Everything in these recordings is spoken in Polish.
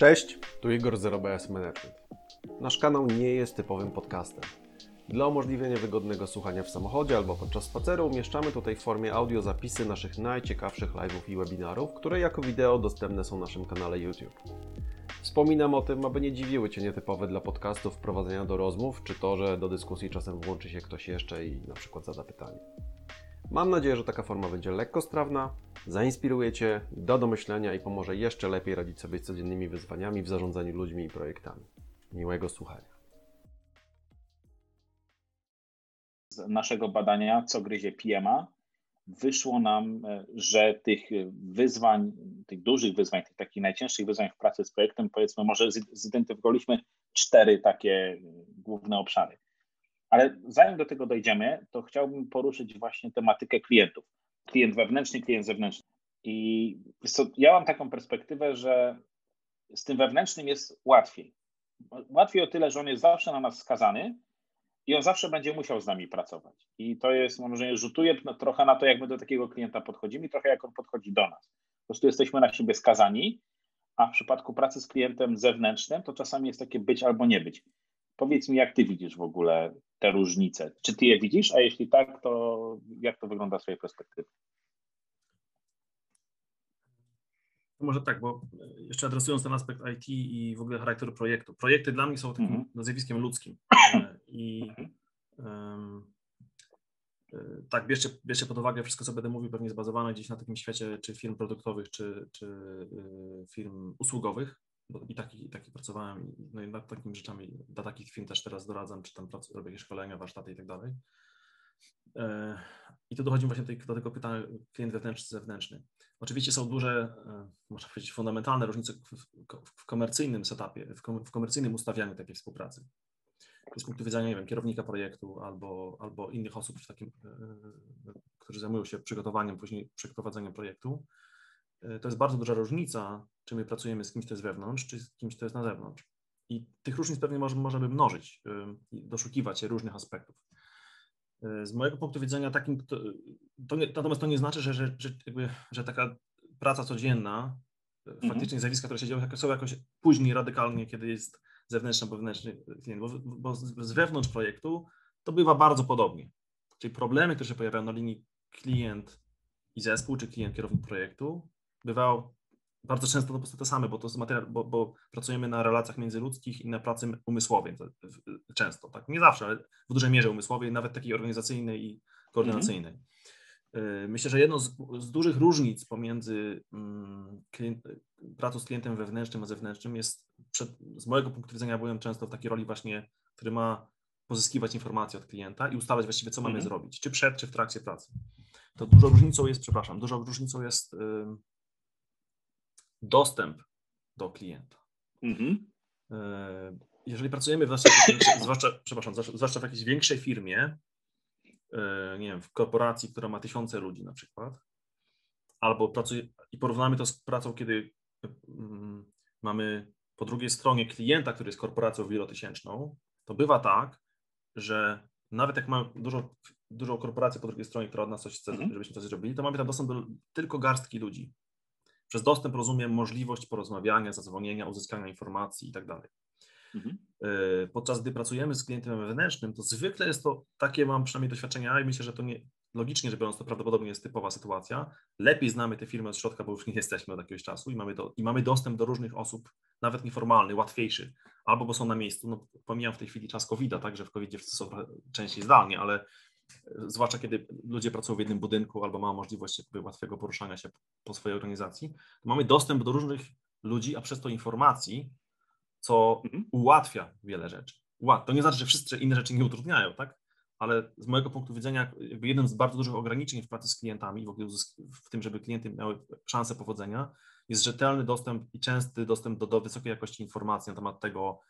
Cześć, tu Igor z RBS Management. Nasz kanał nie jest typowym podcastem. Dla umożliwienia wygodnego słuchania w samochodzie albo podczas spaceru umieszczamy tutaj w formie audio zapisy naszych najciekawszych live'ów i webinarów, które jako wideo dostępne są na naszym kanale YouTube. Wspominam o tym, aby nie dziwiły Cię nietypowe dla podcastów wprowadzenia do rozmów, czy to, że do dyskusji czasem włączy się ktoś jeszcze i na przykład zada pytanie. Mam nadzieję, że taka forma będzie lekko strawna, zainspiruje Cię, do myślenia i pomoże jeszcze lepiej radzić sobie z codziennymi wyzwaniami w zarządzaniu ludźmi i projektami. Miłego słuchania. Z naszego badania, co gryzie PMA, wyszło nam, e, że tych wyzwań, tych dużych wyzwań, tych takich najcięższych wyzwań w pracy z projektem, powiedzmy, może zidentyfikowaliśmy cztery takie główne obszary. Ale zanim do tego dojdziemy, to chciałbym poruszyć właśnie tematykę klientów. Klient wewnętrzny, klient zewnętrzny. I ja mam taką perspektywę, że z tym wewnętrznym jest łatwiej. Łatwiej o tyle, że on jest zawsze na nas skazany i on zawsze będzie musiał z nami pracować. I to jest, mam wrażenie, rzutuje trochę na to, jak my do takiego klienta podchodzimy i trochę jak on podchodzi do nas. Po prostu jesteśmy na siebie skazani, a w przypadku pracy z klientem zewnętrznym to czasami jest takie być albo nie być. Powiedz mi, jak ty widzisz w ogóle te różnice? Czy ty je widzisz, a jeśli tak, to jak to wygląda z twojej perspektywy? Może tak, bo jeszcze adresując ten aspekt IT i w ogóle charakteru projektu. Projekty dla mnie są takim mm -hmm. zjawiskiem ludzkim. E, I um, tak, bierzcie, bierzcie pod uwagę wszystko, co będę mówił, pewnie zbazowane gdzieś na takim świecie czy firm produktowych, czy, czy firm usługowych i taki, i taki pracowałem, no i nad takimi rzeczami, dla takich firm też teraz doradzam, czy tam pracuję, robię jakieś szkolenia, warsztaty i tak dalej. E, I tu dochodzimy właśnie do tego pytania klient wewnętrzny, zewnętrzny. Oczywiście są duże, e, można powiedzieć, fundamentalne różnice w komercyjnym setupie, w komercyjnym ustawianiu takiej współpracy. Z punktu widzenia, nie wiem, kierownika projektu albo, albo innych osób, takim, e, którzy zajmują się przygotowaniem, później przeprowadzeniem projektu, to jest bardzo duża różnica, czy my pracujemy z kimś, kto jest wewnątrz, czy z kimś, kto jest na zewnątrz. I tych różnic pewnie może, możemy mnożyć, doszukiwać się różnych aspektów. Y, z mojego punktu widzenia takim, to, to nie, natomiast to nie znaczy, że, że, że, jakby, że taka praca codzienna, y, mhm. faktycznie zjawiska, które się dzieją, są jakoś później radykalnie, kiedy jest zewnętrzny albo wewnętrzny klient, bo, bo z wewnątrz projektu to bywa bardzo podobnie. Czyli problemy, które się pojawiają na linii klient i zespół, czy klient, kierownik projektu, bywało bardzo często po prostu te same, bo to jest materiał, bo, bo, pracujemy na relacjach międzyludzkich i na pracy umysłowej często, tak? Nie zawsze, ale w dużej mierze umysłowej, nawet takiej organizacyjnej i koordynacyjnej. Mhm. Myślę, że jedną z, z, dużych różnic pomiędzy mm, klient, pracą z klientem wewnętrznym a zewnętrznym jest, przed, z mojego punktu widzenia byłem często w takiej roli właśnie, który ma pozyskiwać informacje od klienta i ustalać właściwie, co mamy mhm. zrobić, czy przed, czy w trakcie pracy. To dużą różnicą jest, przepraszam, dużą różnicą jest dostęp do klienta. Mhm. E, jeżeli pracujemy w zwłaszcza, przepraszam, zwłaszcza w jakiejś większej firmie, e, nie wiem, w korporacji, która ma tysiące ludzi na przykład, albo pracuje, i porównamy to z pracą, kiedy mm, mamy po drugiej stronie klienta, który jest korporacją wielotysięczną, to bywa tak, że nawet jak mamy dużo, dużą korporację po drugiej stronie, która od nas coś chce, mhm. żebyśmy coś zrobili, to mamy tam dostęp do tylko garstki ludzi. Przez dostęp rozumiem możliwość porozmawiania, zadzwonienia, uzyskania informacji i tak dalej. Mhm. E, podczas gdy pracujemy z klientem wewnętrznym, to zwykle jest to takie, mam przynajmniej doświadczenia i myślę, że to nie, logicznie rzecz biorąc, to prawdopodobnie jest typowa sytuacja. Lepiej znamy te firmy od środka, bo już nie jesteśmy od jakiegoś czasu i mamy, do, i mamy dostęp do różnych osób, nawet nieformalny, łatwiejszy, albo bo są na miejscu. No, pomijam w tej chwili czas COVID-a, także w COVID-zie wszyscy są częściej zdalnie, ale zwłaszcza kiedy ludzie pracują w jednym budynku albo mają możliwość łatwego poruszania się po swojej organizacji, to mamy dostęp do różnych ludzi, a przez to informacji, co mhm. ułatwia wiele rzeczy. To nie znaczy, że wszystkie inne rzeczy nie utrudniają, tak? Ale z mojego punktu widzenia, jednym z bardzo dużych ograniczeń w pracy z klientami, w ogóle w tym, żeby klienty miały szansę powodzenia, jest rzetelny dostęp i częsty dostęp do, do wysokiej jakości informacji na temat tego,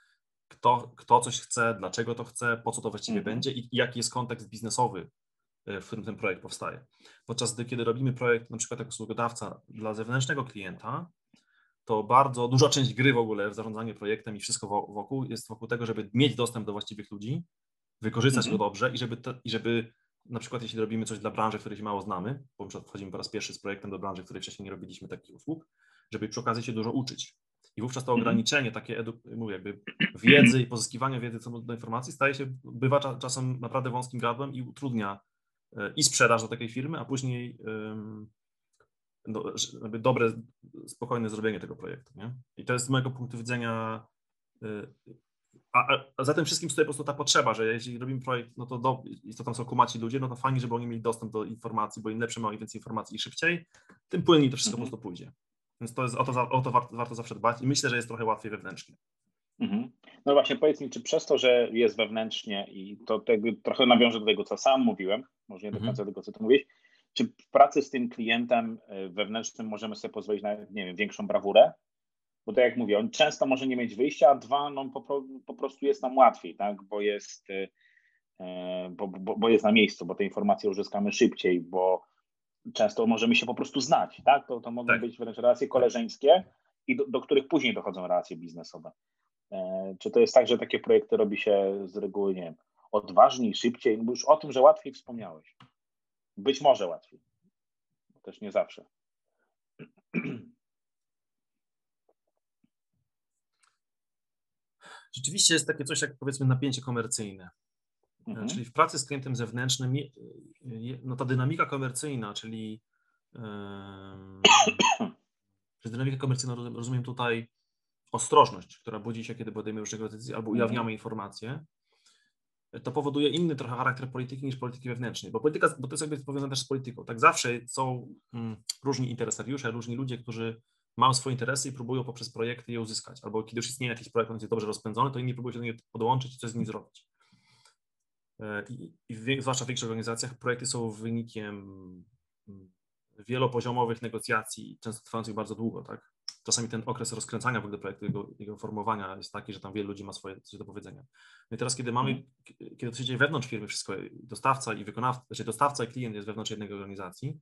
kto, kto coś chce, dlaczego to chce, po co to właściwie -hmm. będzie i, jaki jest kontekst biznesowy, e, w którym ten projekt powstaje. Podczas gdy, kiedy robimy projekt na przykład jako usługodawca dla zewnętrznego klienta, to bardzo duża część gry w ogóle w zarządzaniu projektem i wszystko wokół jest wokół tego, żeby mieć dostęp do właściwych ludzi, wykorzystać mm -hmm. go dobrze i żeby, to, i żeby na przykład jeśli robimy coś dla branży, której się mało znamy, bo na przykład wchodzimy po raz pierwszy z projektem do branży, której wcześniej nie robiliśmy takich usług, żeby przy okazji się dużo uczyć. I wówczas to ograniczenie, takie mówię, jakby wiedzy i pozyskiwania wiedzy co do informacji staje się, bywa czasem naprawdę wąskim gardłem i utrudnia i sprzedaż do takiej firmy, a później no, dobre, spokojne zrobienie tego projektu. Nie? I to jest z mojego punktu widzenia. Y, a, a za tym wszystkim stoi po prostu ta potrzeba, że jeśli robimy projekt, no to do, i to tam są kumaci ludzie, no to fajnie, żeby oni mieli dostęp do informacji, bo im lepsze mają więcej informacji i szybciej, tym płynniej to wszystko mhm. po prostu pójdzie. Więc to jest, o to, o to warto, warto zawsze dbać i myślę, że jest trochę łatwiej wewnętrznie. Mhm. No właśnie, powiedz mi, czy przez to, że jest wewnętrznie i to jakby trochę nawiążę do tego, co sam mówiłem, może nie do mhm. końca tego, co ty mówisz, czy w pracy z tym klientem e, wewnętrznym możemy sobie pozwolić na, nie wiem, większą brawurę? Bo tak jak mówię, on często może nie mieć wyjścia, a dwa, no po, po prostu jest nam łatwiej, tak, bo jest, e, e, bo, bo, bo jest na miejscu, bo te informacje uzyskamy szybciej, bo często możemy się po prostu znać, tak, to, to mogą tak. być wręcz relacje koleżeńskie i do, do których później dochodzą relacje biznesowe. Czy to jest tak, że takie projekty robi się z reguły, nie wiem, odważniej, szybciej? No bo już o tym, że łatwiej wspomniałeś. Być może łatwiej. Też nie zawsze. Rzeczywiście jest takie coś jak powiedzmy napięcie komercyjne. Mhm. Czyli w pracy z klientem zewnętrznym, no ta dynamika komercyjna, czyli przez dynamikę komercyjną rozumiem tutaj ostrożność, która budzi się, kiedy podejmiemy różnego decyzji albo mhm. ujawniamy informacje, to powoduje inny trochę charakter polityki niż polityki wewnętrznej, bo polityka, bo to jest jakby powiązane też z polityką. Tak zawsze są mm, różni interesariusze, różni ludzie, którzy mają swoje interesy i próbują poprzez projekty je uzyskać, albo kiedy już istnieje jakiś projekt, on jest dobrze rozpędzony, to inni próbują się do niego podłączyć i coś z nim zrobić. I, i w, zwłaszcza w większych organizacjach projekty są wynikiem mm, wielopoziomowych negocjacji, często trwających bardzo długo, tak? czasami ten okres rozkręcania w ogóle projektu, jego, jego formowania jest taki, że tam wielu ludzi ma swoje coś do powiedzenia. No i teraz, kiedy mamy, mhm. kiedy to się dzieje wewnątrz firmy, wszystko, dostawca i wykonawca, znaczy dostawca i klient jest wewnątrz jednej organizacji,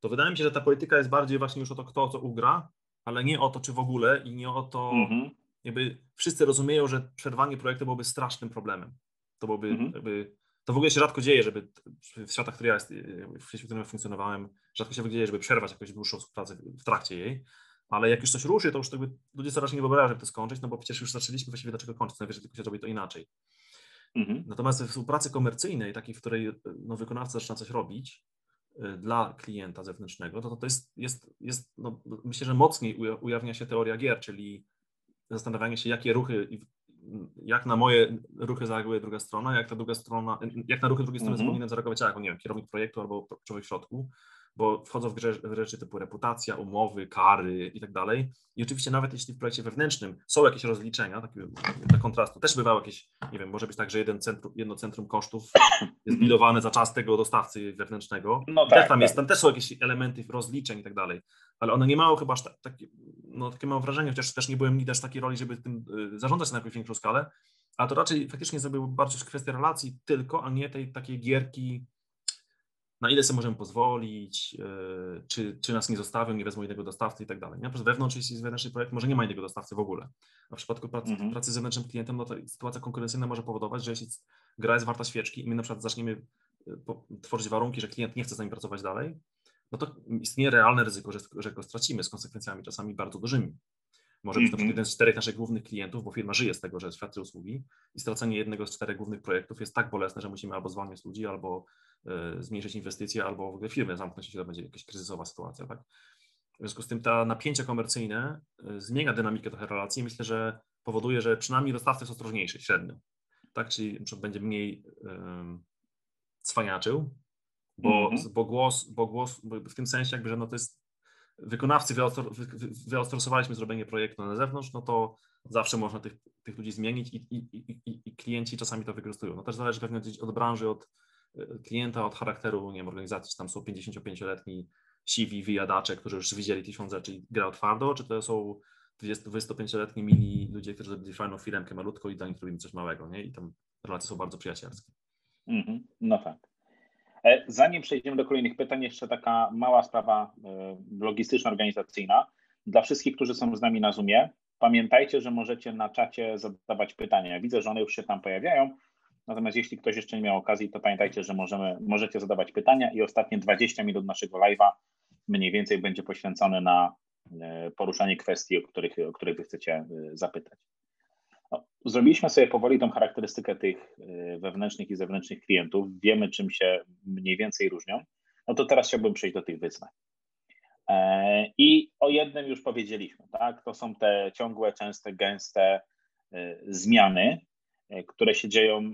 to wydaje mi się, że ta polityka jest bardziej właśnie już o to, kto co ugra, ale nie o to, czy w ogóle i nie o to, mhm. jakby wszyscy rozumieją, że przerwanie projektu byłoby strasznym problemem. To byłoby, mhm. jakby, to w ogóle się rzadko dzieje, żeby w światach, które ja jest, w świecie, w którym ja funkcjonowałem, rzadko się dzieje, żeby przerwać jakąś dłuższą współpracę w trakcie jej ale jak już coś ruszy, to już jakby ludzie coraz nie wyobrażają, jak to skończyć, no bo przecież już zaczęliśmy właściwie dlaczego kończyć, najwyżej tylko się robi to inaczej. Mhm. Natomiast we współpracy komercyjnej, takiej, w której no, wykonawca zaczyna coś robić y, dla klienta zewnętrznego, to, to jest, jest, jest no, myślę, że mocniej ujawnia się teoria gier, czyli zastanawianie się, jakie ruchy, jak na moje ruchy zareaguje druga strona, jak ta druga strona, jak na ruchy drugiej strony mhm. powinien zareagować, jak, nie wiem, kierownik projektu albo człowiek w środku, bo wchodzą w grę w rzeczy typu reputacja, umowy, kary i tak dalej. I oczywiście nawet jeśli w projekcie wewnętrznym są jakieś rozliczenia, takie dla kontrastu, też bywały jakieś, nie wiem, może być tak, że jeden centrum, jedno centrum kosztów jest bilowane za czas tego dostawcy wewnętrznego. No tak, też tam, tak. jest, tam też są jakieś elementy rozliczeń i tak dalej, ale one nie mają chyba aż tak, tak, no takie mam wrażenie, chociaż też nie byłem nigdy aż takiej roli, żeby tym y, zarządzać na jakąś większą skalę, a to raczej faktycznie zrobił bardziej kwestia relacji tylko, a nie tej takiej gierki na ile sobie możemy pozwolić, e, czy, czy nas nie zostawią, nie wezmą innego dostawcy i tak dalej. Nie? Po wewnątrz, jeśli jest wewnętrzny projekt, może nie ma innego dostawcy w ogóle. A w przypadku pracy, mm -hmm. pracy z zewnętrznym klientem, no to sytuacja konkurencyjna może powodować, że jeśli gra jest warta świeczki i my na przykład zaczniemy e, tworzyć warunki, że klient nie chce z nami pracować dalej, no to istnieje realne ryzyko, że, że go stracimy z konsekwencjami czasami bardzo dużymi. Może być to mm -hmm. jeden z czterech naszych głównych klientów, bo firma żyje z tego, że świadczy usługi i stracenie jednego z czterech głównych projektów jest tak bolesne, że musimy albo zwalniać ludzi, albo y, zmniejszyć inwestycje, albo w ogóle firmę zamknąć, jeśli to będzie jakaś kryzysowa sytuacja. Tak? W związku z tym ta napięcie komercyjne y, zmienia dynamikę trochę relacji. Myślę, że powoduje, że przynajmniej dostawca jest ostrożniejszy średnio. Tak? Czyli będzie mniej y, cwaniaczył, bo, mm -hmm. bo, głos, bo głos w tym sensie jakby, że no to jest wykonawcy wyostrosowaliśmy zrobienie projektu na zewnątrz, no to zawsze można tych, tych ludzi zmienić i, i, i, i klienci czasami to wykorzystują. No też zależy pewnie od branży, od e, klienta, od charakteru nie wiem, organizacji, czy tam są 55-letni siwi wyjadacze, którzy już widzieli tysiąc rzeczy i grają twardo, czy to są 25-letni mili ludzie, którzy fajną firmkę malutką i dla nich robimy coś małego, nie? I tam relacje są bardzo przyjacielskie. Mm -hmm. No tak. E, zanim przejdziemy do kolejnych pytań, jeszcze taka mała sprawa e, logistyczna, organizacyjna. Dla wszystkich, którzy są z nami na Zoomie, pamiętajcie, że możecie na czacie zadawać pytania. Widzę, że one już się tam pojawiają. Natomiast jeśli ktoś jeszcze nie miał okazji, to pamiętajcie, że możemy, możecie zadawać pytania i ostatnie 20 minut naszego live'a mniej więcej będzie poświęcone na poruszanie kwestii, o których, o których wy chcecie zapytać. Zrobiliśmy sobie powoli tą charakterystykę tych wewnętrznych i zewnętrznych klientów. Wiemy, czym się mniej więcej różnią. No to teraz chciałbym przejść do tych wyzwań. E, I o jednym już powiedzieliśmy, tak? To są te ciągłe, częste, gęste e, zmiany, e, które się dzieją,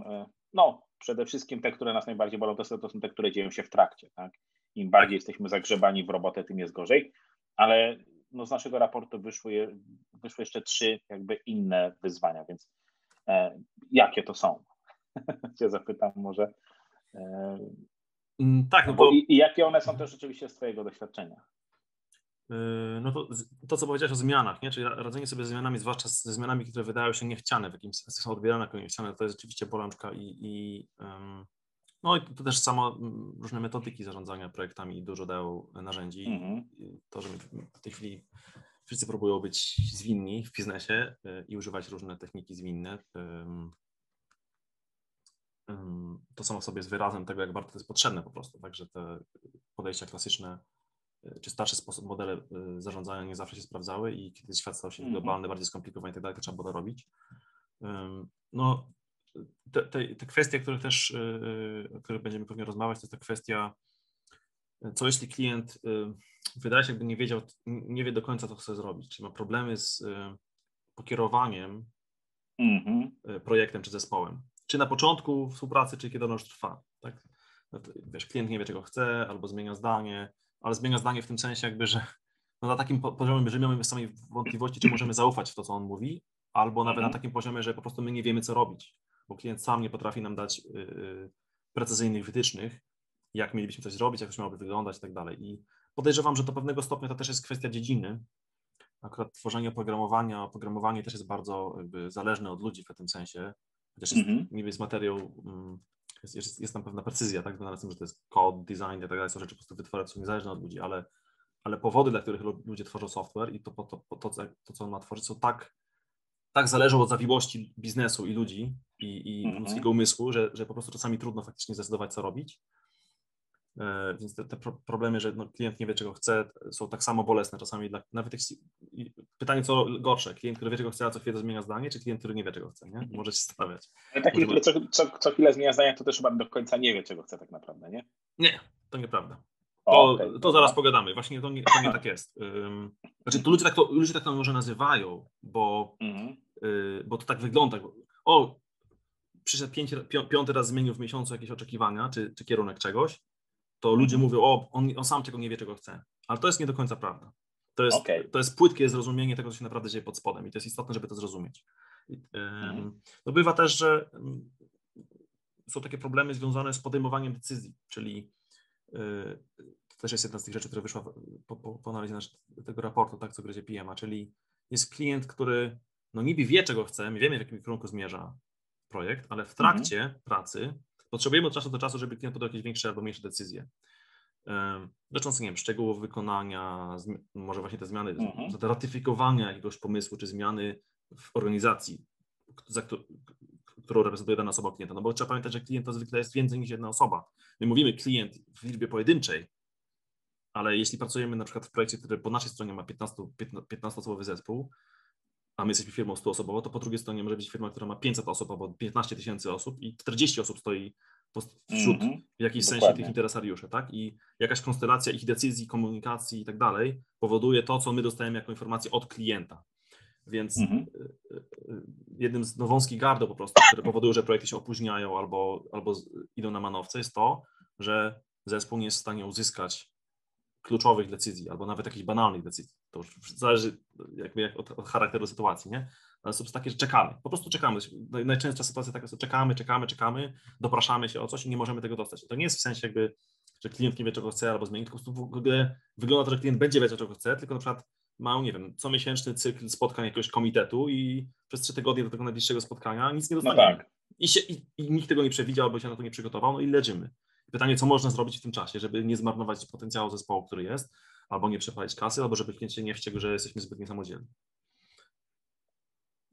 no przede wszystkim te, które nas najbardziej bolą, to są, to są te, które dzieją się w trakcie, tak? Im bardziej jesteśmy zagrzebani w robotę, tym jest gorzej, ale no, z naszego raportu wyszły, wyszły jeszcze trzy jakby inne wyzwania, więc jakie to są? Cię zapytam może. E, mm, tak, no bo... I, I, jakie one są też oczywiście z Twojego doświadczenia? Yy, no to, to, co powiedziałeś o zmianach, nie? czyli radzenie sobie z zmianami, zwłaszcza ze zmianami, które wydają się niechciane, w jakimś sensie są odbierane jako niechciane, to jest rzeczywiście bolączka i, i um, no i to też samo mm, różne metodyki zarządzania projektami dużo dają narzędzi. Mm-hmm. To, że w tej chwili wszyscy próbują być zwinni w biznesie yy, i używać różne techniki zwinne, to samo w sobie jest wyrazem tego, jak bardzo to jest potrzebne po prostu. Także te podejścia klasyczne czy starszy sposób, modele y, zarządzania nie zawsze się sprawdzały i kiedy świat stał się -hmm. globalny, bardziej skomplikowany i tak dalej, to trzeba było to robić. No, te, te, te kwestie, które też, o których będziemy pewnie rozmawiać, to jest ta kwestia, co jeśli klient wydaje się, jakby nie wiedział, nie wie do końca, co chce zrobić, czy ma problemy z pokierowaniem mm -hmm. projektem czy zespołem. Czy na początku współpracy, czy kiedy ona już trwa. Tak? No wiesz, klient nie wie, czego chce, albo zmienia zdanie, ale zmienia zdanie w tym sensie jakby, że no na takim poziomie, że mamy sami wątpliwości, czy możemy zaufać w to, co on mówi, albo nawet na mhm. takim poziomie, że po prostu my nie wiemy, co robić, bo klient sam nie potrafi nam dać yy, precyzyjnych wytycznych, jak mielibyśmy coś zrobić, jak to miałoby wyglądać i tak dalej. I podejrzewam, że do pewnego stopnia to też jest kwestia dziedziny. Akurat tworzenie oprogramowania, oprogramowanie też jest bardzo zależne od ludzi w tym sensie, chociaż jest, mm -hmm. niby jest materiał jest, jest, jest tam pewna precyzja, tak, z tym, że to jest kod, design i tak dalej, są rzeczy po prostu wytworzone, są niezależne od ludzi, ale, ale powody, dla których ludzie tworzą software i to, to, to, to, to co on ma tworzyć, są tak, tak zależą od zawiłości biznesu i ludzi i, i mm -hmm. ludzkiego umysłu, że, że po prostu czasami trudno faktycznie zdecydować, co robić. E, więc te, te, problemy, że no, klient nie wie, czego chce, są tak samo bolesne czasami. Dla, nawet jeśli, pytanie, co gorsze, klient, który wie, czego chce, a co chwilę zmienia zdanie, czy klient, który nie wie, czego chce, nie? Może się stawiać. Ale taki, który co, co, co chwilę zmienia zdanie, to też chyba do końca nie wie, czego chce tak naprawdę, nie? Nie, to nieprawda. To, o, okay. to zaraz pogadamy. Właśnie to nie, to nie tak jest. Um, znaczy, to ludzie tak to, ludzie tak to może nazywają, bo, mhm. y, bo to tak wygląda. O, przyszedł pięć, piąty raz zmienił w miesiącu jakieś oczekiwania, czy, czy kierunek czegoś, to ludzie mówią, o, on, on sam czego nie wie, czego chce. Ale to jest nie do końca prawda. To jest, okay. to jest płytkie zrozumienie tego, co się naprawdę dzieje pod spodem i to jest istotne, żeby to zrozumieć. Mhm. No bywa też, że są takie problemy związane z podejmowaniem decyzji, czyli y, to też jest jedna z tych rzeczy, która wyszła po, po, po analizie tego raportu, tak, co gryzie PM, czyli jest klient, który no niby wie, czego chce, my wiemy, w jakim kierunku zmierza projekt, ale w trakcie mhm. pracy Potrzebujemy od czasu do czasu, żeby klient podał jakieś większe albo mniejsze decyzje. Dotyczące, nie wiem, szczegółów wykonania, może właśnie te zmiany, mhm. ratyfikowania jakiegoś pomysłu, czy zmiany w organizacji, za którą reprezentuje dana osoba klienta. No bo trzeba pamiętać, że klient to zwykle jest więcej niż jedna osoba. My mówimy klient w liczbie pojedynczej, ale jeśli pracujemy na przykład w projekcie, który po naszej stronie ma 15, 15 osobowy zespół, a my jesteśmy firmą 100-osobową, to po drugiej stronie może być firma, która ma 500 osób albo 15 tysięcy osób i 40 osób stoi wśród mm -hmm. w jakimś Dokładnie. sensie tych interesariuszy, tak? I jakaś konstelacja ich decyzji, komunikacji i tak dalej powoduje to, co my dostajemy jako informację od klienta. Więc mm -hmm. jednym z no, wąskich gardł po prostu, które powodują, że projekty się opóźniają albo, albo idą na manowce, jest to, że zespół nie jest w stanie uzyskać kluczowych decyzji, albo nawet jakichś banalnych decyzji. To już zależy jakby od, od charakteru sytuacji, nie? Ale są takie, że czekamy, po prostu czekamy. Najczęstsza sytuacja taka, że czekamy, czekamy, czekamy, dopraszamy się o coś i nie możemy tego dostać. To nie jest w sensie jakby, że klient nie wie, czego chce albo zmieni, tylko w ogóle wygląda to, że klient będzie wiedział, czego chce, tylko na przykład ma, nie wiem, comiesięczny cykl spotkań jakiegoś komitetu i przez trzy tygodnie do tego najbliższego spotkania nic nie dostanie. No tak. I, się, i, I nikt tego nie przewidział albo się na to nie przygotował, no i leżymy. Pytanie, co można zrobić w tym czasie, żeby nie zmarnować potencjału zespołu, który jest, albo nie przepalić kasy, albo żeby klient się nie wściekł, że jesteśmy zbyt niesamodzielni.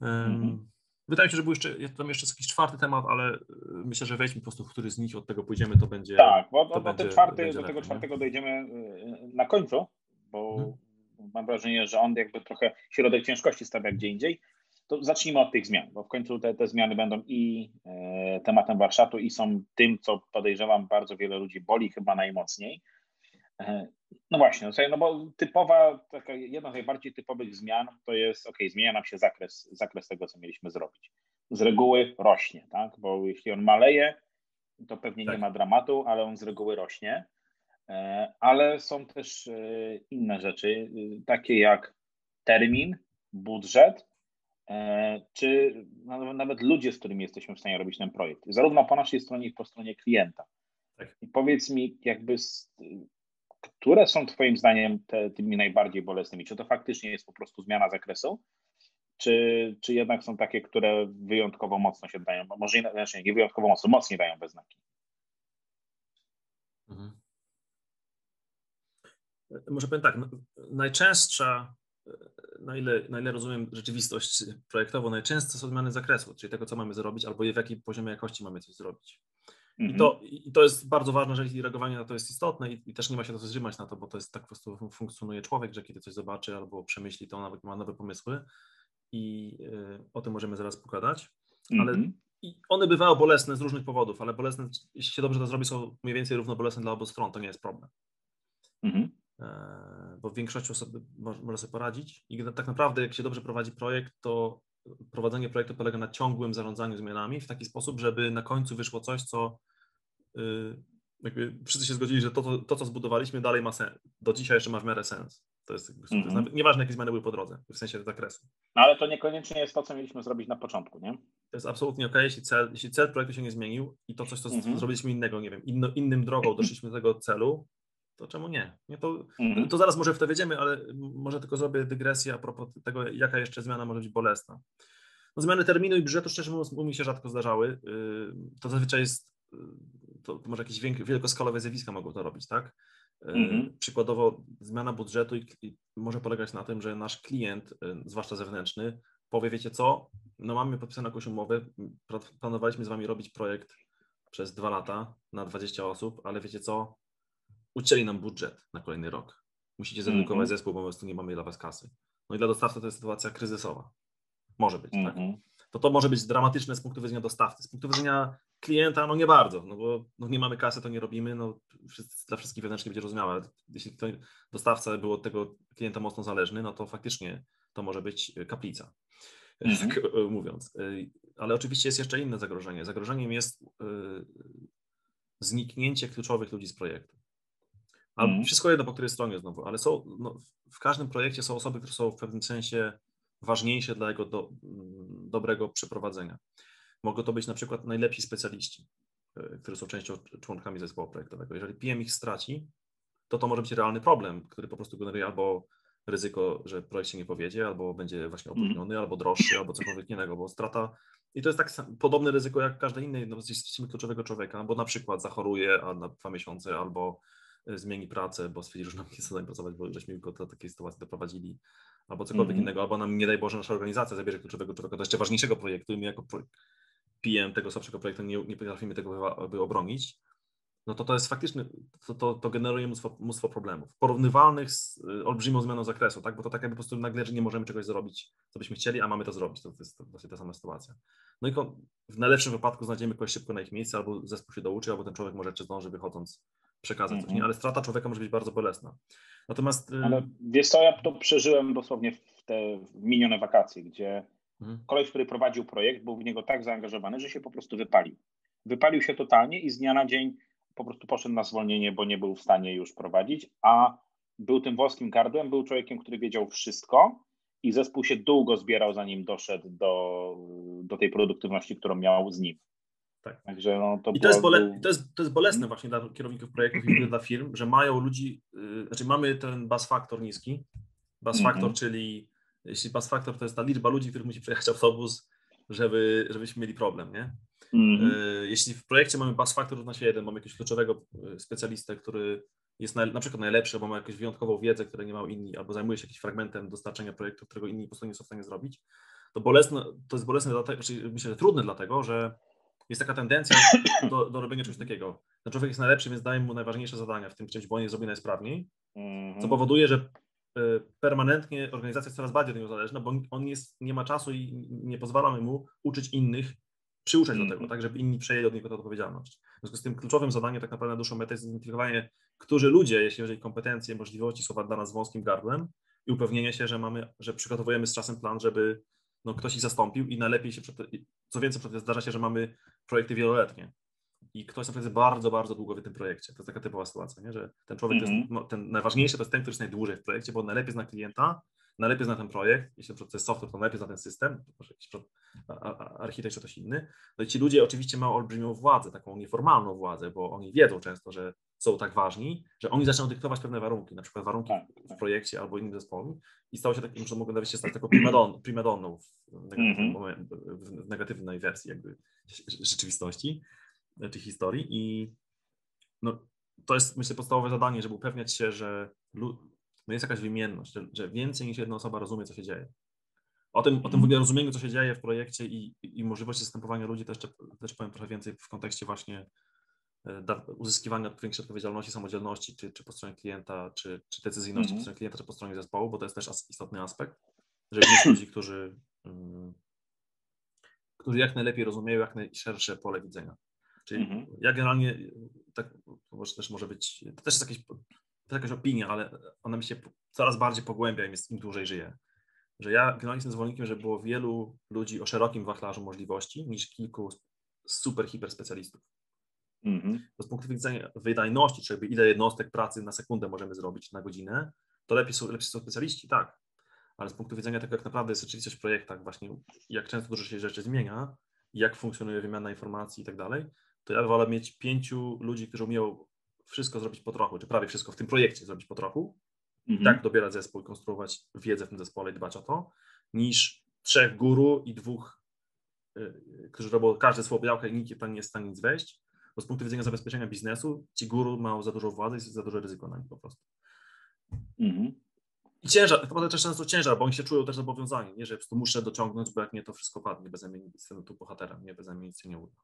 Mm-hmm. Wydaje mi się, że był jeszcze, tam jeszcze jakiś czwarty temat, ale y, myślę, że wejdźmy po prostu w który z nich od tego pójdziemy, to będzie. Tak, bo, bo będzie, czwarty, do tego czwartego nie? dojdziemy y, na końcu, bo, mhm. mam wrażenie, że on jakby trochę środek ciężkości stawia gdzie indziej, to zacznijmy od tych zmian, bo w końcu te, te zmiany będą i e, tematem warsztatu i są tym, co podejrzewam bardzo wiele ludzi boli chyba najmocniej. E, no właśnie, no, no bo typowa, taka jedna z najbardziej typowych zmian to jest, ok, zmienia nam się zakres, zakres tego, co mieliśmy zrobić. Z reguły rośnie, tak, bo jeśli on maleje, to pewnie tak. nie ma dramatu, ale on z reguły rośnie. E, ale są też e, inne rzeczy, takie jak termin, budżet, czy nawet ludzie, z którymi jesteśmy w stanie robić ten projekt, zarówno po naszej stronie, jak i po stronie klienta. Tak. I powiedz mi, jakby, które są Twoim zdaniem te, tymi najbardziej bolesnymi? Czy to faktycznie jest po prostu zmiana zakresu, czy, czy jednak są takie, które wyjątkowo mocno się dają, może nie, znaczy nie wyjątkowo mocno, mocniej dają bez znaki? Mhm. Może powiem tak, no, najczęstsza na ile, na ile rozumiem rzeczywistość projektową, najczęściej są zmiany zakresu, czyli tego, co mamy zrobić, albo w jakim poziomie jakości mamy coś zrobić. I, to, mhm. I to jest bardzo ważne, że reagowanie na to jest istotne i, i też nie ma się to zrzymać na to, bo to jest tak po prostu funkcjonuje człowiek, że kiedy coś zobaczy albo przemyśli, to nawet ma nowe pomysły i y, o tym możemy zaraz pogadać. Ale mm -hmm. i one bywały bolesne z różnych powodów, ale bolesne, jeśli się dobrze to zrobi, są mniej więcej równo bolesne dla obu stron, to nie jest problem. Mm -hmm. E, bo większość osób może sobie poradzić. I tak naprawdę, jak się dobrze prowadzi projekt, to prowadzenie projektu polega na ciągłym zarządzaniu zmianami w taki sposób, żeby na końcu wyszło coś, co y, jakby wszyscy się zgodzili, że to, to, to co zbudowaliśmy, dalej ma sens. Do dzisiaj jeszcze ma w miarę sens. To jest, mm -hmm. to jest mhm. nieważne, jakie zmiany były po drodze, w sensie zakresu. No ale to niekoniecznie jest to, co mieliśmy zrobić na początku, nie? To jest absolutnie ok, jeśli cel, jeśli cel projektu się nie zmienił i to coś, co mm -hmm. zrobiliśmy innego, nie wiem, inno, innym drogą doszliśmy do tego celu, to czemu nie? nie to, mhm. to zaraz może w to wiedziemy, ale może tylko zrobię dygresję a propos tego, jaka jeszcze zmiana może być bolesna. No, zmiany terminu i budżetu szczerze mówiąc u mnie się rzadko zdarzały. Y, to zazwyczaj jest, y, to, to może jakieś wielkoskalowe zjawiska mogą to robić, tak? Y, mhm. Przykładowo zmiana budżetu i, i może polegać na tym, że nasz klient, zwłaszcza zewnętrzny, powie, wiecie co, no mamy podpisaną jakąś umowę, planowaliśmy z wami robić projekt przez dwa lata na 20 osób, ale wiecie co, ucięli nam budżet na kolejny rok. Musicie zredukować mm -hmm. zespół, bo po prostu nie mamy dla was kasy. No i dla dostawcy to jest sytuacja kryzysowa. Może być, mm -hmm. tak? Mhm. To to może być dramatyczne z punktu widzenia dostawcy. Z punktu widzenia klienta, no nie bardzo, no bo no nie mamy kasy, to nie robimy, no wszyscy, dla wszystkich wewnętrznie będzie rozumiałe. Jeśli to dostawca był od tego klienta mocno zależny, no to faktycznie to może być kaplica, mm -hmm. tak e, mówiąc. E, ale oczywiście jest jeszcze inne zagrożenie. Zagrożeniem jest yy, zniknięcie kluczowych ludzi z projektu. Ale mm. Wszystko jedno po której stronie znowu, ale są, no, w każdym projekcie są osoby, które są w pewnym sensie ważniejsze dla jego do, mm, dobrego przeprowadzenia. Mogą to być na przykład najlepsi specjaliści, e, którzy są częścią członkami zespołu projektowego. Jeżeli PM ich straci, to to może być realny problem, który po prostu generuje albo ryzyko, że projekt się nie powiedzie, albo będzie właśnie mhm. opóźniony, mm. albo droższy, albo cokolwiek innego, bo strata i to jest tak podobne ryzyko jak każde inne, no, jeśli kluczowego człowieka, bo na przykład zachoruje na dwa miesiące, albo zmieni pracę, bo stwierdzi, że nam nie chce pracować, bo żeśmy go do takiej sytuacji doprowadzili, albo cokolwiek mm. innego, albo nam, nie daj Boże, nasza organizacja zabierze kluczowego człowieka do jeszcze ważniejszego projektu i my jako PM tego słabszego projektu nie, nie potrafimy tego by obronić, no to to jest faktycznie, to, to, to generuje mnóstwo, mnóstwo, problemów, porównywalnych z y, olbrzymią zmianą zakresu, tak? bo to tak jakby po prostu nagle, że nie możemy czegoś zrobić, co byśmy chcieli, a mamy to zrobić, to, to jest właśnie ta sama sytuacja. No i w najlepszym wypadku znajdziemy kogoś szybko na ich miejsce, albo zespół się douczy, albo ten człowiek może jeszcze zdąży wychodząc przekazać mm -hmm. coś, nie? Mhm. ale strata człowieka może być bardzo bolesna. Natomiast... Y, ale wiesz co, ja to przeżyłem dosłownie w te minione wakacje, gdzie mm. koleś, który prowadził projekt, był w niego tak zaangażowany, że się po prostu wypalił. Wypalił się totalnie i z dnia na dzień po prostu poszedł na zwolnienie, bo nie był w stanie już prowadzić, a był tym włoskim gardłem, był człowiekiem, który wiedział wszystko i zespół się długo zbierał, zanim doszedł do, do tej produktywności, którą miał z nim. Tak. Także no, to I to jest, bole, to, jest, to jest bolesne właśnie dla kierowników projektów i dla firm, że mają ludzi, yy, znaczy mamy ten bus factor niski. Bus mm -hmm. factor, czyli jeśli bus factor to jest ta liczba ludzi, których musi przejechać autobus, żeby, żebyśmy mieli problem, nie? Mm -hmm. yy, jeśli w projekcie mamy bus factor równa się jeden, mamy jakiegoś kluczowego y, specjalistę, który jest na, na przykład najlepszy, albo ma jakąś wyjątkową wiedzę, której nie mają inni, albo zajmuje się jakimś fragmentem dostarczenia projektu, którego inni po prostu nie są w stanie zrobić, to bolesne, to jest bolesne dlatego, znaczy myślę, że trudne dlatego, że jest taka tendencja do, do robienia czegoś takiego. Ten człowiek jest najlepszy, więc dajmy mu najważniejsze zadania w tym czymś, bo on je zrobi najsprawniej, co mhm. powoduje, że permanentnie organizacja jest coraz bardziej od niego zależna, bo on jest, nie ma czasu i nie pozwalamy mu uczyć innych, przyuczać do tego, tak, żeby inni przejęli od niego tę odpowiedzialność. W związku z tym kluczowym zadaniem tak naprawdę na dłuższą metę jest zidentyfikowanie, którzy ludzie, jeśli chodzi o kompetencje, możliwości, są dla nas wąskim gardłem i upewnienie się, że mamy, że przygotowujemy z czasem plan, żeby no, ktoś ich zastąpił i najlepiej się, co więcej, zdarza się, że mamy projekty wieloletnie i ktoś na przykład jest bardzo, bardzo długo w tym projekcie. To jest taka typowa sytuacja, nie? że ten człowiek, mm -hmm. jest, mhm. ten najważniejszy to jest ten, który jest najdłużej w projekcie, bo on najlepiej zna klienta, najlepiej zna ten projekt, jeśli to jest software, to najlepiej zna ten system, może jakiś architekt czy ktoś inny. No i ci ludzie oczywiście mają olbrzymią władzę, taką nieformalną władzę, bo oni wiedzą często, że są tak ważni, że oni zaczną dyktować pewne warunki, na przykład warunki tak, w tak. projekcie albo innym zespole i stało się takim, że mogą nawet się stać taką primadon, primadonną w, negatywnym, -hmm. w negatywnej wersji jakby rzeczywistości czy historii i no, to jest myślę podstawowe zadanie, żeby upewniać się, że no jest jakaś wymienność, że, że, więcej niż jedna osoba rozumie, co się dzieje. O tym, o tym w ogóle rozumieniu, co się dzieje w projekcie i, i, możliwości zastępowania ludzi też, też powiem trochę więcej w kontekście właśnie e, uzyskiwania większej odpowiedzialności, samodzielności, czy, czy po stronie klienta, czy, czy decyzyjności mm -hmm. po stronie klienta, czy po stronie zespołu, bo to jest też istotny aspekt, że jest ludzi, którzy, um, którzy jak najlepiej rozumieją jak najszersze pole widzenia. Czyli mm -hmm. ja generalnie, tak, może też może być, to też jest jakieś, to jakaś opinia, ale ona mi się coraz bardziej pogłębia, im, jest, im dłużej żyję. Że ja generalnie jestem zwolennikiem, że było wielu ludzi o szerokim wachlarzu możliwości niż kilku super hiper specjalistów. Mm -hmm. Bo z punktu widzenia wydajności, czyli ile jednostek pracy na sekundę możemy zrobić na godzinę, to lepiej są, lepiej są specjaliści, tak. Ale z punktu widzenia tego, jak naprawdę jest rzeczywistość w projektach, właśnie jak często dużo się rzeczy zmienia, jak funkcjonuje wymiana informacji i tak dalej, to ja wolę mieć pięciu ludzi, którzy umieją wszystko zrobić po trochu, czy prawie wszystko w tym projekcie zrobić po trochu, mm -hmm. tak dobierać zespół, konstruować wiedzę w tym zespole i dbać o to, niż trzech guru i dwóch, yy, którzy robią każde słowo białka i nikt tam nie jest w stanie nic wejść, bo z punktu widzenia zabezpieczenia biznesu ci guru mają za dużo władzy i za duże ryzyko na nich po prostu. -hmm. I ciężar, naprawdę też często ciężar, bo oni się czują też zobowiązani, nie, że po prostu muszę dociągnąć, bo jak nie to wszystko padnie, bez mnie jestem tu bohaterem, nie, bez mnie nic się nie uda.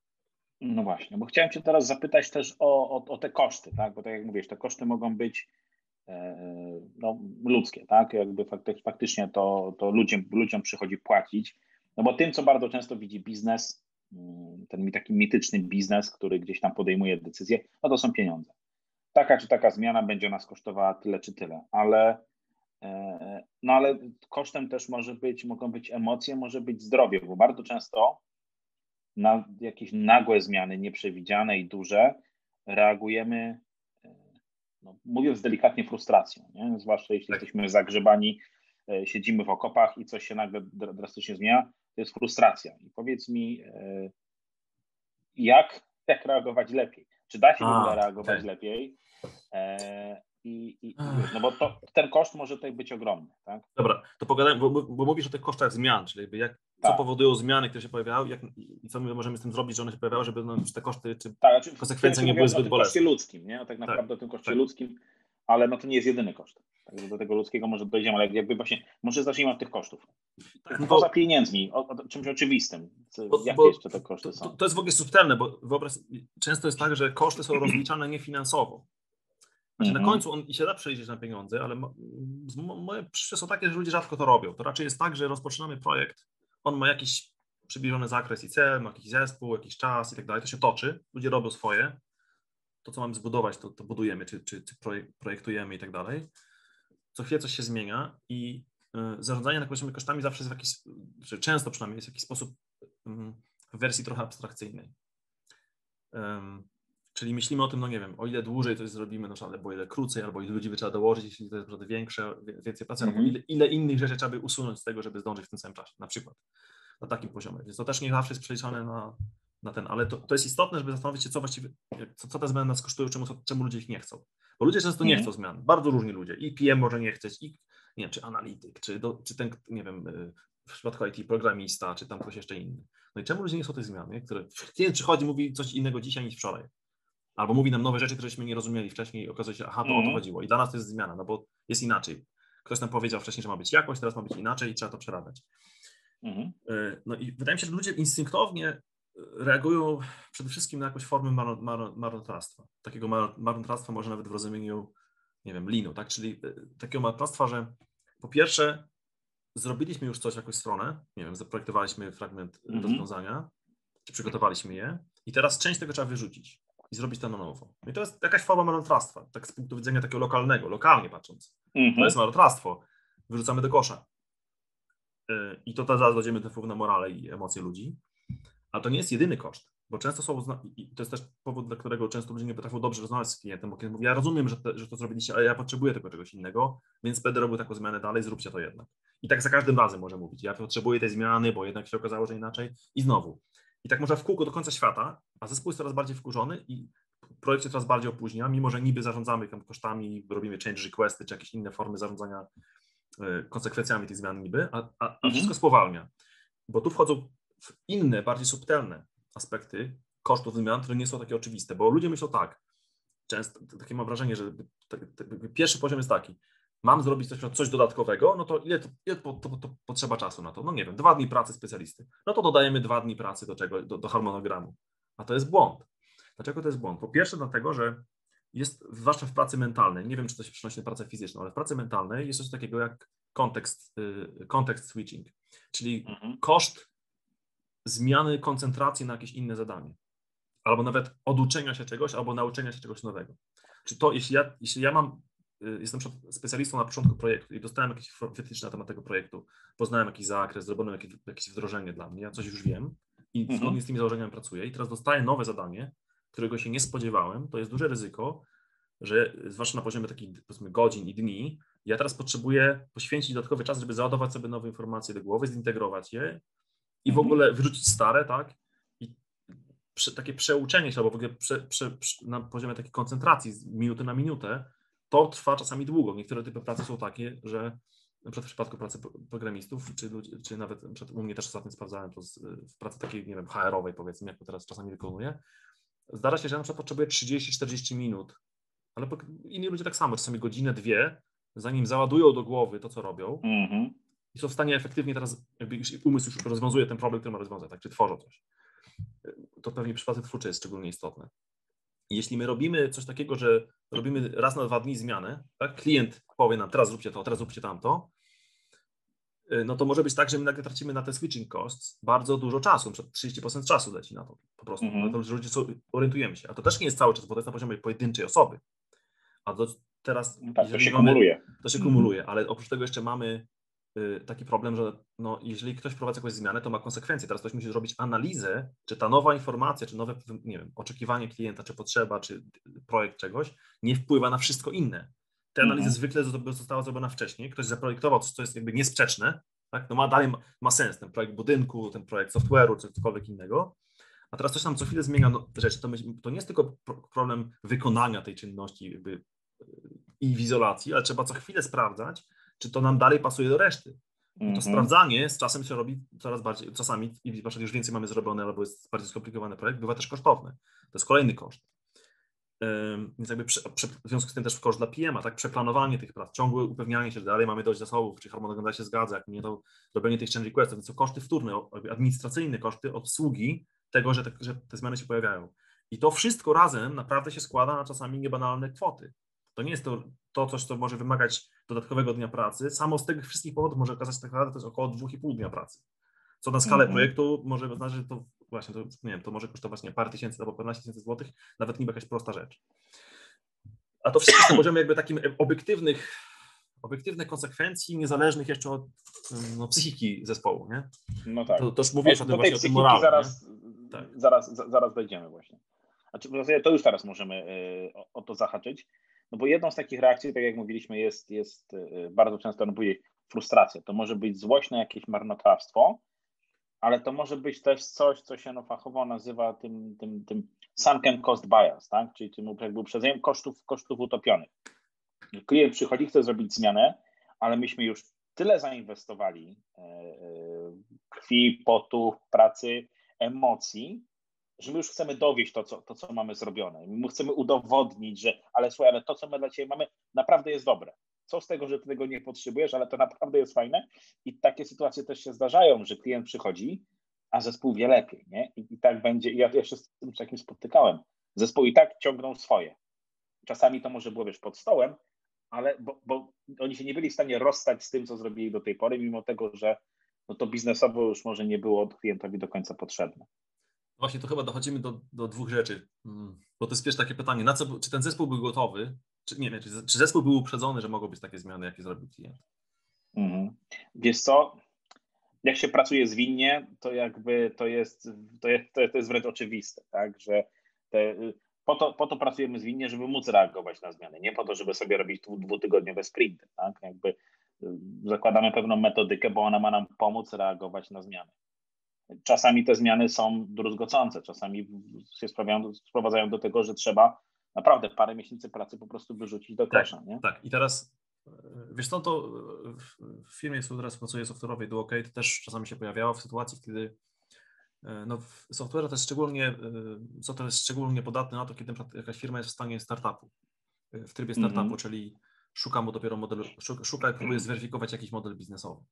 No właśnie, bo chciałem Cię teraz zapytać też o, o, o te koszty, tak? Bo tak jak mówisz, te koszty mogą być e, no, ludzkie, tak? Jakby faktycznie to, to ludziom, ludziom przychodzi płacić. No bo tym, co bardzo często widzi biznes, mm, ten taki mityczny biznes, który gdzieś tam podejmuje decyzje, no to są pieniądze. Taka czy taka zmiana będzie nas kosztowała tyle czy tyle, ale e, no ale kosztem też może być, mogą być emocje, może być zdrowie, bo bardzo często na jakieś nagłe zmiany, nieprzewidziane i duże, reagujemy, e, no, mówiąc delikatnie, frustracją. Nie? Zwłaszcza jeśli tak. jesteśmy zagrzebani, e, siedzimy w okopach i coś się nagle drastycznie zmienia, to jest frustracja. I powiedz mi, e, jak, jak reagować lepiej? Czy da się w ogóle reagować tak. lepiej? I, i, no bo to, ten koszt może tutaj być ogromny. Tak? Dobra, to pogadajmy, bo, bo mówisz o tych kosztach zmian, czyli jakby jak, tak. co powodują zmiany, które się pojawiały jak, i co my możemy z tym zrobić, że one się pojawiały, żeby no, te koszty czy tak, znaczy, konsekwencje nie były zbyt bolesne. O tym koszcie ludzkim, nie? O tak, tak naprawdę tak, o tym koszcie tak. ludzkim, ale no to nie jest jedyny koszt. Także do tego ludzkiego może dojdziemy, ale jakby właśnie, może zacznijmy od tych kosztów. Tak, no Poza pieniędzmi, o, o, czymś oczywistym. Co, bo, jakie bo jeszcze te koszty to, są? To, to jest w ogóle subtelne, bo wyobraź, często jest tak, że koszty są rozliczane niefinansowo. Znaczy na mhm. końcu on i się da przejrzeć na pieniądze, ale moje przeczucia są takie, że ludzie rzadko to robią. To raczej jest tak, że rozpoczynamy projekt, on ma jakiś przybliżony zakres i cel, ma jakiś zespół, jakiś czas i tak dalej, to się toczy, ludzie robią swoje, to co mamy zbudować, to, to budujemy, czy, czy, czy projektujemy i tak dalej. Co chwilę coś się zmienia i y, zarządzanie nakreślonymi kosztami zawsze jest w jakiś, czy często przynajmniej jest w jakiś sposób y, w wersji trochę abstrakcyjnej. Czyli myślimy o tym, no nie wiem, o ile dłużej coś zrobimy, no, albo ile krócej, albo ile ludzi by trzeba dołożyć, jeśli to jest naprawdę większe, więcej pracy, mm -hmm. albo ile, ile, innych rzeczy trzeba by usunąć z tego, żeby zdążyć w tym samym czasie, na przykład na takim poziomie. Więc to też nie zawsze jest przeliczane na, na ten, ale to, to jest istotne, żeby zastanowić się, co właściwie, co, co te zmiany nas kosztują, czemu, czemu ludzie ich nie chcą. Bo ludzie często nie mm -hmm. chcą zmian, bardzo różni ludzie. I PM może nie chcieć, i nie wiem, czy analityk, czy, do, czy ten, nie wiem, y, w przypadku IT programista, czy tam ktoś jeszcze inny. No i czemu ludzie nie chcą tych zmian, nie? które klient przychodzi, mówi coś innego dzisiaj niż wczoraj. Albo mówi nam nowe rzeczy, któreśmy nie rozumieli wcześniej i okazuje się, aha, to mm. o to mhm. chodziło. I dla nas to jest zmiana, no bo jest inaczej. Ktoś nam powiedział wcześniej, że ma być jakoś, teraz ma być inaczej i trzeba to przerabiać. Mm. No i wydaje mi się, że ludzie instynktownie e, reagują przede wszystkim na jakąś formę marnotrawstwa. Takiego marnotrawstwa może nawet w rozumieniu nie wiem, linu, tak? Czyli takiego marnotrawstwa, że po pierwsze zrobiliśmy już coś w jakąś stronę, nie wiem, zaprojektowaliśmy fragment mm -hmm. rozwiązania, czy przygotowaliśmy je i teraz część tego trzeba wyrzucić i zrobić to na nowo. I to jest jakaś forma marnotrawstwa, tak z punktu widzenia takiego lokalnego, lokalnie patrząc. -hmm. To jest marnotrawstwo. Wyrzucamy do kosza. Y, I to zaraz dojdziemy do wpływu na morale i emocje ludzi. A to nie jest jedyny koszt, bo często są, i to jest też powód, dla którego często ludzie nie potrafią dobrze rozmawiać z klientem, bo klient mówi, ja rozumiem, że, te, że to zrobiliście, ale ja potrzebuję tego czegoś innego, więc będę robił taką zmianę dalej, zróbcie to jednak. I tak za każdym razem może mówić, ja potrzebuję tej zmiany, bo jednak się okazało, że inaczej i znowu. I tak może w kółko do końca świata, a zespół jest coraz bardziej wkurzony i projekt się coraz bardziej opóźnia, mimo że niby zarządzamy tam kosztami, robimy change requesty czy jakieś inne formy zarządzania e, konsekwencjami tych zmian niby, a, a, mhm. wszystko spowalnia. Bo tu wchodzą inne, bardziej subtelne aspekty kosztów zmian, które nie są takie oczywiste, bo ludzie myślą tak, często takie mam wrażenie, że pierwszy poziom jest taki, mam zrobić coś, coś dodatkowego, no to ile, to, ile to, to, to, potrzeba czasu na to? No nie wiem, dwa dni pracy specjalisty. No to dodajemy dwa dni pracy do czego, do, do harmonogramu. A to jest błąd. Dlaczego to jest błąd? Po pierwsze dlatego, że jest, zwłaszcza w pracy mentalnej, nie wiem, czy to się przynosi na pracę fizyczną, ale w pracy mentalnej jest coś takiego jak kontekst, y, kontekst switching, czyli mhm. koszt zmiany koncentracji na jakieś inne zadanie. Albo nawet oduczenia się czegoś, albo nauczenia się czegoś nowego. Czy to, jeśli ja, jeśli ja mam, jestem specjalistą na początku projektu i dostałem jakieś wytyczne na temat tego projektu, poznałem jakiś zakres, zrobiono jakieś, jakieś wdrożenie dla mnie, ja coś już wiem i mhm. zgodnie z tymi założeniami pracuję i teraz dostaję nowe zadanie, którego się nie spodziewałem, to jest duże ryzyko, że zwłaszcza na poziomie takich powiedzmy godzin i dni, ja teraz potrzebuję poświęcić dodatkowy czas, żeby załadować sobie nowe informacje do głowy, zintegrować je i w mhm. ogóle wyrzucić stare, tak? I prze, takie przeuczenie się, albo w ogóle prze, prze, na poziomie takiej koncentracji z minuty na minutę, to trwa czasami długo. Niektóre typy pracy są takie, że na przykład w przypadku pracy programistów, czy, czy nawet u mnie też ostatnio sprawdzałem to z, w pracy takiej, nie wiem, HR-owej powiedzmy, jak to teraz czasami wykonuję, zdarza się, że na przykład potrzebuje 30-40 minut, ale inni ludzie tak samo, czasami godzinę, dwie, zanim załadują do głowy to, co robią, mm -hmm i są w stanie efektywnie teraz, jakby umysł już rozwiązuje ten problem, który ma rozwiązać, tak, czy tworzą coś. To pewnie przypadek twórczy jest szczególnie istotne. Jeśli my robimy coś takiego, że robimy raz na dwa dni zmianę, tak, klient powie nam, teraz zróbcie to, teraz zróbcie tamto, y, no to może być tak, że my nagle tracimy na te switching costs bardzo dużo czasu, na 30% czasu leci na to po prostu, mm -hmm. na to, że ludzie orientujemy się. A to też nie jest cały czas, bo to jest na poziomie pojedynczej osoby. A to teraz... Tak, to się mamy, kumuluje. To się kumuluje, ale oprócz tego jeszcze mamy taki problem, że no, jeżeli ktoś wprowadza jakąś zmianę, to ma konsekwencje. Teraz ktoś musi zrobić analizę, czy ta nowa informacja, czy nowe nie wiem, oczekiwanie klienta, czy potrzeba, czy projekt czegoś nie wpływa na wszystko inne. Te analizy mhm. zwykle została zrobiona wcześniej, ktoś zaprojektował coś, co jest jakby niesprzeczne, tak? no ma dalej ma, ma sens ten projekt budynku, ten projekt software'u, czy cokolwiek innego, a teraz coś tam co chwilę zmienia no, rzeczy. To, to nie jest tylko problem wykonania tej czynności jakby y, i w izolacji, ale trzeba co chwilę sprawdzać, czy to nam dalej pasuje do reszty. To mm -hmm. sprawdzanie z czasem się robi coraz bardziej, czasami, i zwłaszcza już więcej mamy zrobione, albo jest bardziej skomplikowany projekt, bywa też kosztowny. To jest kolejny koszt. Więc jakby prze, prze, w związku z tym też koszt dla PM-a, tak, przeplanowanie tych prac, ciągłe upewnianie się, że dalej mamy dość zasobów, czy harmonogram się zgadza, jak nie to robienie tych change requestów, więc są koszty wtórne, administracyjne koszty obsługi tego, że te, że te zmiany się pojawiają. I to wszystko razem naprawdę się składa na czasami niebanalne kwoty. To nie jest to, to coś, co może wymagać dodatkowego dnia pracy. Samo z tych wszystkich powodów może okazać się tak naprawdę, to jest około 2,5 dnia pracy. Co na skalę mm -hmm. projektu może oznaczać, że to właśnie, to, nie wiem, to może kosztować nie parę tysięcy albo 15 tysięcy złotych, nawet niby jakaś prosta rzecz. A to wszystko na poziomie jakby takim obiektywnych, obiektywnych konsekwencji, niezależnych jeszcze od no, psychiki zespołu, nie? No tak. To, to już mówisz o tym właśnie, o tym morale. Zaraz, tak. zaraz, zaraz dojdziemy właśnie. Znaczy, to już teraz możemy y, o, o to zahaczyć. No bo jedną z takich reakcji, tak jak mówiliśmy, jest, jest y, bardzo często budzi frustracja. To może być złośne jakieś marnotrawstwo, ale to może być też coś, co się no fachowo nazywa tym, tym, tym sunken cost bias, tak? czyli tym jakby uprzedzeniem kosztów, kosztów utopionych. Klient przychodzi, chce zrobić zmianę, ale myśmy już tyle zainwestowali e, e, krwi, potu, pracy, emocji, że my już chcemy dowieść to, co, to, co mamy zrobione. My chcemy udowodnić, że ale słuchaj, ale to, co my dla Ciebie mamy, naprawdę jest dobre. Co z tego, że Ty tego nie potrzebujesz, ale to naprawdę jest fajne. I takie sytuacje też się zdarzają, że klient przychodzi, a zespół wie lepiej, nie? I, i tak będzie, I ja jeszcze z tym takim spotykałem. Zespół i tak ciągną swoje. Czasami to może było, wiesz, pod stołem, ale bo, bo oni się nie byli w stanie rozstać z tym, co zrobili do tej pory, mimo tego, że no to biznesowo już może nie było klientowi do końca potrzebne. Właśnie to chyba dochodzimy do, do dwóch rzeczy, mm, bo to jest pierwsze takie pytanie, na co, czy ten zespół był gotowy, czy nie, czy, czy zespół był uprzedzony, że mogą być takie zmiany, jakie zrobił klient? Mhm. Wiesz co, jak się pracuje zwinnie, to jakby to jest, to jest, to jest wręcz oczywiste, tak, że te, po, to, po to pracujemy zwinnie, żeby móc reagować na zmiany, nie po to, żeby sobie robić dwutygodniowe sprinty, tak, jakby y, zakładamy pewną metodykę, bo ona ma nam pomóc reagować na zmiany. Czasami te zmiany są druzgocące, czasami się sprowadzają do tego, że trzeba naprawdę parę miesięcy pracy po prostu wyrzucić do kosza. Tak, nie? tak. i teraz Wiesz co, to w firmie, w której teraz pracuję software'owej do OK, to też czasami się pojawiało w sytuacji, kiedy e, no, software to jest szczególnie, e, co to jest szczególnie podatne na to, kiedy jakaś firma jest w stanie startupu, e, w trybie startupu, mm -hmm. czyli szuka mu dopiero modelu, szuka, szuka i próbuje zweryfikować jakiś model biznesowy.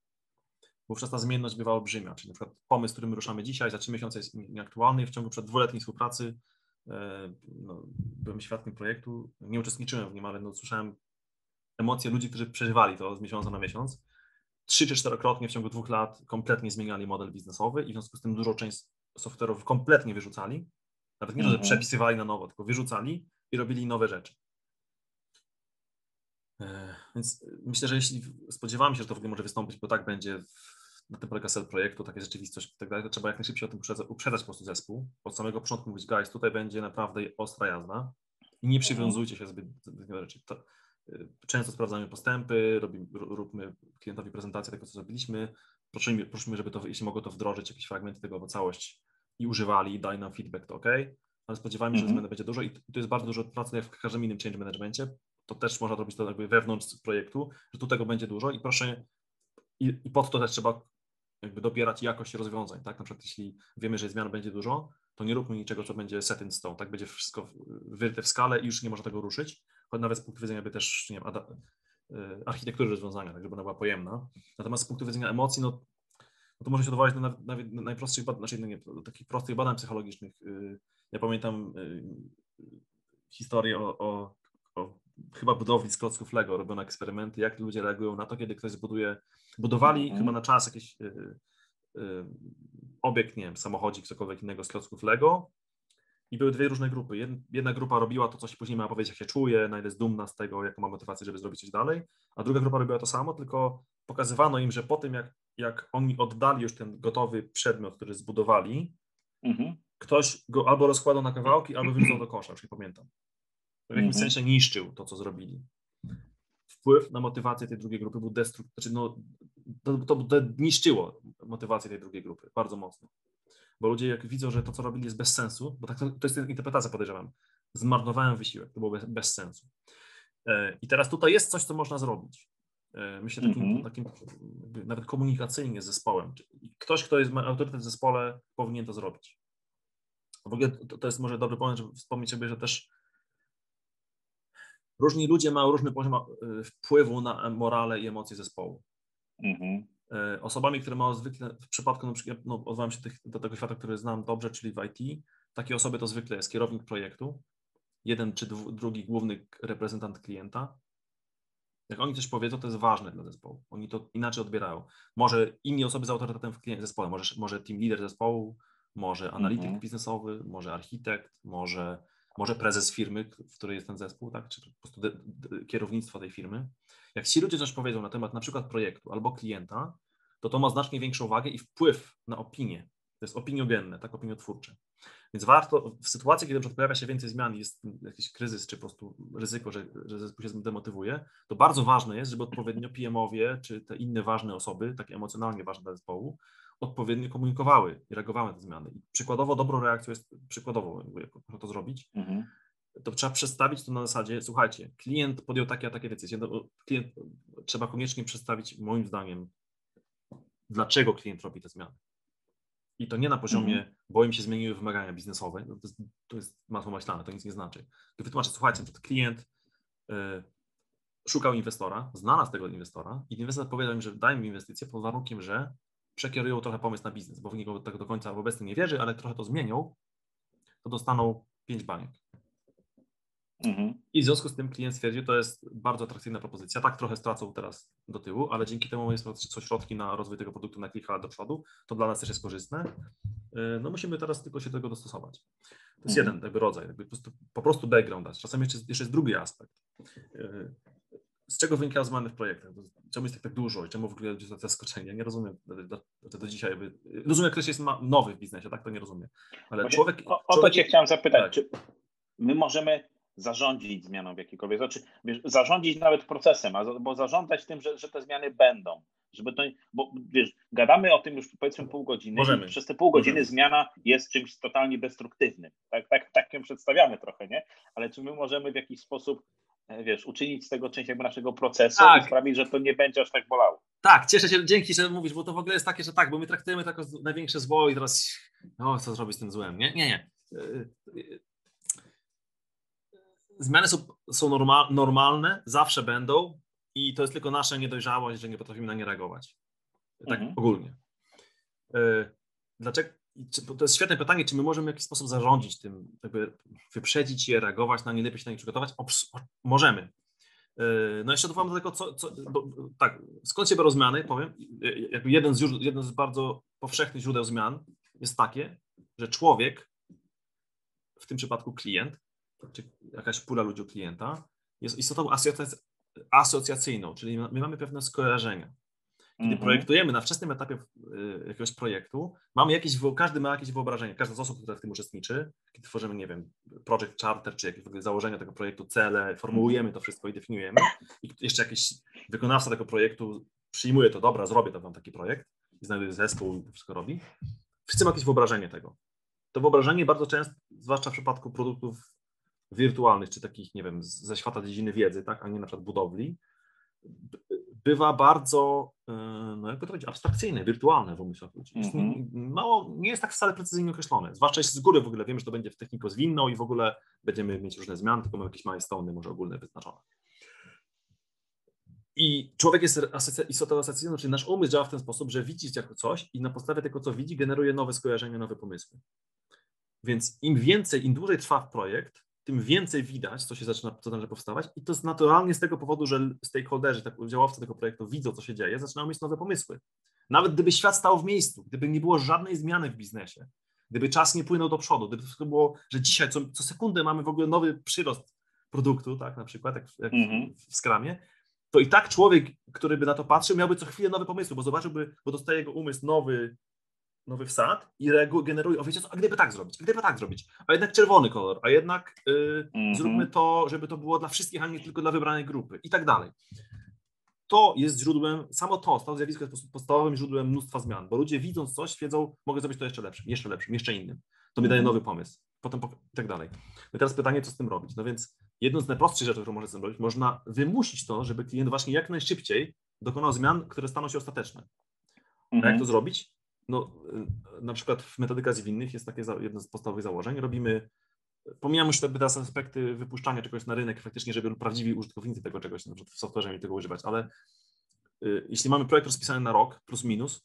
Wówczas ta zmienność bywa olbrzymia, czyli na przykład pomysł, którym ruszamy dzisiaj, za trzy miesiące jest nieaktualny i w ciągu przed dwuletniej współpracy no, byłem świadkiem projektu, nie uczestniczyłem w nim, ale no, słyszałem emocje ludzi, którzy przeżywali to z miesiąca na miesiąc. Trzy czy czterokrotnie w ciągu dwóch lat kompletnie zmieniali model biznesowy i w związku z tym dużo część software'ów kompletnie wyrzucali. Nawet nie, że mhm. przepisywali na nowo, tylko wyrzucali i robili nowe rzeczy. E, więc myślę, że jeśli spodziewamy się, że to w ogóle może wystąpić, bo tak będzie, na tym polega cel projektu, taka rzeczywistość i tak dalej, to trzeba jak najszybciej o tym uprzedzać, po prostu zespół. Od samego początku mówić, guys, tutaj będzie naprawdę ostra jazda i nie przywiązujcie się zbyt do rzeczy. To, Często sprawdzamy postępy, robimy, róbmy klientowi prezentację tego, co zrobiliśmy. Prosimy, prosimy, żeby to, jeśli mogą to wdrożyć, jakieś fragmenty tego albo całość i używali, daj nam feedback, to ok. Ale spodziewamy się, mm -hmm. że zmiany będzie dużo i to jest bardzo dużo pracy jak w każdym innym change managementie. To też można robić to jakby wewnątrz projektu, że tu tego będzie dużo i proszę, i, i pod to też trzeba jakby dobierać jakość rozwiązań, tak? Na przykład jeśli wiemy, że zmian będzie dużo, to nie róbmy niczego, co będzie set in stone, tak? Będzie wszystko wyryte w skalę i już nie można tego ruszyć, choć nawet z punktu widzenia by też, nie wiem, y, architektury rozwiązania, tak żeby ona była pojemna. Natomiast z punktu widzenia emocji, no, no to może się odwołać do nawet najprostszych badań, znaczy nie, takich prostych badań psychologicznych. Y, ja pamiętam y, historię o, o, o chyba budowli z klocków Lego, robiono eksperymenty, jak ludzie reagują na to, kiedy ktoś zbuduje, budowali -hmm. chyba na czas jakiś obiekt, nie wiem, samochodzik, cokolwiek innego z klocków Lego i były dwie różne grupy. Jedna grupa robiła to, co się później miała powiedzieć, jak się czuje, na ile jest dumna z tego, jaką ma motywację, żeby zrobić coś dalej, a druga grupa robiła to samo, tylko pokazywano im, że po tym, jak, jak oni oddali już ten gotowy przedmiot, który zbudowali, mhm. ktoś go albo rozkładał na kawałki, albo wyrzucał do kosza, już nie pamiętam. W jakimś mhm. sensie niszczył to, co zrobili. Wpływ na motywację tej drugiej grupy był destruktywny, znaczy no, to, to, to niszczyło motywację tej drugiej grupy bardzo mocno bo ludzie jak widzą, że to, co robili jest bez sensu, bo tak to, to jest interpretacja, podejrzewam, zmarnowałem wysiłek, to było bez, bez sensu. E, I teraz tutaj jest coś, co można zrobić. E, myślę takim, mm -hmm. takim nawet komunikacyjnie z zespołem. Ktoś, kto jest, ma autorytet w zespole, powinien to zrobić. W ogóle to, to jest może dobry pomysł, żeby wspomnieć sobie, że też różni ludzie mają różny poziom e, wpływu na morale i emocje zespołu. -hmm. E, osobami, które mają zwykle, w przypadku na przykład, no, odwołam się tych, do tego świata, który znam dobrze, czyli w IT, takie osoby to zwykle jest kierownik projektu, jeden czy drugi główny reprezentant klienta. Jak oni coś powiedzą, to jest ważne dla zespołu. Oni to inaczej odbierają. Może inni osoby z autorytetem w zespole, może, może team leader zespołu, może analityk mhm. biznesowy, może architekt, może, może prezes firmy, w której jest ten zespół, tak? czy po prostu kierownictwo tej firmy. Jak ci ludzie coś powiedzą na temat na przykład projektu albo klienta, to to ma znacznie większą wagę i wpływ na opinię. To jest opiniogenne, tak, opiniotwórcze. Więc warto, w sytuacji, kiedy pojawia się więcej zmian, jest jakiś kryzys, czy po prostu ryzyko, że, że zespół się demotywuje, to bardzo ważne jest, żeby odpowiednio PM-owie, czy te inne ważne osoby, takie emocjonalnie ważne dla zespołu, odpowiednio komunikowały i reagowały na te zmiany. I przykładowo dobrą reakcją jest, przykładowo, jak to zrobić, mhm to trzeba przedstawić to na zasadzie, słuchajcie, klient podjął takie a takie decyzje. No, klient, trzeba koniecznie przedstawić, moim zdaniem, dlaczego klient robi te zmiany. I to nie na poziomie, mm. bo im się zmieniły wymagania biznesowe, no to, jest, to jest masło maślane, to nic nie znaczy. To wytłumaczę, słuchajcie, klient y, szukał inwestora, znalazł tego inwestora i inwestor powiedział im, że daj mi inwestycję pod warunkiem, że przekierują trochę pomysł na biznes, bo w niego tak do końca obecnie nie wierzy, ale trochę to zmienią, to dostaną pięć baniek. Mhm. I w związku z tym klient stwierdził, to jest bardzo atrakcyjna propozycja. Tak trochę stracą teraz do tyłu, ale dzięki temu jest są środki na rozwój tego produktu na kilka lat do przodu. To dla nas też jest korzystne. Y, no musimy teraz tylko się do tego dostosować. To jest mhm. jeden jakby rodzaj, jakby po, prostu, po prostu background dać. Czasami jeszcze, jeszcze jest drugi aspekt. Z czego wynikają zmiany w projektach? Czemu jest tak, tak dużo i czemu w ogóle jest to zaskoczenie? Nie rozumiem do, do, do dzisiaj. Jakby, rozumiem, jak ktoś jest nowy w biznesie, tak? To nie rozumiem. Ale człowiek. O, o to Cię chciałem zapytać. Tak. Czy my możemy zarządzić zmianą w jakiejkolwiek, znaczy wiesz, zarządzić nawet procesem, bo zarządzać tym, że, że te zmiany będą. Żeby to, bo wiesz, gadamy o tym już powiedzmy pół godziny Możemy. i przez te pół godziny Możemy. zmiana jest czymś totalnie destruktywnym. Tak, tak, tak ją przedstawiamy trochę, nie? Ale czy my możemy w jakiś sposób wiesz, uczynić z tego część jakby naszego procesu tak. i sprawić, że to nie będzie aż tak bolało. Tak, cieszę się, dzięki, że mówisz, bo to w ogóle jest takie, że tak, bo my traktujemy to jako największe zło i teraz, no co zrobić z tym złem, nie? Nie, nie. E, e, zmiany są, są normal, normalne, zawsze będą i to jest tylko nasza niedojrzałość, że nie potrafimy na nie reagować. Tak mhm. ogólnie. E, dlaczego? To jest świetne pytanie, czy my możemy w jakiś sposób zarządzić tym, jakby wyprzedzić je, reagować na nie, lepiej się na nie przygotować? O, możemy. E, no jeszcze dodam do tego, co, co bo, tak, skąd się biorą zmiany, powiem, e, jakby jeden z, jeden z bardzo powszechnych źródeł zmian jest takie, że człowiek, w tym przypadku klient, czy jakaś pula ludzi klienta, jest istotą asocjacyjną, czyli my mamy pewne skojarzenia. Kiedy mm -hmm. projektujemy na wczesnym etapie y, jakiegoś projektu, mamy jakieś, każdy ma jakieś wyobrażenie, każda z osób, która w tym uczestniczy, kiedy tworzymy, nie wiem, project charter, czy jakieś założenia tego projektu, cele, formułujemy to wszystko i definiujemy i jeszcze jakiś wykonawca tego projektu przyjmuje to, dobra, zrobię to wam taki projekt i znajduje zespół i to wszystko robi. Wszyscy mają jakieś wyobrażenie tego. To wyobrażenie bardzo często, zwłaszcza w przypadku produktów wirtualnych, czy takich, nie wiem, ze świata dziedziny wiedzy, tak, a nie na przykład budowli, bywa bardzo, e, no jakby to powiedzieć, abstrakcyjne, wirtualne w umysłach ludzi. Jest mm -hmm. mało, nie jest tak wcale precyzyjnie określone. Zwłaszcza jeśli z góry w ogóle wiemy, że to będzie w techniku zwinną i w ogóle będziemy mieć różne zmiany, tylko mamy jakieś milestone, może ogólne wyznaczone. I człowiek jest istotą asocjacyjną, czyli nasz umysł działa w ten sposób, że widzi jako coś i na podstawie tego, co widzi, generuje nowe skojarzenia, nowe pomysły. Więc im więcej, im dłużej trwa projekt, tym więcej widać, co się zaczyna, co zaczyna powstawać i to jest naturalnie z tego powodu, że stakeholderzy, tak, udziałowcy tego projektu widzą, co się dzieje, zaczynają mieć nowe pomysły. Nawet gdyby świat stał w miejscu, gdyby nie było żadnej zmiany w biznesie, gdyby czas nie płynął do przodu, gdyby to było, że dzisiaj co, co sekundę mamy w ogóle nowy przyrost produktu, tak, na przykład, jak, jak mm-hmm. w skramie, to i tak człowiek, który by na to patrzył, miałby co chwilę nowe pomysły, bo zobaczyłby, bo dostaje jego umysł nowy nowy wsad i generuje, o wiecie co, a gdyby tak zrobić, a gdyby tak zrobić, a jednak czerwony kolor, a jednak y, mm -hmm. zróbmy to, żeby to było dla wszystkich, a nie tylko dla wybranej grupy i tak dalej. To jest źródłem, samo to, to zjawisko jest podstawowym źródłem mnóstwa zmian, bo ludzie widząc coś, wiedzą, mogę zrobić to jeszcze lepszym, jeszcze lepszym, jeszcze innym. To mi daje mhm. nowy pomysł, potem i tak dalej. No i teraz pytanie, co z tym robić? No więc jedną z najprostszych rzeczy, którą można z tym robić, można wymusić to, żeby klient właśnie jak najszybciej dokonał zmian, które staną się ostateczne. A jak to mhm. zrobić? No, y, na przykład w metodykach zwinnych jest takie jedno z podstawowych założeń. Robimy, pomijam już te teraz aspekty wypuszczania czegoś na rynek faktycznie, żeby prawdziwi użytkownicy tego czegoś, na przykład w softwarze mieli tego używać, ale y, jeśli mamy projekt rozpisany na rok, plus minus,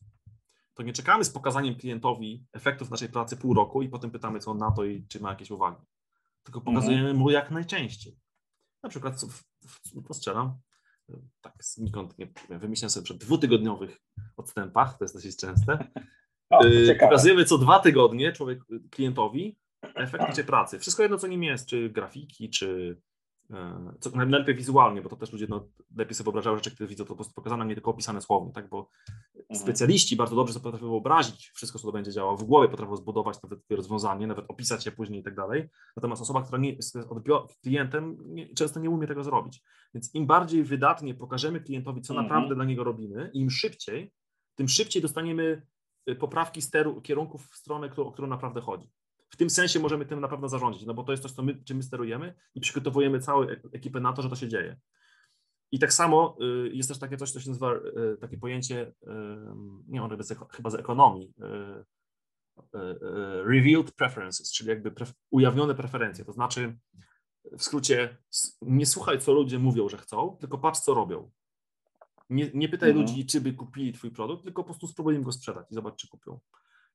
to nie czekamy z pokazaniem klientowi efektów naszej pracy pół roku i potem pytamy, co on na to i czy ma jakieś uwagi. Tylko mhm. pokazujemy mu jak najczęściej. Na przykład postrzelam, tak znikąd nie wymyślam sobie przed dwutygodniowych odstępach, to jest dosyć częste. O, y, Pokazujemy co dwa tygodnie człowiek klientowi efekt pracy. Wszystko jedno, co nim jest, czy grafiki, czy co najlepiej wizualnie, bo to też ludzie no, lepiej sobie wyobrażają rzeczy, które widzą to po prostu pokazane, nie tylko opisane słownie, tak, bo mhm. specjaliści bardzo dobrze sobie potrafią wyobrazić wszystko, co to będzie działało, w głowie potrafią zbudować nawet rozwiązanie, nawet opisać je później i tak dalej, natomiast osoba, która nie jest klientem, nie, często nie umie tego zrobić, więc im bardziej wydatnie pokażemy klientowi, co mhm. naprawdę dla niego robimy, im szybciej, tym szybciej dostaniemy y, poprawki steru, kierunków w stronę, o którą naprawdę chodzi w tym sensie możemy tym na pewno zarządzić, no bo to jest coś, co my, czym my sterujemy i przygotowujemy całą ekipę na to, że to się dzieje. I tak samo y, jest też takie coś, co się nazywa, y, takie pojęcie, nie wiem, chyba z ekonomii, y, revealed preferences, czyli jakby ujawnione preferencje. To znaczy, w skrócie, nie słuchaj, co ludzie mówią, że chcą, tylko patrz, co robią. Nie, nie pytaj mhm. ludzi, czy by kupili Twój produkt, tylko po prostu spróbuj im go sprzedać i zobacz, czy kupią.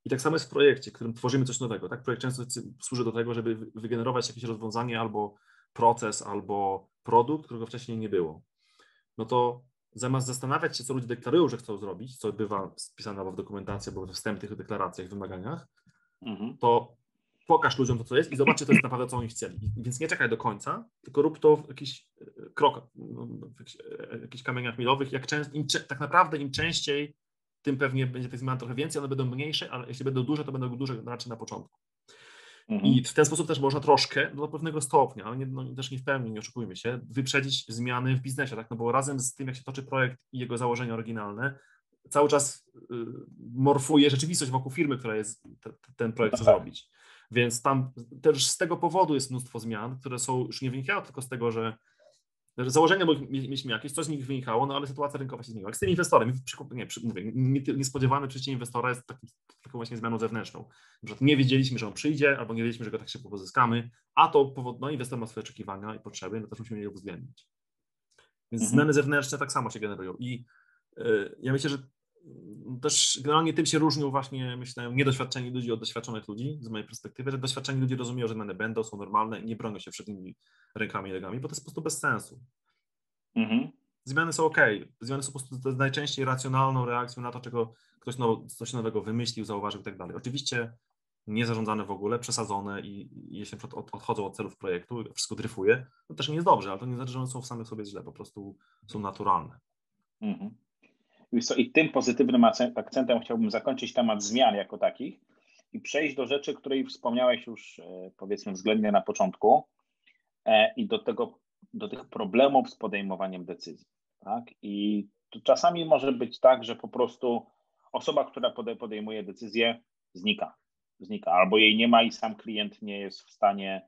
I tak samo jest w projekcie, w którym tworzymy coś nowego. Tak? Projekt często służy do tego, żeby wygenerować jakieś rozwiązanie albo proces albo produkt, którego wcześniej nie było. No to zamiast zastanawiać się, co ludzie deklarują, że chcą zrobić, co bywa spisane albo w dokumentacji, albo we wstępnych deklaracjach, wymaganiach, mhm. to pokaż ludziom to, co jest i zobaczcie, to jest naprawdę, co oni chcieli. Więc nie czekaj do końca, tylko rób to w jakichś e, krokach, no, w jakichś, e, jakichś kamieniach milowych. Jak częst, im, tak naprawdę im częściej, tym pewnie będzie tych zmian trochę więcej, one będą mniejsze, ale jeśli będą duże, to będą duże raczej na początku. Mhm. I w ten sposób też można troszkę, do pewnego stopnia, ale nie, no, też nie w pełni, nie oszukujmy się, wyprzedzić zmiany w biznesie, tak? No bo razem z tym, jak się toczy projekt i jego założenia oryginalne, cały czas y, morfuje rzeczywistość wokół firmy, która jest te, ten projekt chce zrobić. Więc tam też z tego powodu jest mnóstwo zmian, które są już nie wynikają tylko z tego, że Założenia mieliśmy jakieś, coś z nich wynikało, no ale sytuacja rynkowa się zmieniła. Jak z tym inwestorem, nie, mówię, niespodziewany przyjście inwestora jest takim, taką właśnie zmianą zewnętrzną. Na nie wiedzieliśmy, że on przyjdzie, albo nie wiedzieliśmy, że go tak szybko pozyskamy, a to powód, no inwestor ma swoje oczekiwania i potrzeby, no też musimy je uwzględnić. Więc mhm. zmiany zewnętrzne tak samo się generują. I y, ja myślę, że też generalnie tym się różnią właśnie, myślę, niedoświadczeni ludzi od doświadczonych ludzi, z mojej perspektywy, że doświadczeni ludzie rozumieją, że zmiany będą, są normalne i nie bronią się przed nimi rękami i legami, bo to jest po prostu bez sensu. Mhm. Zmiany są ok. Zmiany są po prostu najczęściej racjonalną reakcją na to, czego ktoś now, coś nowego wymyślił, zauważył i tak dalej. Oczywiście niezarządzane w ogóle, przesadzone i, i jeśli od, odchodzą od celów projektu, wszystko dryfuje, to też nie jest dobrze, ale to nie znaczy, że one są w samych sobie źle, po prostu są naturalne. Mhm. I tym pozytywnym akcentem chciałbym zakończyć temat zmian jako takich i przejść do rzeczy, której wspomniałeś już e, powiedzmy względnie na początku e, i do, tego, do tych problemów z podejmowaniem decyzji. Tak? I czasami może być tak, że po prostu osoba, która podejmuje decyzję, znika. Znika, albo jej nie ma i sam klient nie jest w stanie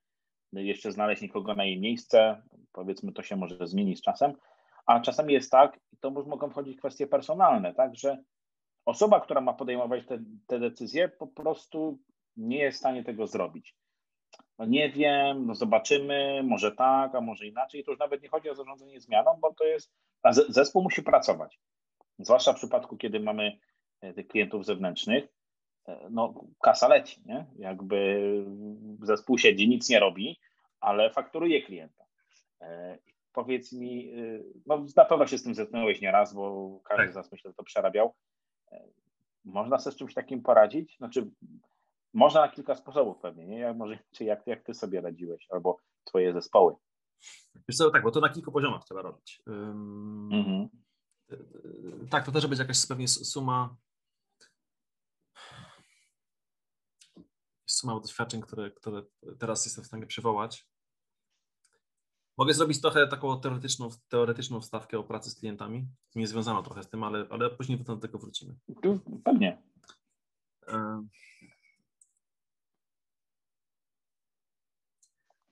jeszcze znaleźć nikogo na jej miejsce. Powiedzmy, to się może zmienić z czasem a czasami jest tak, to już mogą wchodzić kwestie personalne, tak, że osoba, która ma podejmować te, te decyzje, po prostu nie jest w stanie tego zrobić. No nie wiem, no zobaczymy, może tak, a może inaczej. To już nawet nie chodzi o zarządzanie zmianą, bo to jest, a zespół musi pracować. Zwłaszcza w przypadku, kiedy mamy e, tych klientów zewnętrznych, e, no kasa leci, nie? Jakby zespół siedzi, nic nie robi, ale fakturuje klienta. E, powiedz mi, y, no na pewno się z tym zetknąłeś nieraz, bo każdy tak. z nas myślę, że to przerabiał. E, można sobie z czymś takim poradzić? Znaczy, można na kilka sposobów pewnie, nie? Jak, może, czy jak, jak ty sobie radziłeś, albo twoje zespoły? Wiesz co, tak, bo to na kilku poziomach trzeba robić. Mhm. Tak, to też będzie jakaś pewnie suma suma doświadczeń, które, które teraz jestem w stanie przywołać. Mogę zrobić trochę taką teoretyczną, teoretyczną wstawkę o pracy z klientami, nie związaną trochę z tym, ale, ale później do tego wrócimy. Pewnie.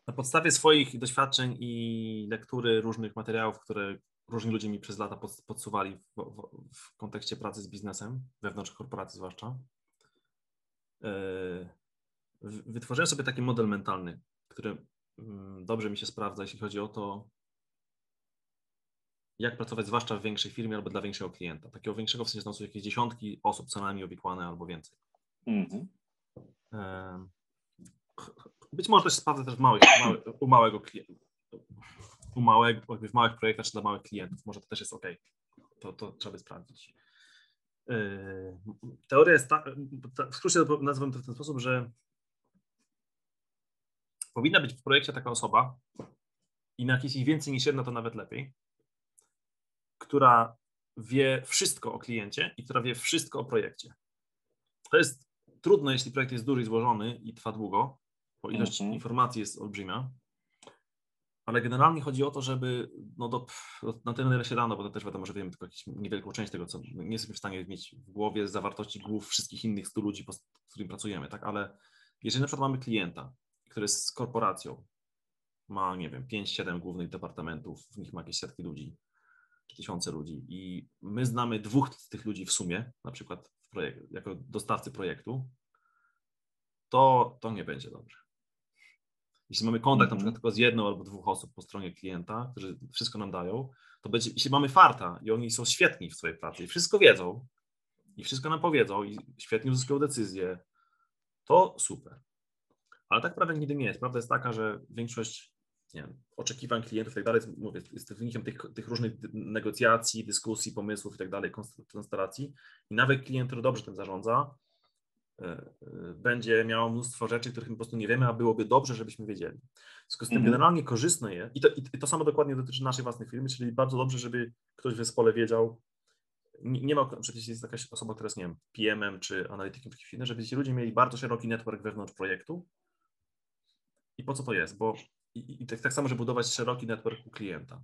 Na podstawie swoich doświadczeń i lektury różnych materiałów, które różni ludzie mi przez lata podsuwali w, w, w kontekście pracy z biznesem, wewnątrz korporacji zwłaszcza, e, wytworzyłem sobie taki model mentalny, który dobrze mi się sprawdza, jeśli chodzi o to, jak pracować, zwłaszcza w większej firmie albo dla większego klienta. Takiego większego w sensie, tam są jakieś dziesiątki osób co najmniej uwikłane albo więcej. Mm-hmm. Być może też sprawdzę też w małych, małe, u małego klienta, u małego, w małych projektach czy dla małych klientów. Może to też jest ok. To, to trzeba by sprawdzić. Teoria jest ta, w skrócie nazywam to w ten sposób, że powinna być w projekcie taka osoba i na jakieś ich więcej niż jedna, to nawet lepiej, która wie wszystko o kliencie i która wie wszystko o projekcie. To jest trudne, jeśli projekt jest duży i złożony i trwa długo, bo ilość mm -hmm. informacji jest olbrzymia. Ale generalnie chodzi o to, żeby no do, na tyle, ile się dano, bo to też wiadomo, że wiemy tylko jakąś niewielką część tego, co nie jesteśmy w stanie mieć w głowie zawartości głów wszystkich innych 100 ludzi, z którymi pracujemy, tak? Ale jeżeli na przykład mamy klienta, który jest z korporacją, ma, nie wiem, 5-7 głównych departamentów, w nich ma jakieś setki ludzi, czy tysiące ludzi i my znamy dwóch z tych ludzi w sumie, na przykład projekt, jako dostawcy projektu, to, to nie będzie dobrze. Jeśli mamy kontakt mm -hmm. na przykład tylko z jedną albo dwóch osób po stronie klienta, którzy wszystko nam dają, to będzie, jeśli mamy farta i oni są świetni w swojej pracy i wszystko wiedzą i wszystko nam powiedzą i świetnie uzyskują decyzje, to super. Ale tak prawie nigdy nie jest. Prawda jest taka, że większość nie oczekiwań klientów i tak dalej, mówię, jest wynikiem tych, tych różnych negocjacji, dyskusji, pomysłów i tak dalej, konstelacji. I nawet klient, który dobrze tym zarządza, e, e, będzie miał mnóstwo rzeczy, których my po prostu nie wiemy, a byłoby dobrze, żebyśmy wiedzieli. W związku z tym mhm. generalnie korzystne jest, i to, i to samo dokładnie dotyczy naszej własnej firmy, czyli bardzo dobrze, żeby ktoś w zespole wiedział, nie, nie ma, przecież jest jakaś osoba, która jest, nie wiem, PM-em czy analitykiem takich firm, żeby ci ludzie mieli bardzo szeroki network wewnątrz projektu. I po co to jest? Bo i, i tak, tak samo, żeby budować szeroki network u klienta.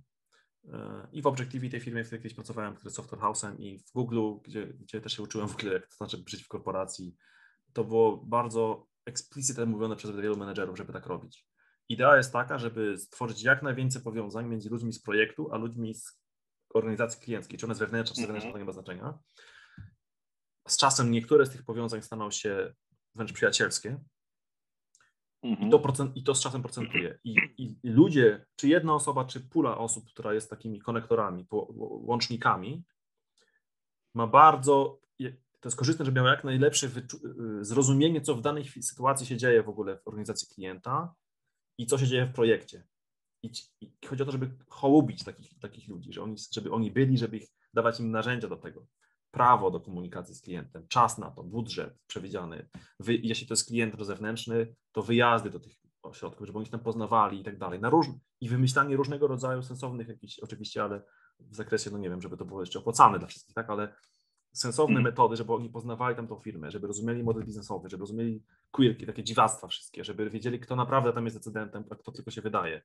E, I w Objectivity, tej firmie, w której kiedyś pracowałem, który software house'em i w Google, gdzie, gdzie też się uczyłem w ogóle, jak to znaczy żyć w korporacji, to było bardzo eksplicitnie mówione przez wielu menedżerów, żeby tak robić. Idea jest taka, żeby stworzyć jak najwięcej powiązań między ludźmi z projektu, a ludźmi z organizacji klienckiej, czy one jest wewnętrzna, czy zewnętrzna, to nie ma znaczenia. Z czasem niektóre z tych powiązań staną się wręcz przyjacielskie, Mhm. I, to procent, I to z czasem procentuje. I, i, ludzie, czy jedna osoba, czy pula osób, która jest takimi konektorami, łącznikami, ma bardzo, to jest korzystne, żeby miała jak najlepsze y, zrozumienie, co w danej sytuacji się dzieje w ogóle w organizacji klienta i co się dzieje w projekcie. I, i chodzi o to, żeby hołubić takich, takich ludzi, że oni, żeby oni byli, żeby ich dawać im narzędzia do tego prawo do komunikacji z klientem, czas na to, budżet przewidziany. Wy, jeśli to jest klient zewnętrzny, to wyjazdy do tych ośrodków, żeby oni się tam poznawali i tak dalej. Na róż, I wymyślanie różnego rodzaju sensownych jakichś, oczywiście, ale w zakresie, no nie wiem, żeby to było jeszcze opłacane dla wszystkich, tak, ale sensowne mm. metody, żeby oni poznawali tam tą firmę, żeby rozumieli model biznesowy, żeby rozumieli quirki, takie dziwactwa wszystkie, żeby wiedzieli, kto naprawdę tam jest decydentem, a kto tylko się wydaje,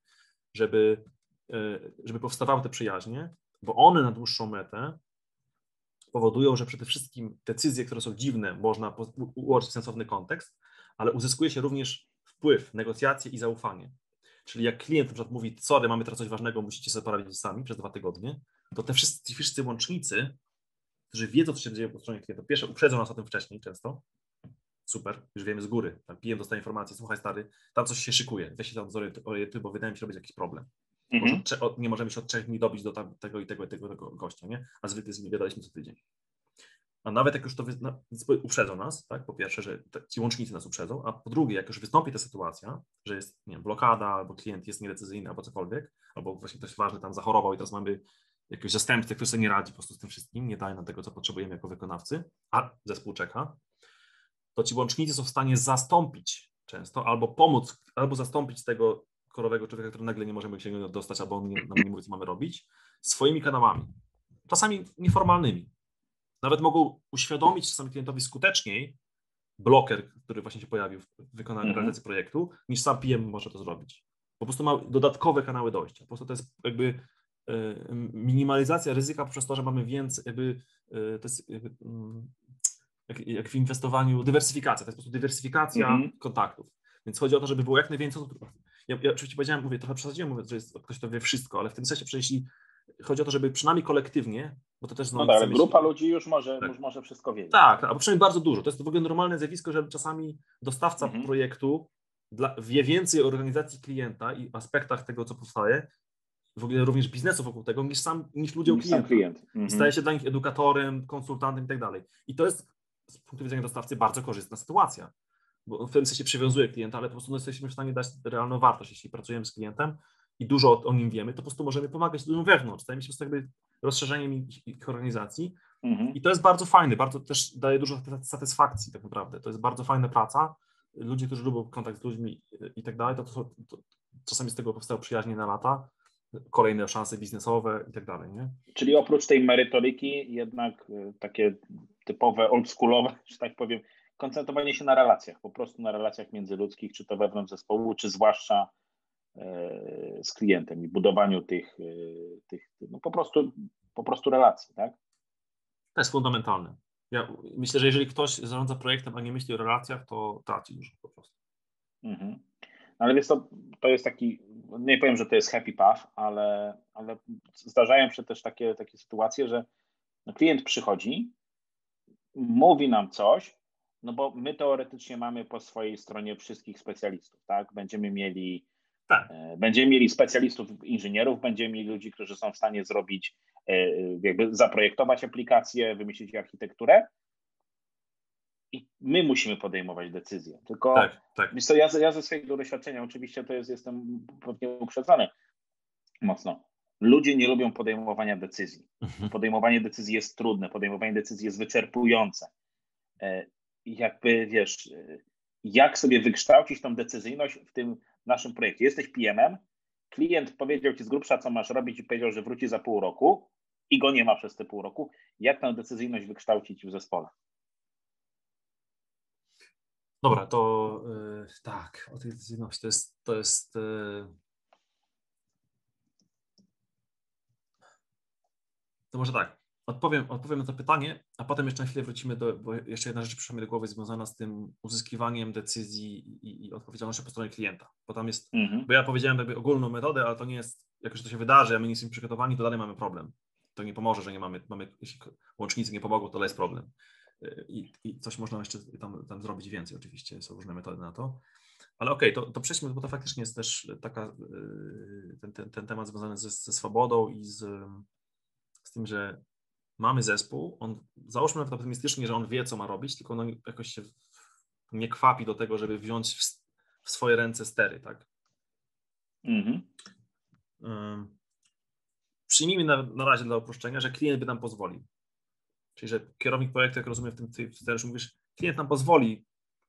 żeby, e, żeby powstawały te przyjaźnie, bo one na dłuższą metę powodują, że przede wszystkim decyzje, które są dziwne, można ułożyć w sensowny kontekst, ale uzyskuje się również wpływ, negocjacje i zaufanie. Czyli jak klient na przykład mówi, sorry, mamy teraz coś ważnego, musicie sobie poradzić sami przez dwa tygodnie, to te wszyscy, wszyscy łącznicy, którzy wiedzą, co się dzieje po stronie klienta, pierwsze uprzedzą nas o tym wcześniej często, super, już wiemy z góry, tam PM dostaje informację, słuchaj stary, tam coś się szykuje, weź się tam zorientuj, bo wydaje mi się, będzie jakiś problem. Mhm. nie możemy się od trzech dni dobić do tam, tego i tego i tego, tego gościa, nie? A zwykle z nim gadaliśmy co tydzień. A nawet jak już to no, uprzedzą nas, tak, po pierwsze, że ci łącznicy nas uprzedzą, a po drugie, jak już wystąpi ta sytuacja, że jest nie wiem, blokada, albo klient jest niedecyzyjny, albo cokolwiek, albo właśnie ktoś ważny tam zachorował i teraz mamy jakiegoś zastępcę, który sobie nie radzi po prostu z tym wszystkim, nie daje nam tego, co potrzebujemy jako wykonawcy, a zespół czeka, to ci łącznicy są w stanie zastąpić często, albo pomóc, albo zastąpić tego korowego człowieka, który nagle nie możemy się dostać, albo on nie, nam nie mówi, co mamy robić, swoimi kanałami. Czasami nieformalnymi. Nawet mogą uświadomić czasami klientowi skuteczniej bloker, który właśnie się pojawił w wykonaniu mm realizacji projektu, niż sam PM może to zrobić. Po prostu ma dodatkowe kanały dojścia. Po prostu to jest jakby e, minimalizacja ryzyka poprzez to, że mamy więcej, jakby e, to jest jakby, mm, jak, jak, w inwestowaniu, dywersyfikacja, to jest po prostu dywersyfikacja mm -hmm. kontaktów. Więc chodzi o to, żeby było jak najwięcej ja, ja oczywiście powiedziałem, mówię, trochę przesadziłem, mówiąc, że jest ktoś, kto wie wszystko, ale w tym sensie, jeśli chodzi o to, żeby przynajmniej kolektywnie, bo to też znowu... No tak, ale grupa ludzi już może, tak. już może wszystko wiedzieć. Tak, albo przynajmniej bardzo dużo. To jest w ogóle normalne zjawisko, że czasami dostawca mhm. projektu dla, wie więcej o organizacji klienta i aspektach tego, co powstaje, w ogóle również biznesu wokół tego, niż sam, niż ludzie niż klienta. klient. Mhm. Staje się dla nich edukatorem, konsultantem i tak dalej. I to jest z punktu widzenia dostawcy bardzo korzystna sytuacja bo w tym sensie przywiązuje klienta, ale po prostu no, jesteśmy w stanie dać realną wartość. Jeśli pracujemy z klientem i dużo o, nim wiemy, to po prostu możemy pomagać ludziom wewnątrz. Stajemy się jakby rozszerzeniem ich, ich organizacji mhm. i to jest bardzo fajne, bardzo też daje dużo satysfakcji tak naprawdę. To jest bardzo fajna praca. Ludzie, którzy lubią kontakt z ludźmi i tak dalej, to, to, to czasami z tego powstają przyjaźnie na lata, kolejne szanse biznesowe i tak dalej, nie? Czyli oprócz tej merytoryki jednak y, takie typowe oldschoolowe, że tak powiem, koncentrowanie się na relacjach, po prostu na relacjach międzyludzkich, czy to wewnątrz zespołu, czy zwłaszcza e, z klientem i budowaniu tych, e, tych no po, prostu, po prostu relacji, tak? To jest fundamentalne. Ja myślę, że jeżeli ktoś zarządza projektem, a nie myśli o relacjach, to traci już po prostu. Mhm. Ale więc to, to jest taki, nie powiem, że to jest happy path, ale, ale zdarzają się też takie, takie sytuacje, że no klient przychodzi, mówi nam coś, no bo my teoretycznie mamy po swojej stronie wszystkich specjalistów, tak? Będziemy mieli, tak. E, będziemy mieli specjalistów, inżynierów, będziemy mieli ludzi, którzy są w stanie zrobić, e, jakby zaprojektować aplikację, wymyślić architekturę. i my musimy podejmować decyzje. Tylko tak, tak. Co, ja, ja ze swojego doświadczenia, oczywiście to jest, jestem pewnie uprzedzony mocno. Ludzie nie lubią podejmowania decyzji. Mhm. Podejmowanie decyzji jest trudne, podejmowanie decyzji jest wyczerpujące. Jakby wiesz, jak sobie wykształcić tą decyzyjność w tym naszym projekcie? Jesteś PM-em, klient powiedział ci z grubsza, co masz robić i powiedział, że wróci za pół roku i go nie ma przez te pół roku. Jak tę decyzyjność wykształcić w zespole? Dobra, to yy, tak, o tej decyzyjności to jest, to jest yy, to może tak, odpowiem, odpowiem na to pytanie, a potem jeszcze na chwilę wrócimy do, bo jeszcze jedna rzecz przyszła mi do głowy związana z tym uzyskiwaniem decyzji i, i odpowiedzialnością po stronie klienta, bo tam jest, mhm. bo ja powiedziałem jakby ogólną metodę, ale to nie jest, jak już to się wydarzy, a my nie jesteśmy przygotowani, to dalej mamy problem. To nie pomoże, że nie mamy, mamy jeśli łącznicy nie pomogą, to jest problem. I, I, coś można jeszcze tam, tam zrobić więcej, oczywiście są różne metody na to. Ale okej, okay, to, to przejdźmy, bo to faktycznie jest też taka, y, ten, ten, ten temat związany ze, ze swobodą i z, z tym, że mamy zespół, on załóżmy nawet optymistycznie, że on wie, co ma robić, tylko on jakoś się nie kwapi do tego, żeby wziąć w, w swoje ręce stery, tak? Mhm. Um, przyjmijmy na, na razie dla uproszczenia, że klient by nam pozwolił. Czyli, że kierownik projektu, jak rozumiem w tym scenariuszu, mówisz, klient nam pozwoli,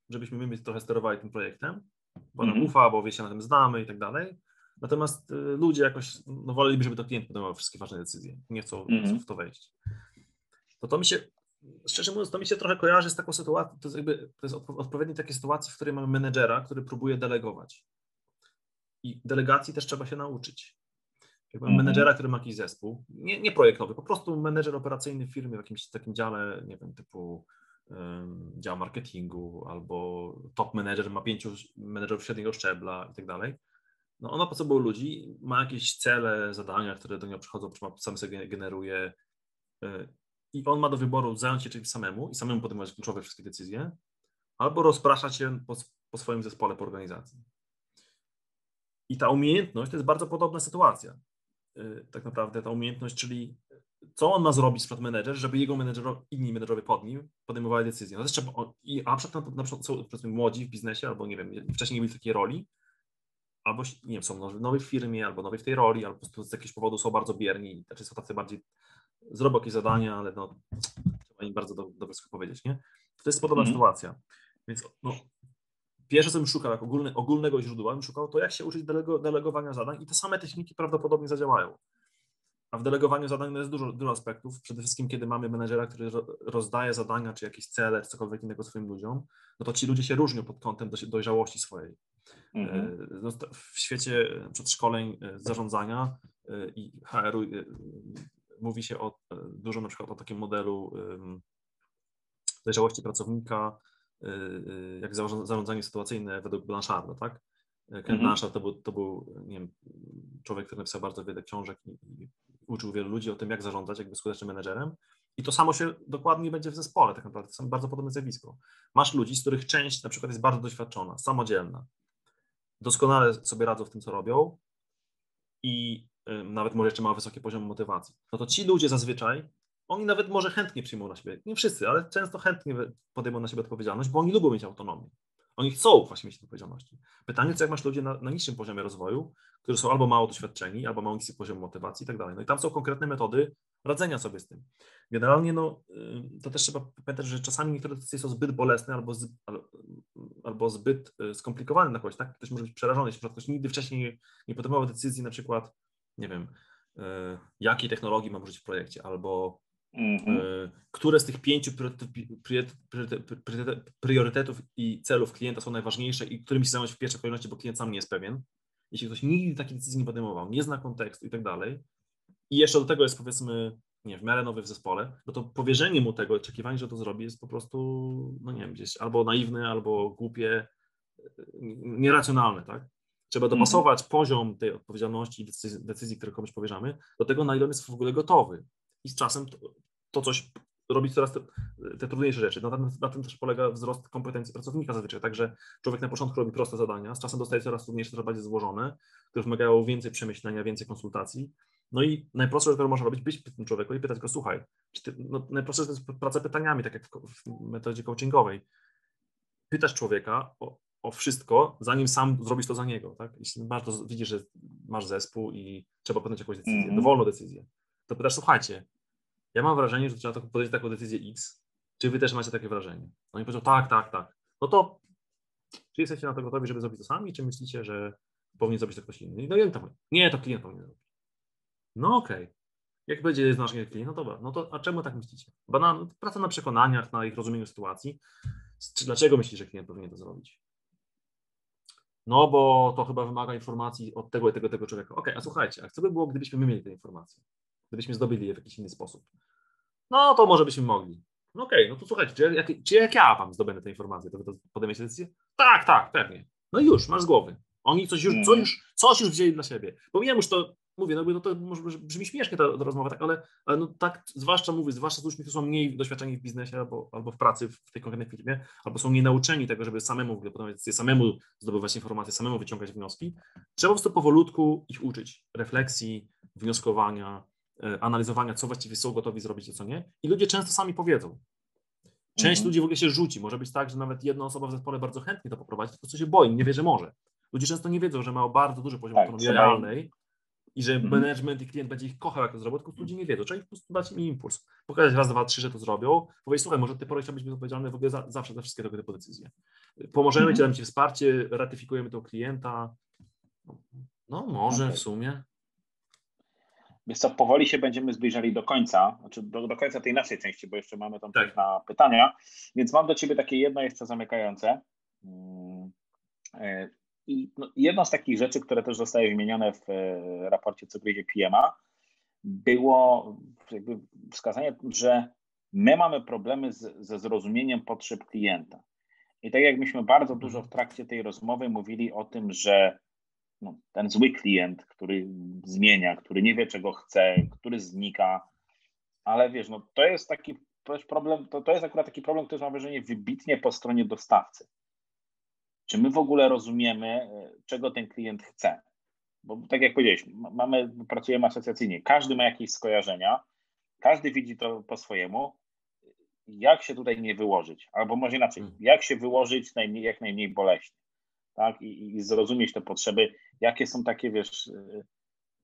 żebyśmy my trochę sterowali tym projektem, bo nam mm -hmm. ufa, bo wie się na tym znamy i tak dalej. Natomiast y, ludzie jakoś no, woleliby, żeby to klient podejmował wszystkie ważne decyzje. Nie chcą, mm -hmm. w to wejść. To to mi się, szczerze mówiąc, to mi się trochę kojarzy z taką sytuacją, to jest jakby, to jest odpowiednie takie sytuacje, w której mamy menedżera, który próbuje delegować. I delegacji też trzeba się nauczyć. Jakby mm -hmm. menedżera, który ma jakiś zespół, nie, nie projektowy, po prostu menedżer operacyjny w firmie w jakimś takim dziale, nie wiem, typu um, dział marketingu albo top menedżer ma pięciu menedżerów średniego szczebla i tak dalej. No ona po sobą ludzi, ma jakieś cele, zadania, które do niego przychodzą, czy sam sobie generuje y, i on ma do wyboru zająć się czymś samemu i samemu podejmować kluczowe wszystkie decyzje, albo rozpraszać się po, po swoim zespole, po organizacji. I ta umiejętność to jest bardzo podobna sytuacja. Y, tak naprawdę ta umiejętność, czyli co on ma zrobić z manager, żeby jego menedżerowie, inni menedżerowie pod nim podejmowali decyzje. No trzeba, i, a przykład, na przykład są młodzi w biznesie, albo nie wiem, wcześniej nie w takiej roli, albo nie wiem, są nowi w firmie, albo nowi w tej roli, albo po prostu z jakiegoś powodu są bardzo bierni, znaczy są tacy bardziej, zrobią jakieś zadania, ale no, trzeba im bardzo do, dobrze powiedzieć, nie? To jest podobna mm -hmm. sytuacja. Więc no, pierwsze, co bym szukał, jak ogólny, ogólnego źródła, bym szukał, to jak się uczyć delego, delegowania zadań i te same techniki prawdopodobnie zadziałają. A w delegowaniu zadań no jest dużo, dużo aspektów. Przede wszystkim, kiedy mamy menedżera, który rozdaje zadania, czy jakieś cele, czy cokolwiek innego swoim ludziom, no to ci ludzie się różnią pod kątem dojrzałości swojej. Mhm. E, no, w świecie przedszkoleń e, zarządzania e, i HR-u mówi się o, dużo na przykład o takim modelu dojrzałości pracownika, jak zarządzanie sytuacyjne według Blancharda, tak? Ken mhm. Blanchard to był, to był nie wiem, człowiek, który napisał bardzo wiele książek i, i uczył wielu ludzi o tym, jak zarządzać, jak być skutecznym menedżerem. I to samo się dokładnie będzie w zespole, tak naprawdę. To jest bardzo podobne zjawisko. Masz ludzi, z których część na przykład jest bardzo doświadczona, samodzielna, doskonale sobie radzą w tym, co robią i nawet może jeszcze ma wysoki poziom motywacji. No to ci ludzie zazwyczaj, oni nawet może chętnie przyjmą na siebie, nie wszyscy, ale często chętnie podejmą na siebie odpowiedzialność, bo oni lubią mieć autonomię. Oni chcą właśnie mieć odpowiedzialności. Pytanie, co jak masz ludzi na, na niższym poziomie rozwoju, którzy są albo mało doświadczeni, albo mają niski poziom motywacji i tak dalej. No i tam są konkretne metody radzenia sobie z tym. Generalnie no, y, to też trzeba pamiętać, że czasami niektóre decyzje są zbyt bolesne albo, z, albo zbyt y, skomplikowane na kogoś, tak? Ktoś może być przerażony, jeśli ktoś nigdy wcześniej nie podejmował decyzji na przykład, nie wiem, y, jakiej technologii mam użyć w projekcie, albo Mhm. E, które z tych pięciu priorytetów i celów klienta są najważniejsze i którymi się zająć w pierwszej kolejności, bo klient sam nie jest pewien. Jeśli ktoś nigdy takiej decyzji nie podejmował, nie zna kontekstu i tak dalej, i jeszcze do tego jest powiedzmy nie w miarę nowy w zespole, no to powierzenie mu tego, oczekiwanie, że to zrobi jest po prostu, no nie wiem, gdzieś albo naiwne, albo głupie, nieracjonalne, tak? Trzeba mhm. dopasować poziom tej odpowiedzialności i decyzji, decyzji, które komuś powierzamy, do tego, na ile on jest w ogóle gotowy. I z czasem to, to coś robić coraz te, te trudniejsze rzeczy. No, na, na, tym też polega wzrost kompetencji pracownika zazwyczaj. Także człowiek na początku robi proste zadania, z czasem dostaje coraz trudniejsze, coraz bardziej złożone, które wymagają więcej przemyślenia, więcej konsultacji. No i najprostsze, którą można robić, być tym człowieku i pytać go, słuchaj, czy ty, no, najprostsze to jest praca pytaniami, tak jak w, w metodzie coachingowej. Pytasz człowieka o, o wszystko, zanim sam zrobisz to za niego. Tak? Jeśli masz to, widzisz, że masz zespół i trzeba podjąć jakąś decyzję, mm -hmm. dowolną decyzję, to pytasz, słuchajcie, ja mam wrażenie, że trzeba podjąć taką decyzję X, czy wy też macie takie wrażenie? No i powiedział, tak, tak, tak. No to czy jesteście na to gotowi, żeby zrobić to sami, czy myślicie, że powinien zrobić to ktoś inny? No i tak nie, to klient powinien zrobić. No okej. Okay. Jak będzie nasz klient, no dobra, no to a czemu tak myślicie? Bo praca na przekonaniach, na ich rozumieniu sytuacji. Czy dlaczego myślisz, że klient powinien to zrobić? No bo to chyba wymaga informacji od tego i tego, tego człowieka. Okej, okay, a słuchajcie, a co by było, gdybyśmy my mieli te informacje? Gdybyśmy zdobyli je w jakiś inny sposób? No to może byśmy mogli. No okej, okay, no to słuchajcie, czy jak, czy jak ja wam zdobędę te informacje, to wy to podejmiecie decyzję? Tak, tak, pewnie. No już, masz z głowy. Oni coś już, coś mhm. już, coś już wzięli dla siebie. Pomijam już to, mówię, no, no to może brzmi śmiesznie ta, ta rozmowa, tak, ale, ale no tak, zwłaszcza mówię, zwłaszcza z ludźmi, którzy są mniej doświadczeni w biznesie albo, albo w pracy w tej konkretnej firmie, albo są nauczeni tego, żeby samemu podejmować decyzje, samemu zdobywać informacje, samemu wyciągać wnioski. Trzeba po prostu powolutku ich uczyć refleksji, wnioskowania, analizowania, co właściwie są gotowi zrobić, a co nie. I ludzie często sami powiedzą. Część mhm. ludzi w ogóle się rzuci. Może być tak, że nawet jedna osoba w zespole bardzo chętnie to poprowadzi, tylko co się boi, nie wie, że może. Ludzie często nie wiedzą, że mają bardzo duży poziom tak, autonomii realnej i że mhm. management i klient będzie ich kochał, jak to zrobią, tylko ludzie nie wiedzą. Trzeba ich po prostu dać im impuls. Pokazać raz, dwa, trzy, że to zrobią. Powiedzieć, słuchaj, może ty pora być odpowiedzialny w ogóle za, zawsze za wszystkie tego typu decyzje. Pomożemy mhm. ci, damy ci wsparcie, ratyfikujemy to klienta. No może okay. w sumie. Więc co, powoli się będziemy zbliżali do końca, znaczy do, do końca tej naszej części, bo jeszcze mamy tam tak. na pytania. Więc mam do Ciebie takie jedno jeszcze zamykające. Mm, e, I no, jedną z takich rzeczy, które też zostaje wymienione w e, raporcie co gryzie PMA, było jakby wskazanie, że my mamy problemy z, ze zrozumieniem potrzeb klienta. I tak jak myśmy bardzo dużo w trakcie tej rozmowy mówili o tym, że no, ten zły klient, który zmienia, który nie wie, czego chce, który znika, ale wiesz, no to jest taki problem, to, to jest akurat taki problem, który mam wrażenie wybitnie po stronie dostawcy. Czy my w ogóle rozumiemy, e, czego ten klient chce? Bo tak jak powiedziałeś, mamy, pracujemy asocjacyjnie, każdy ma jakieś skojarzenia, każdy widzi to po swojemu. Jak się tutaj nie wyłożyć? Albo może inaczej, hmm. jak się wyłożyć najmniej, jak najmniej boleśnie? Tak? I, i zrozumieć te potrzeby. Jakie są takie, wiesz,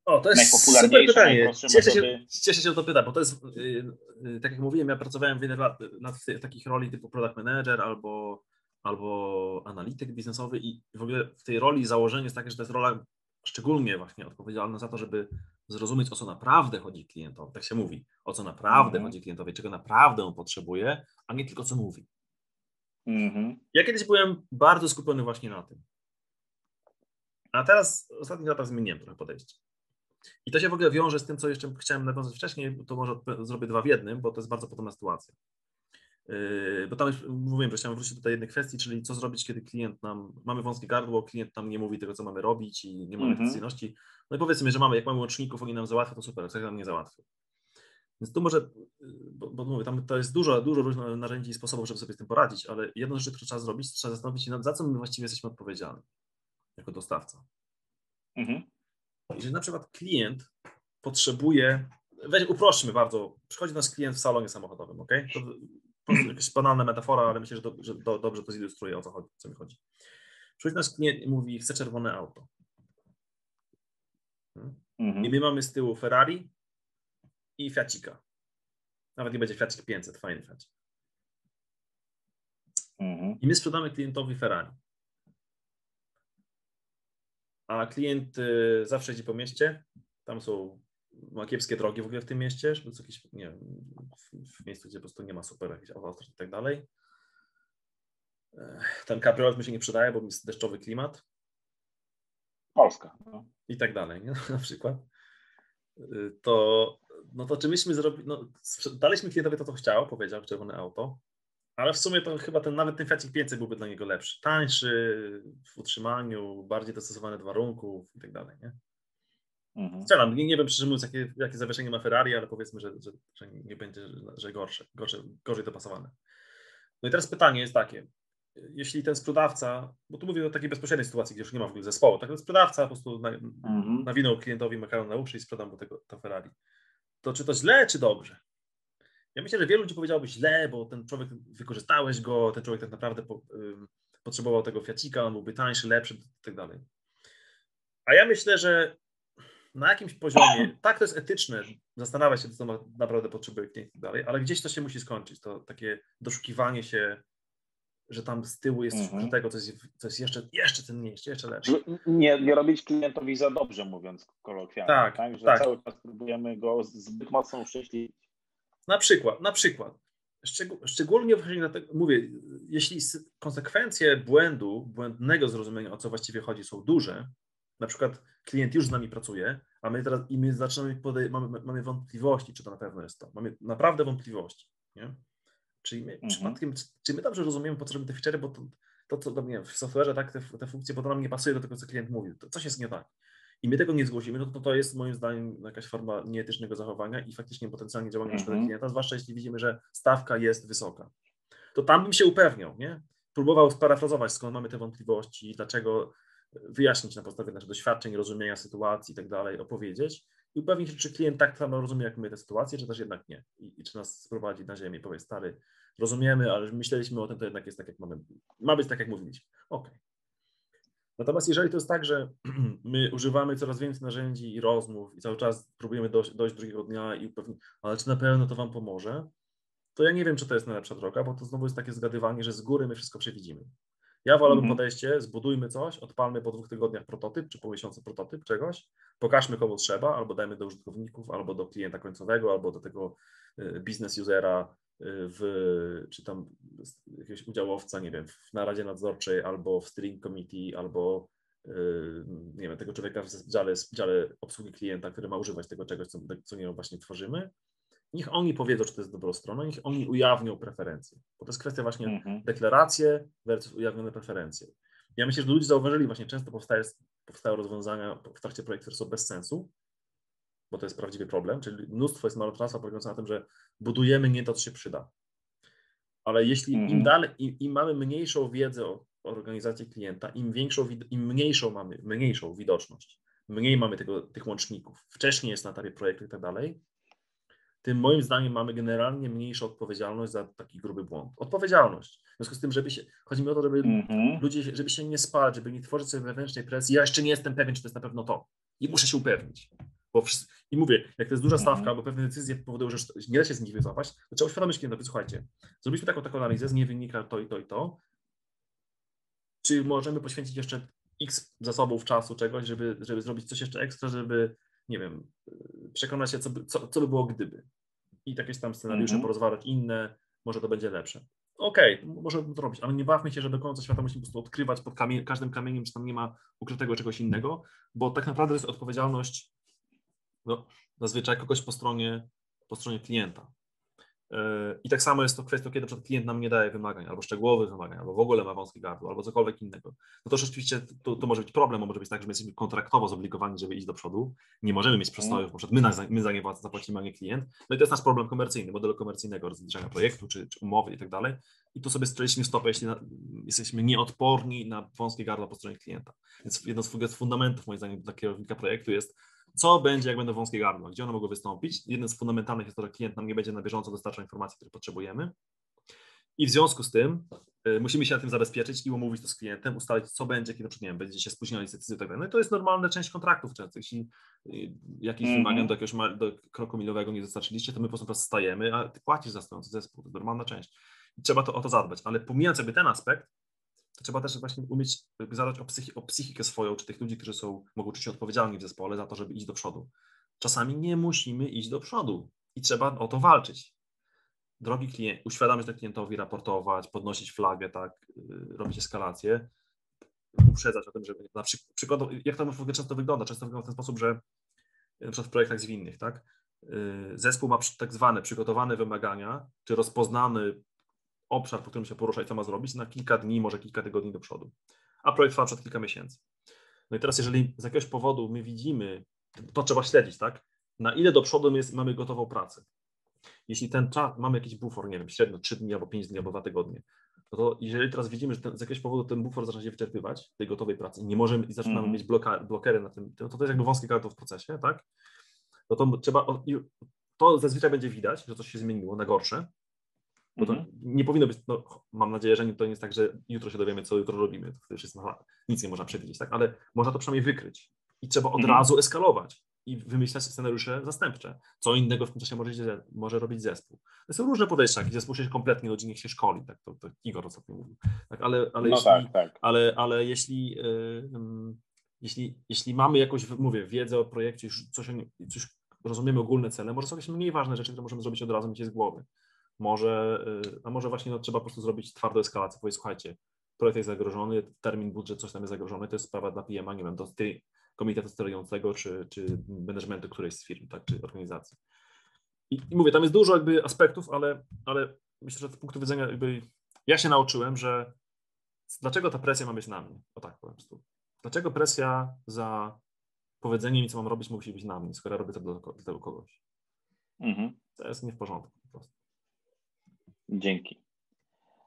o, to jest super pytanie. Cieszę się, cieszę się, że to pyta, bo to jest, yy, yy, tak jak mówiłem, ja pracowałem wiele lat na takich roli typu product manager albo, albo analityk biznesowy i w ogóle w tej roli założenie jest takie, że to jest rola szczególnie właśnie odpowiedzialna za to, żeby zrozumieć, o co naprawdę chodzi klientowi. Tak się mówi, o co naprawdę mm. chodzi klientowi, czego naprawdę on potrzebuje, a nie tylko co mówi. Mhm. Ja kiedyś byłem bardzo skupiony właśnie na tym. A teraz, w ostatnich latach zmieniłem trochę podejście. I to się w ogóle wiąże z tym, co jeszcze chciałem nawiązać wcześniej, to może zrobię dwa w jednym, bo to jest bardzo podobna sytuacja. Yy, bo tam już mówiłem, że chciałem wrócić do tej jednej kwestii, czyli co zrobić, kiedy klient nam, mamy wąskie gardło, klient nam nie mówi tego, co mamy robić i nie mamy mm -hmm. decyzyjności. No i powiedzmy, że mamy, jak mamy łączników, oni nam załatwią, to super, co nam nie załatwią. Więc tu może, bo, bo mówię, tam to jest dużo, dużo różnych narzędzi i sposobów, żeby sobie z tym poradzić, ale jedną rzecz, którą trzeba zrobić, to trzeba zastanowić się, za co my właściwie jesteśmy odpowiedzialni jako dostawca. Mhm. Jeżeli na przykład klient potrzebuje, weź, uprośćmy bardzo, przychodzi nas klient w salonie samochodowym, ok? To, to jakaś banalna metafora, ale myślę, że, do, że do, dobrze to zilustruje, o co, chodzi, co mi chodzi. Przychodzi nas klient i mówi, chce czerwone auto. Hmm? Mhm. I my mamy z tyłu Ferrari, i Fiacika. Nawet nie będzie Fiacik 500, fajny Fiacik. Mhm. I my sprzedamy klientowi Ferrari. A klient y, zawsze jedzie po mieście. Tam są ma kiepskie drogi w ogóle w tym mieście, żeby jakieś, nie wiem, w, miejscu, gdzie po prostu nie ma super jakichś autostrad i tak dalej. Ten kabriolet mi się nie przydaje, bo jest deszczowy klimat. Polska. No. I tak dalej, nie? na przykład. Y, to no to czy myśmy zrobili, no, daliśmy klientowi to, co chciał, powiedział, czerwone auto, ale w sumie to chyba ten, nawet ten Fiat 500 byłby dla niego lepszy. Tańszy w utrzymaniu, bardziej dostosowany do warunków i tak dalej, nie? Mhm. Strzelam, nie, nie wiem szczerze mówiąc, jakie, jakie zawieszenie ma Ferrari, ale powiedzmy, że, że, że nie będzie, że gorsze, gorsze, gorzej dopasowane. No i teraz pytanie jest takie, jeśli ten sprzedawca, bo tu mówię o takiej bezpośredniej sytuacji, gdzie już nie ma w ogóle zespołu, tak ten sprzedawca po prostu na, mhm. nawinął klientowi makaron na uszy i sprzedam mu tego, to Ferrari, to czy to źle, czy dobrze? Ja myślę, że wielu ludzi powiedziałoby źle, bo ten człowiek, wykorzystałeś go, ten człowiek tak naprawdę po, potrzebował tego Fiacika, on byłby tańszy, lepszy i tak dalej. A ja myślę, że na jakimś poziomie, tak to jest etyczne, zastanawiać się, co naprawdę potrzebuje klient i tak dalej, ale gdzieś to się musi skończyć, to takie doszukiwanie się, że tam z tyłu jest coś mhm. tego, co jest, co jest jeszcze, jeszcze cenniejsze, jeszcze lepsze. Nie, nie robić klientowi za dobrze, mówiąc kolokwialnie, tak, tak? Że tak. cały czas próbujemy go zbyt mocno uszczęśliwić. Na przykład, na przykład. Szczególnie dlatego, mówię, jeśli konsekwencje błędu, błędnego zrozumienia, o co właściwie chodzi, są duże, na przykład klient już z nami pracuje, a my teraz i my zaczynamy, podej- mamy, mamy wątpliwości, czy to na pewno jest to. Mamy naprawdę wątpliwości. Nie? Czyli my, mhm. przypadkiem, czy, my dobrze rozumiemy, po co robimy te feature, bo to, to co do mnie w software'ze, tak, te, te funkcje, bo to nam nie pasuje do tego, co klient mówił. To coś jest nie tak. I my tego nie zgłosimy, no to to jest moim zdaniem jakaś forma nieetycznego zachowania i faktycznie potencjalnie działania mhm. na klienta, zwłaszcza jeśli widzimy, że stawka jest wysoka. To tam bym się upewniał, nie? Próbował sparafrazować, skąd mamy te wątpliwości, dlaczego wyjaśnić na podstawie naszych doświadczeń, rozumienia sytuacji i tak dalej, opowiedzieć i upewnić się, czy klient tak samo rozumie, jak my tę sytuację, czy też jednak nie. I, i czy nas sprowadzi na ziemię i powie, stary, rozumiemy, ale myśleliśmy o tym, to jednak jest tak, jak mamy, ma być tak, jak mówiliśmy. OK. Natomiast jeżeli to jest tak, że my używamy coraz więcej narzędzi i rozmów i cały czas próbujemy dojść, dojść drugiego dnia i upewnić, ale czy na pewno to Wam pomoże, to ja nie wiem, czy to jest najlepsza droga, bo to znowu jest takie zgadywanie, że z góry my wszystko przewidzimy. Ja wolałbym mhm. podejście, zbudujmy coś, odpalmy po dwóch tygodniach prototyp, czy po miesiącu prototyp czegoś, pokażmy komu trzeba, albo dajmy do użytkowników, albo do klienta końcowego, albo do tego y, biznes usera, y, w, czy tam jakiegoś udziałowca, nie wiem, w naradzie nadzorczej, albo w steering committee, albo y, nie wiem, tego człowieka w dziale, dziale obsługi klienta, który ma używać tego czegoś, co, co nie właśnie tworzymy niech oni powiedzą, czy to jest dobrą stroną, niech oni ujawnią preferencje. Bo to jest kwestia właśnie mhm. deklaracje versus ujawnione preferencje. Ja myślę, że ludzie zauważyli właśnie, często powstaje, powstają rozwiązania w trakcie projektu, które są bez sensu, bo to jest prawdziwy problem, czyli mnóstwo jest marnotrawstwa polegające na tym, że budujemy nie to, co się przyda. Ale jeśli mhm. im, dalej, im, im, mamy mniejszą wiedzę o organizacji klienta, im większą, im mniejszą mamy, mniejszą widoczność, mniej mamy tego, tych łączników, wcześniej jest na etapie projektu i tak dalej, tym moim zdaniem mamy generalnie mniejszą odpowiedzialność za taki gruby błąd. Odpowiedzialność. W związku z tym, żeby się, chodzi mi o to, żeby mm-hmm. ludzie, żeby się nie spać, żeby nie tworzyć sobie wewnętrznej presji. Ja jeszcze nie jestem pewien, czy to jest na pewno to. I muszę się upewnić. Bo wszyscy, I mówię, jak to jest duża stawka, mm-hmm. bo pewne decyzje powodują, że nie da się z nich wycofać, to trzeba uświadomić klientowi, słuchajcie, zrobiliśmy taką, taką analizę, z niej wynika to i to i to. Czy możemy poświęcić jeszcze x zasobów czasu, czegoś, żeby, żeby zrobić coś jeszcze ekstra, żeby nie wiem, przekonać się, co by, co, co by było gdyby. I jakieś tam scenariusze mm -hmm. porozważać inne, może to będzie lepsze. Okej, okay, możemy to robić, ale nie bawmy się, że do końca świata musimy po prostu odkrywać pod kamie każdym kamieniem, czy tam nie ma ukrytego czegoś innego, bo tak naprawdę to jest odpowiedzialność no, zazwyczaj kogoś po stronie, po stronie klienta. I tak samo jest to kwestią, kiedy na klient nam nie daje wymagań, albo szczegółowych wymagań, albo w ogóle ma wąskie gardło, albo cokolwiek innego. No to rzeczywiście to, to może być problem, bo może być tak, że my jesteśmy kontraktowo zobligowani, żeby iść do przodu. Nie możemy mieć przestojów, bo my, my za nie zapłacimy, a nie klient. No i to jest nasz problem komercyjny, modelu komercyjnego, rozliczania projektu, czy, czy umowy i tak dalej. I tu sobie strzeliliśmy stopę, jeśli na, jesteśmy nieodporni na wąskie gardło po stronie klienta. Więc jedno z fundamentów, moim zdaniem, dla kierownika projektu jest co będzie, jak będą wąskie gardła, gdzie one mogą wystąpić. Jeden z fundamentalnych jest to, że klient nam nie będzie na bieżąco dostarczał informacji, które potrzebujemy. I w związku z tym y, musimy się na tym zabezpieczyć i umówić to z klientem, ustalić, co będzie, kiedy nie wiem, będzie się spóźniali z decyzją tak. No i to jest normalna część kontraktów często. Jeśli y, jakiś mm -hmm. wymagań do jakiegoś do kroku milowego nie dostarczyliście, to my po prostu stajemy, a ty płacisz za stojący zespół, to jest normalna część. I trzeba to, o to zadbać. Ale pomijając sobie ten aspekt, trzeba też właśnie umieć zadać o, psychi o psychikę swoją, czy tych ludzi, którzy są, mogą czuć się odpowiedzialni w zespole za to, żeby iść do przodu. Czasami nie musimy iść do przodu i trzeba o to walczyć. Drogi klient, uświadamiać to klientowi, raportować, podnosić flagę, tak, yy, robić eskalację, uprzedzać o tym, żeby na przykład, jak to w ogóle często wygląda? Często wygląda w ten sposób, że na przykład w projektach zwinnych, tak, yy, zespół ma tak zwane przygotowane wymagania, czy rozpoznany obszar, po którym się porusza i co ma zrobić, na kilka dni, może kilka tygodni do przodu. A projekt trwa przed kilka miesięcy. No i teraz, jeżeli z jakiegoś powodu my widzimy to trzeba śledzić, tak? Na ile do przodu jest, mamy gotową pracę. Jeśli ten czas, mamy jakiś bufor, nie wiem, średnio 3 dni albo 5 dni albo 2 tygodnie, no to jeżeli teraz widzimy, że ten, z jakiegoś powodu ten bufor zaczyna się wyczerpywać, tej gotowej pracy, nie możemy i zaczynamy mm. mieć bloka, blokery na tym, to, to jest jakby wąskie karto w procesie, tak? No to trzeba, to zazwyczaj będzie widać, że coś się zmieniło na gorsze, bo to mm. nie powinno być, no, mam nadzieję, że to nie jest tak, że jutro się dowiemy, co jutro robimy, to wtedy wszystko, nic nie można przewidzieć, tak? Ale można to przynajmniej wykryć i trzeba od mm. razu eskalować i wymyślać scenariusze zastępcze. Co innego w tym czasie może, może robić zespół. To są różne podejścia, jak zespół się kompletnie nudzi, niech się szkoli, tak to, to Igor ostatnio mówił. Tak, ale, ale, no jeśli, tak, tak. Ale, ale jeśli, yy, jeśli, jeśli mamy jakąś, mówię, wiedzę o projekcie, już coś, coś rozumiemy ogólne cele, może są jakieś mniej ważne rzeczy, które możemy zrobić od razu, mieć z głowy. Może, yy, a może właśnie no, trzeba po prostu zrobić twardą eskalację, powiedzieć, słuchajcie, projekt jest zagrożony, termin, budżet, coś tam jest zagrożony, to jest sprawa dla PM-a, nie wiem, do tej komitetu sterującego, czy, czy managementu którejś z firm, tak, czy organizacji. I, I, mówię, tam jest dużo jakby aspektów, ale, ale myślę, że z punktu widzenia jakby ja się nauczyłem, że dlaczego ta presja ma być na mnie, o tak powiem. Dlaczego presja za powiedzeniem mi, co mam robić, musi być na mnie, skoro ja robię to dla, dla kogoś. Mhm. To jest nie w porządku po prostu. Dzięki.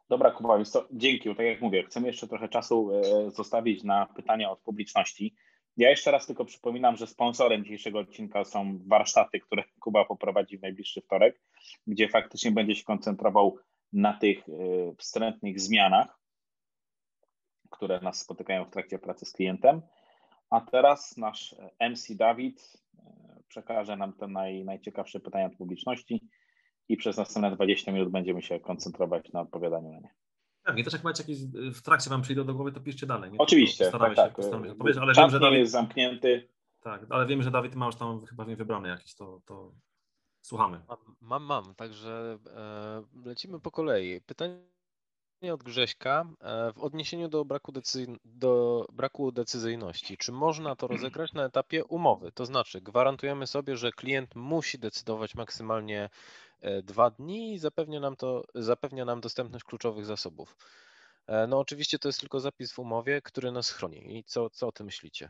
Dobra, Kuba, więc to dzięki, bo tak jak mówię, chcemy jeszcze trochę czasu e, zostawić na pytania od publiczności. Ja jeszcze raz tylko przypominam, że sponsorem dzisiejszego odcinka są warsztaty, które Kuba poprowadzi w najbliższy wtorek, gdzie faktycznie będzie się koncentrował na tych y, wstrętnych zmianach, które nas spotykają w trakcie pracy z klientem. A teraz nasz MC Dawid przekaże nam te naj, najciekawsze pytania od publiczności i przez następne 20 minut będziemy się koncentrować na odpowiadaniu na nie. Tak, i też jak macie jakieś w trakcie wam przyjdą do głowy, to piszcie dalej. Nie? Oczywiście, tak, tak. Się ale wiem, że Dawid jest zamknięty. Tak, ale wiemy, że Dawid ma już tam chyba nie wybrane jakieś, to, to słuchamy. Mam, mam, także e, lecimy po kolei. Pytanie od Grześka e, w odniesieniu do braku, decyzy, do braku decyzyjności. Czy można to rozegrać na etapie umowy? To znaczy, gwarantujemy sobie, że klient musi decydować maksymalnie dwa dni i zapewnia nam to, zapewnia nam dostępność kluczowych zasobów. E, no oczywiście to jest tylko zapis w umowie, który nas chroni. I co, co o tym myślicie?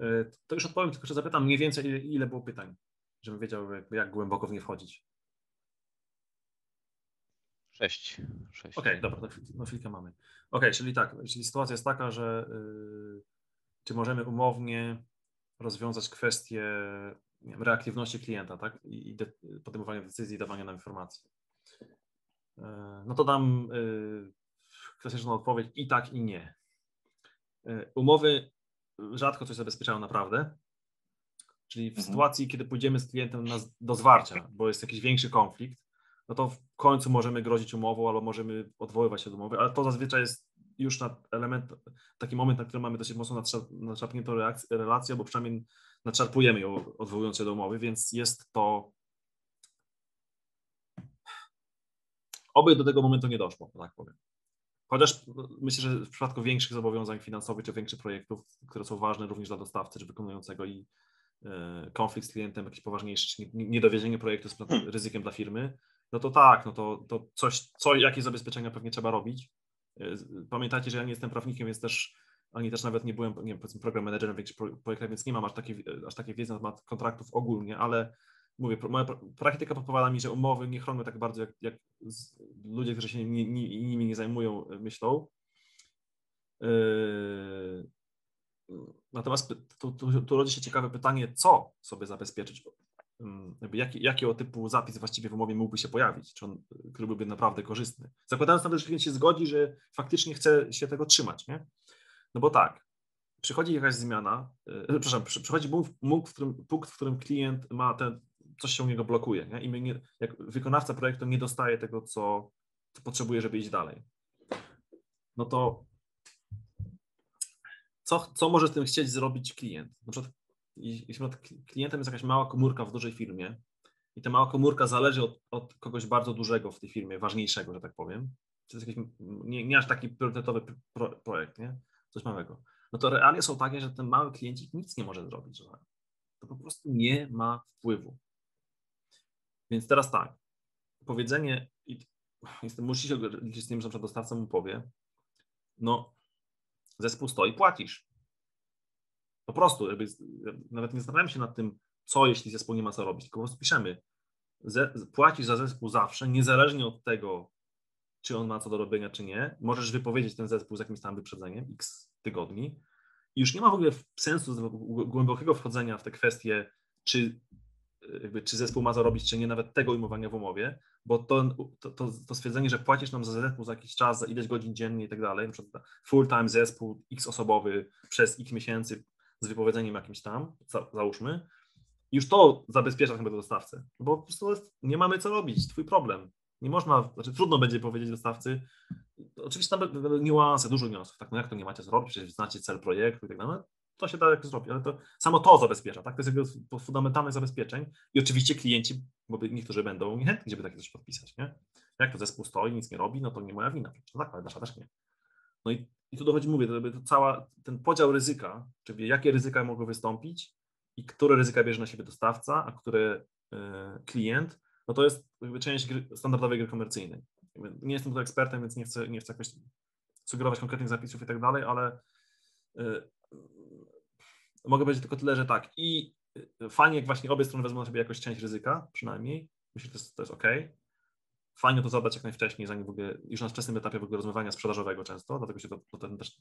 E, to już odpowiem, tylko że zapytam mniej więcej, ile, ile było pytań, żebym wiedział, jak, jak głęboko w nie wchodzić. Sześć. Sześć. Okej, okay, dobra, to no chwilkę mamy. Okej, okay, czyli tak, czyli sytuacja jest taka, że yy, czy możemy umownie rozwiązać kwestię wiem, reaktywności klienta, tak? I de, podejmowania decyzji, dawania nam informacji. E, no to dam e, klasyczną odpowiedź i tak, i nie. E, umowy rzadko coś zabezpieczają naprawdę. Czyli w mhm. sytuacji, kiedy pójdziemy z klientem na, do zwarcia, bo jest jakiś większy konflikt, no to w końcu możemy grozić umową albo możemy odwoływać się do umowy, ale to zazwyczaj jest już na element, taki moment, na którym mamy dosyć mocno natrzapniętą relację, albo przynajmniej naczarpujemy ją odwołując się do umowy, więc jest to. Oby do tego momentu nie doszło, tak powiem. Chociaż myślę, że w przypadku większych zobowiązań finansowych czy większych projektów, które są ważne również dla dostawcy czy wykonującego i e, konflikt z klientem jakiś poważniejszy, czy niedowiezienie projektu z hmm. ryzykiem dla firmy, no to tak, no to, to coś, co, jakieś zabezpieczenia pewnie trzeba robić. E, pamiętajcie, że ja nie jestem prawnikiem, więc też ani też nawet nie byłem, nie wiem, powiedzmy, program managerem w większych projektach, więc nie mam aż takiej, aż takiej wiedzy na temat kontraktów ogólnie, ale mówię, moja praktyka podpowiada mi, że umowy nie chronią tak bardzo, jak, jak ludzie, którzy się nimi, nimi nie zajmują, myślą. Yy, natomiast tu, tu, tu rodzi się ciekawe pytanie, co sobie zabezpieczyć? Jakby jaki, jakiego typu zapis właściwie w umowie mógłby się pojawić, czy on, który byłby naprawdę korzystny. Zakładając nawet, że klient się zgodzi, że faktycznie chce się tego trzymać, nie? No bo tak, przychodzi jakaś zmiana, yy, przepraszam, przychodzi punkt, w którym, punkt, w którym klient ma ten, coś się u niego blokuje nie? i my nie, jak wykonawca projektu nie dostaje tego, co, co potrzebuje, żeby iść dalej. No to co, co może z tym chcieć zrobić klient? Na przykład, jeśli klientem jest jakaś mała komórka w dużej firmie i ta mała komórka zależy od, od kogoś bardzo dużego w tej firmie, ważniejszego, że tak powiem, to jest jakiś nie, nie aż taki priorytetowy pro, projekt, nie? Coś małego, no to realia są takie, że ten mały kliencik nic nie może zrobić. Że to po prostu nie ma wpływu. Więc teraz tak, powiedzenie, i musi się liczyć z tym, że dostawca mu powie, no zespół stoi, płacisz. Po prostu, jakby, nawet nie zastanawiamy się nad tym, co jeśli zespół nie ma co robić, tylko po prostu piszemy, płacisz za zespół zawsze, niezależnie od tego, czy on ma co do robienia, czy nie. Możesz wypowiedzieć ten zespół z jakimś tam wyprzedzeniem, x tygodni. I już nie ma w ogóle sensu głębokiego wchodzenia w te kwestie, czy, jakby, czy zespół ma zarobić, czy nie, nawet tego ujmowania w umowie, bo to, to, to, to stwierdzenie, że płacisz nam za zespół za jakiś czas, za ileś godzin dziennie i tak dalej, full-time zespół, x osobowy przez x miesięcy z wypowiedzeniem jakimś tam, za, załóżmy, już to zabezpiecza chyba do bo po prostu nie mamy co robić, twój problem. Nie można, znaczy trudno będzie powiedzieć dostawcy, oczywiście tam będą niuanse, dużo niuansów, tak, no jak to nie macie zrobić, przecież znacie cel projektu i tak dalej, to się da jak zrobić, ale to samo to zabezpiecza, tak, to jest jedno z fundamentalnych zabezpieczeń i oczywiście klienci, bo niektórzy będą niechętni, żeby takie coś podpisać, nie? Jak to zespół stoi, nic nie robi, no to nie moja wina, no tak, ale nasza też nie. No i, i tu dochodzi, mówię, to, to cała, ten podział ryzyka, czyli jakie ryzyka mogą wystąpić i które ryzyka bierze na siebie dostawca, a które y, klient, no to jest część gry, standardowej gry komercyjnej. Nie jestem tu ekspertem, więc nie chcę, nie chcę jakoś sugerować konkretnych zapisów i tak dalej, ale y, mogę powiedzieć tylko tyle, że tak. I y, fajnie, jak właśnie obie strony wezmą na siebie jakoś część ryzyka, przynajmniej. Myślę, że to jest, to jest ok. Fajnie to zadać jak najwcześniej, zanim w ogóle, już na wczesnym etapie w ogóle rozmawiania sprzedażowego często, dlatego się to, to ten też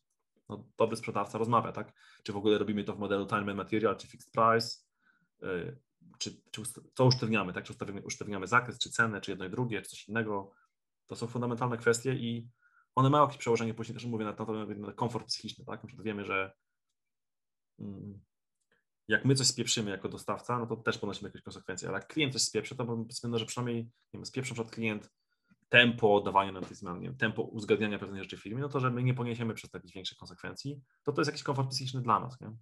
no, dobry sprzedawca rozmawia, tak? Czy w ogóle robimy to w modelu time and material, czy fixed price, yy, czy, czy co usztywniamy, tak? Czy usztywniamy, usztywniamy zakres, czy cenę, czy jedno i drugie, czy coś innego. To są fundamentalne kwestie i one mają jakieś przełożenie później też mówię na, to, na komfort psychiczny, tak? Na wiemy, że mm, jak my coś spieprzymy jako dostawca, no to też ponosimy jakieś konsekwencje, ale jak klient coś spieprzy, to powiedzmy, no, że przynajmniej nie wiem, spieprzy przed klient tempo oddawania nam tych zmian, nie wiem, tempo uzgadniania pewnych rzeczy w firmie, no to, że my nie poniesiemy przez to jakichś większych konsekwencji, to to jest jakiś komfort psychiczny dla nas, nie?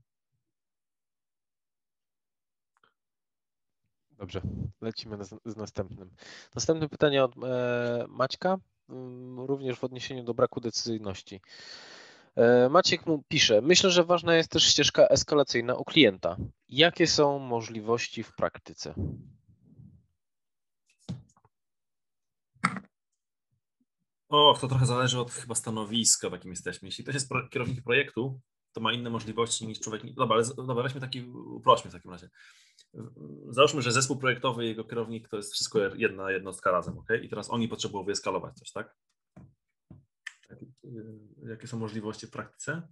Dobrze, lecimy z następnym. Następne pytanie od e, Maćka, mm, również w odniesieniu do braku decyzyjności. E, Maciek mu pisze, myślę, że ważna jest też ścieżka eskalacyjna u klienta. Jakie są możliwości w praktyce? Och, to trochę zależy od chyba stanowiska, w jakim jesteśmy. Jeśli ktoś jest pro, kierownik projektu, to ma inne możliwości niż człowiek. Dobra, ale dobra, weźmy taki, uprośmy w takim razie. Załóżmy, że zespół projektowy i jego kierownik to jest wszystko jedna jednostka razem, ok? I teraz oni potrzebują wyeskalować coś, tak? tak y, jakie są możliwości w praktyce?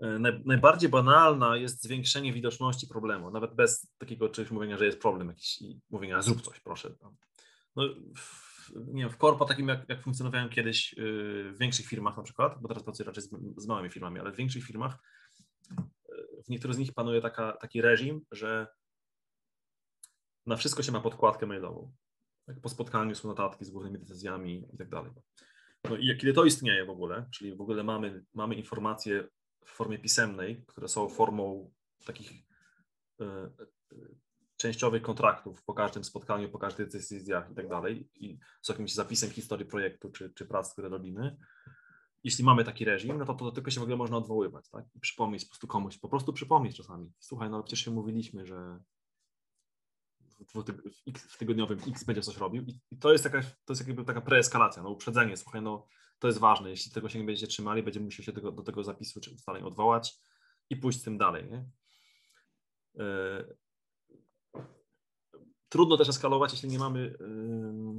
E, najbardziej banalna jest zwiększenie widoczności problemu, nawet bez takiego czegoś mówienia, że jest problem jakiś i mówienia, zrób coś, proszę. No, nie wiem, w korpo takim jak, jak funkcjonowałem kiedyś y, w większych firmach na przykład, bo teraz pracuję raczej z, z małymi firmami, ale w większych firmach y, w niektórych z nich panuje taka, taki reżim, że na wszystko się ma podkładkę mailową. Tak po spotkaniu są notatki z głównymi decyzjami i tak dalej. No i kiedy to istnieje w ogóle, czyli w ogóle mamy, mamy informacje w formie pisemnej, które są formą takich y, częściowych kontraktów po każdym spotkaniu, po każdych decyzjach i tak dalej, i z jakimś zapisem historii projektu czy, czy prac, które robimy. Jeśli mamy taki reżim, no to, to tylko się w ogóle można odwoływać, tak? I przypomnieć po prostu komuś, po prostu przypomnieć czasami. Słuchaj, no przecież się mówiliśmy, że w, w tygodniowym X będzie coś robił i, i to jest jakaś, to jest jakby taka preeskalacja, no uprzedzenie, słuchaj, no to jest ważne, jeśli tego się nie będziecie trzymali, będziemy musieli się tego, do tego zapisu czy ustaleń odwołać i pójść z tym dalej, nie? E, trudno też eskalować, jeśli nie mamy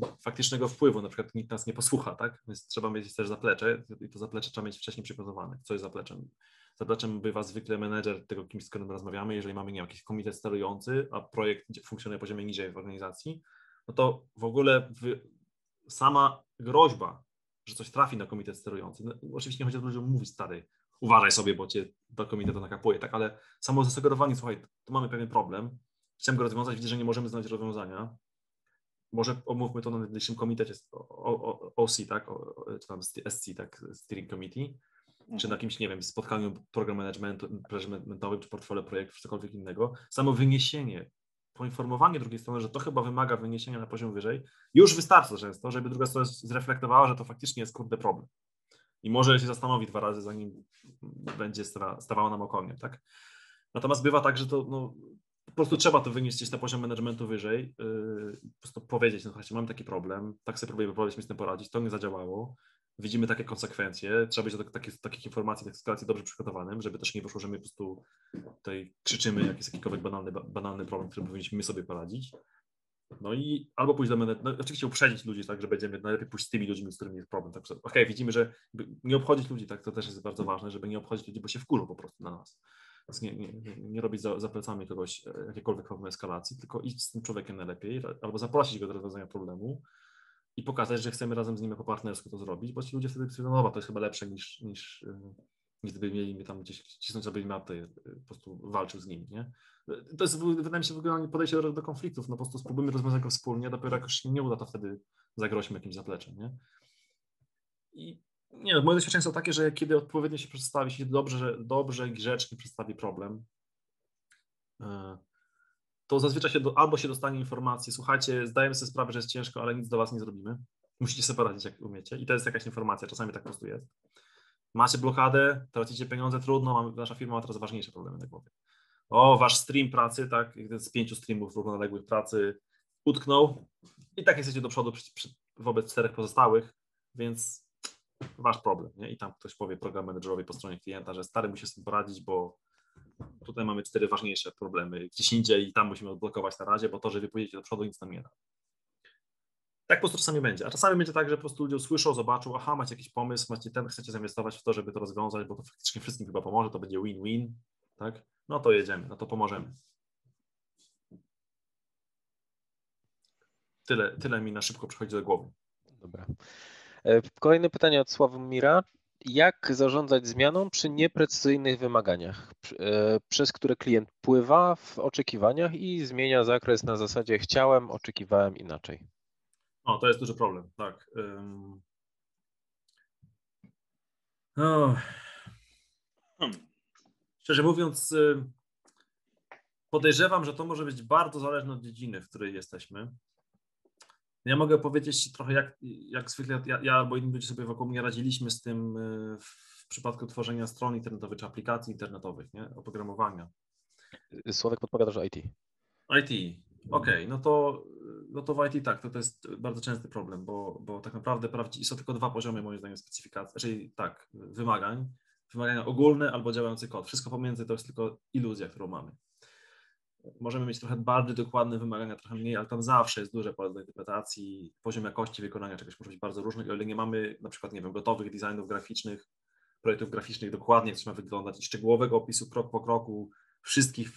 yy, faktycznego wpływu, na przykład nikt nas nie posłucha, tak? Więc trzeba mieć też zaplecze i to zaplecze trzeba mieć wcześniej przygotowane. Co jest zapleczem? Zapleczem bywa zwykle menedżer tego, kim z którym rozmawiamy. Jeżeli mamy nie wiem, jakiś komitet sterujący, a projekt funkcjonuje na poziomie niżej w organizacji, no to w ogóle sama groźba, że coś trafi na komitet sterujący, no, oczywiście nie chodzi o to, żeby mówić stary, uważaj sobie, bo cię do komitetu nakapuje, tak, ale samo zasugerowanie, słuchaj, tu mamy pewien problem, chcemy go rozwiązać, widzę, że nie możemy znaleźć rozwiązania. Może omówmy to na najbliższym komitecie OC, tak, czy tam SC, tak, Steering Committee, czy na mhm. jakimś, nie wiem, spotkaniu program managementowym, czy portfolio projektów, czy cokolwiek innego. Samo wyniesienie, poinformowanie drugiej strony, że to chyba wymaga wyniesienia na poziom wyżej, już wystarcza często, żeby druga strona zreflektowała, że to faktycznie jest kurde problem. I może się zastanowi dwa razy, zanim będzie stawała nam okoniem, tak? Natomiast bywa tak, że to no, prostu trzeba to wynieść na poziom managementu wyżej, yy, po prostu powiedzieć, no słuchajcie, mam taki problem, tak sobie próbuję próbować mi z tym poradzić, to nie zadziałało, widzimy takie konsekwencje, trzeba być do takich, takich informacji, takich sytuacji dobrze przygotowanym, żeby też nie wyszło, że my po prostu tutaj krzyczymy, jak jest jakikolwiek banalny, banalny problem, który powinniśmy my sobie poradzić. No i albo pójść do menedżera, no, oczywiście uprzedzić ludzi, tak, że będziemy najlepiej pójść z tymi ludźmi, z którymi jest problem. Tak, okej, okay, widzimy, że nie obchodzić ludzi, tak, to też jest bardzo ważne, żeby nie obchodzić ludzi, bo się wkurzą po prostu na nas. Nie, nie, nie robić za, za plecami kogoś e, jakiejkolwiek formy eskalacji, tylko iść z tym człowiekiem najlepiej, albo zaprosić go do rozwiązania problemu i pokazać, że chcemy razem z nim jako partnersku to zrobić, bo ci ludzie wtedy stwierdzą, no to jest chyba lepsze niż, niż, e, gdyby mieli mnie tam gdzieś cisnąć, aby mapy, e, po prostu walczył z nimi, nie? To jest, wydaje mi się, w ogóle podejście do, do konfliktów, no po prostu spróbujmy rozwiązać go wspólnie, dopiero jak już się nie uda, to wtedy zagroźmy jakimś zapleczem, nie? I nie, moje doświadczenie są takie, że kiedy odpowiednio się przedstawi, się dobrze, dobrze grzecznie przedstawi problem, e, to zazwyczaj się do, albo się dostanie informacji, słuchajcie, zdajemy sobie sprawę, że jest ciężko, ale nic do was nie zrobimy. Musicie sobie poradzić, jak umiecie. I to jest jakaś informacja, czasami tak po prostu jest. Macie blokadę, tracicie pieniądze, trudno, nasza firma ma teraz ważniejsze problemy na głowie. O, wasz stream pracy, tak, z pięciu streamów równoległych pracy utknął i tak jesteście do przodu przy, przy, wobec czterech pozostałych, więc wasz problem. Nie? I tam ktoś powie program managerowi po stronie klienta, że stary musi tym poradzić, bo tutaj mamy cztery ważniejsze problemy gdzieś indziej i tam musimy odblokować na razie, bo to, że wy pójdziecie do przodu, nic nam nie da. Tak po prostu czasami będzie. A czasami będzie tak, że po prostu ludzie usłyszą, zobaczą, aha, macie jakiś pomysł, macie ten, chcecie zainwestować w to, żeby to rozwiązać, bo to faktycznie wszystkim chyba pomoże, to będzie win-win, tak? No to jedziemy, no to pomożemy. Tyle, tyle mi na szybko przychodzi do głowy. Dobra. E, kolejne pytanie od Sławomira. Jak zarządzać zmianą przy nieprecyzyjnych wymaganiach, e, przez które klient pływa w oczekiwaniach i zmienia zakres na zasadzie chciałem, oczekiwałem inaczej? O, to jest duży problem, tak. Oh. Szczerze mówiąc, y, podejrzewam, że to może być bardzo zależne od dziedziny, w której jesteśmy. Ja mogę powiedzieć trochę, jak, jak zwykle ja, ja albo inni ludzie sobie wokół mnie radziliśmy z tym y, w przypadku tworzenia stron internetowych czy aplikacji internetowych, nie? oprogramowania. Słowek podpowiada, że IT. IT, okej, okay, no, to, no to w IT tak, to, to jest bardzo częsty problem, bo, bo tak naprawdę są tylko dwa poziomy moim zdaniem specyfikacji, czyli tak, wymagań, wymagania ogólne albo działający kod. Wszystko pomiędzy to jest tylko iluzja, którą mamy możemy mieć trochę bardziej dokładne wymagania, trochę mniej, ale tam zawsze jest duże pole do interpretacji. Poziom jakości wykonania czegoś może być bardzo różny, o ile nie mamy na przykład, nie wiem, gotowych designów graficznych, projektów graficznych dokładnie, jak to ma wyglądać i szczegółowego opisu krok po kroku wszystkich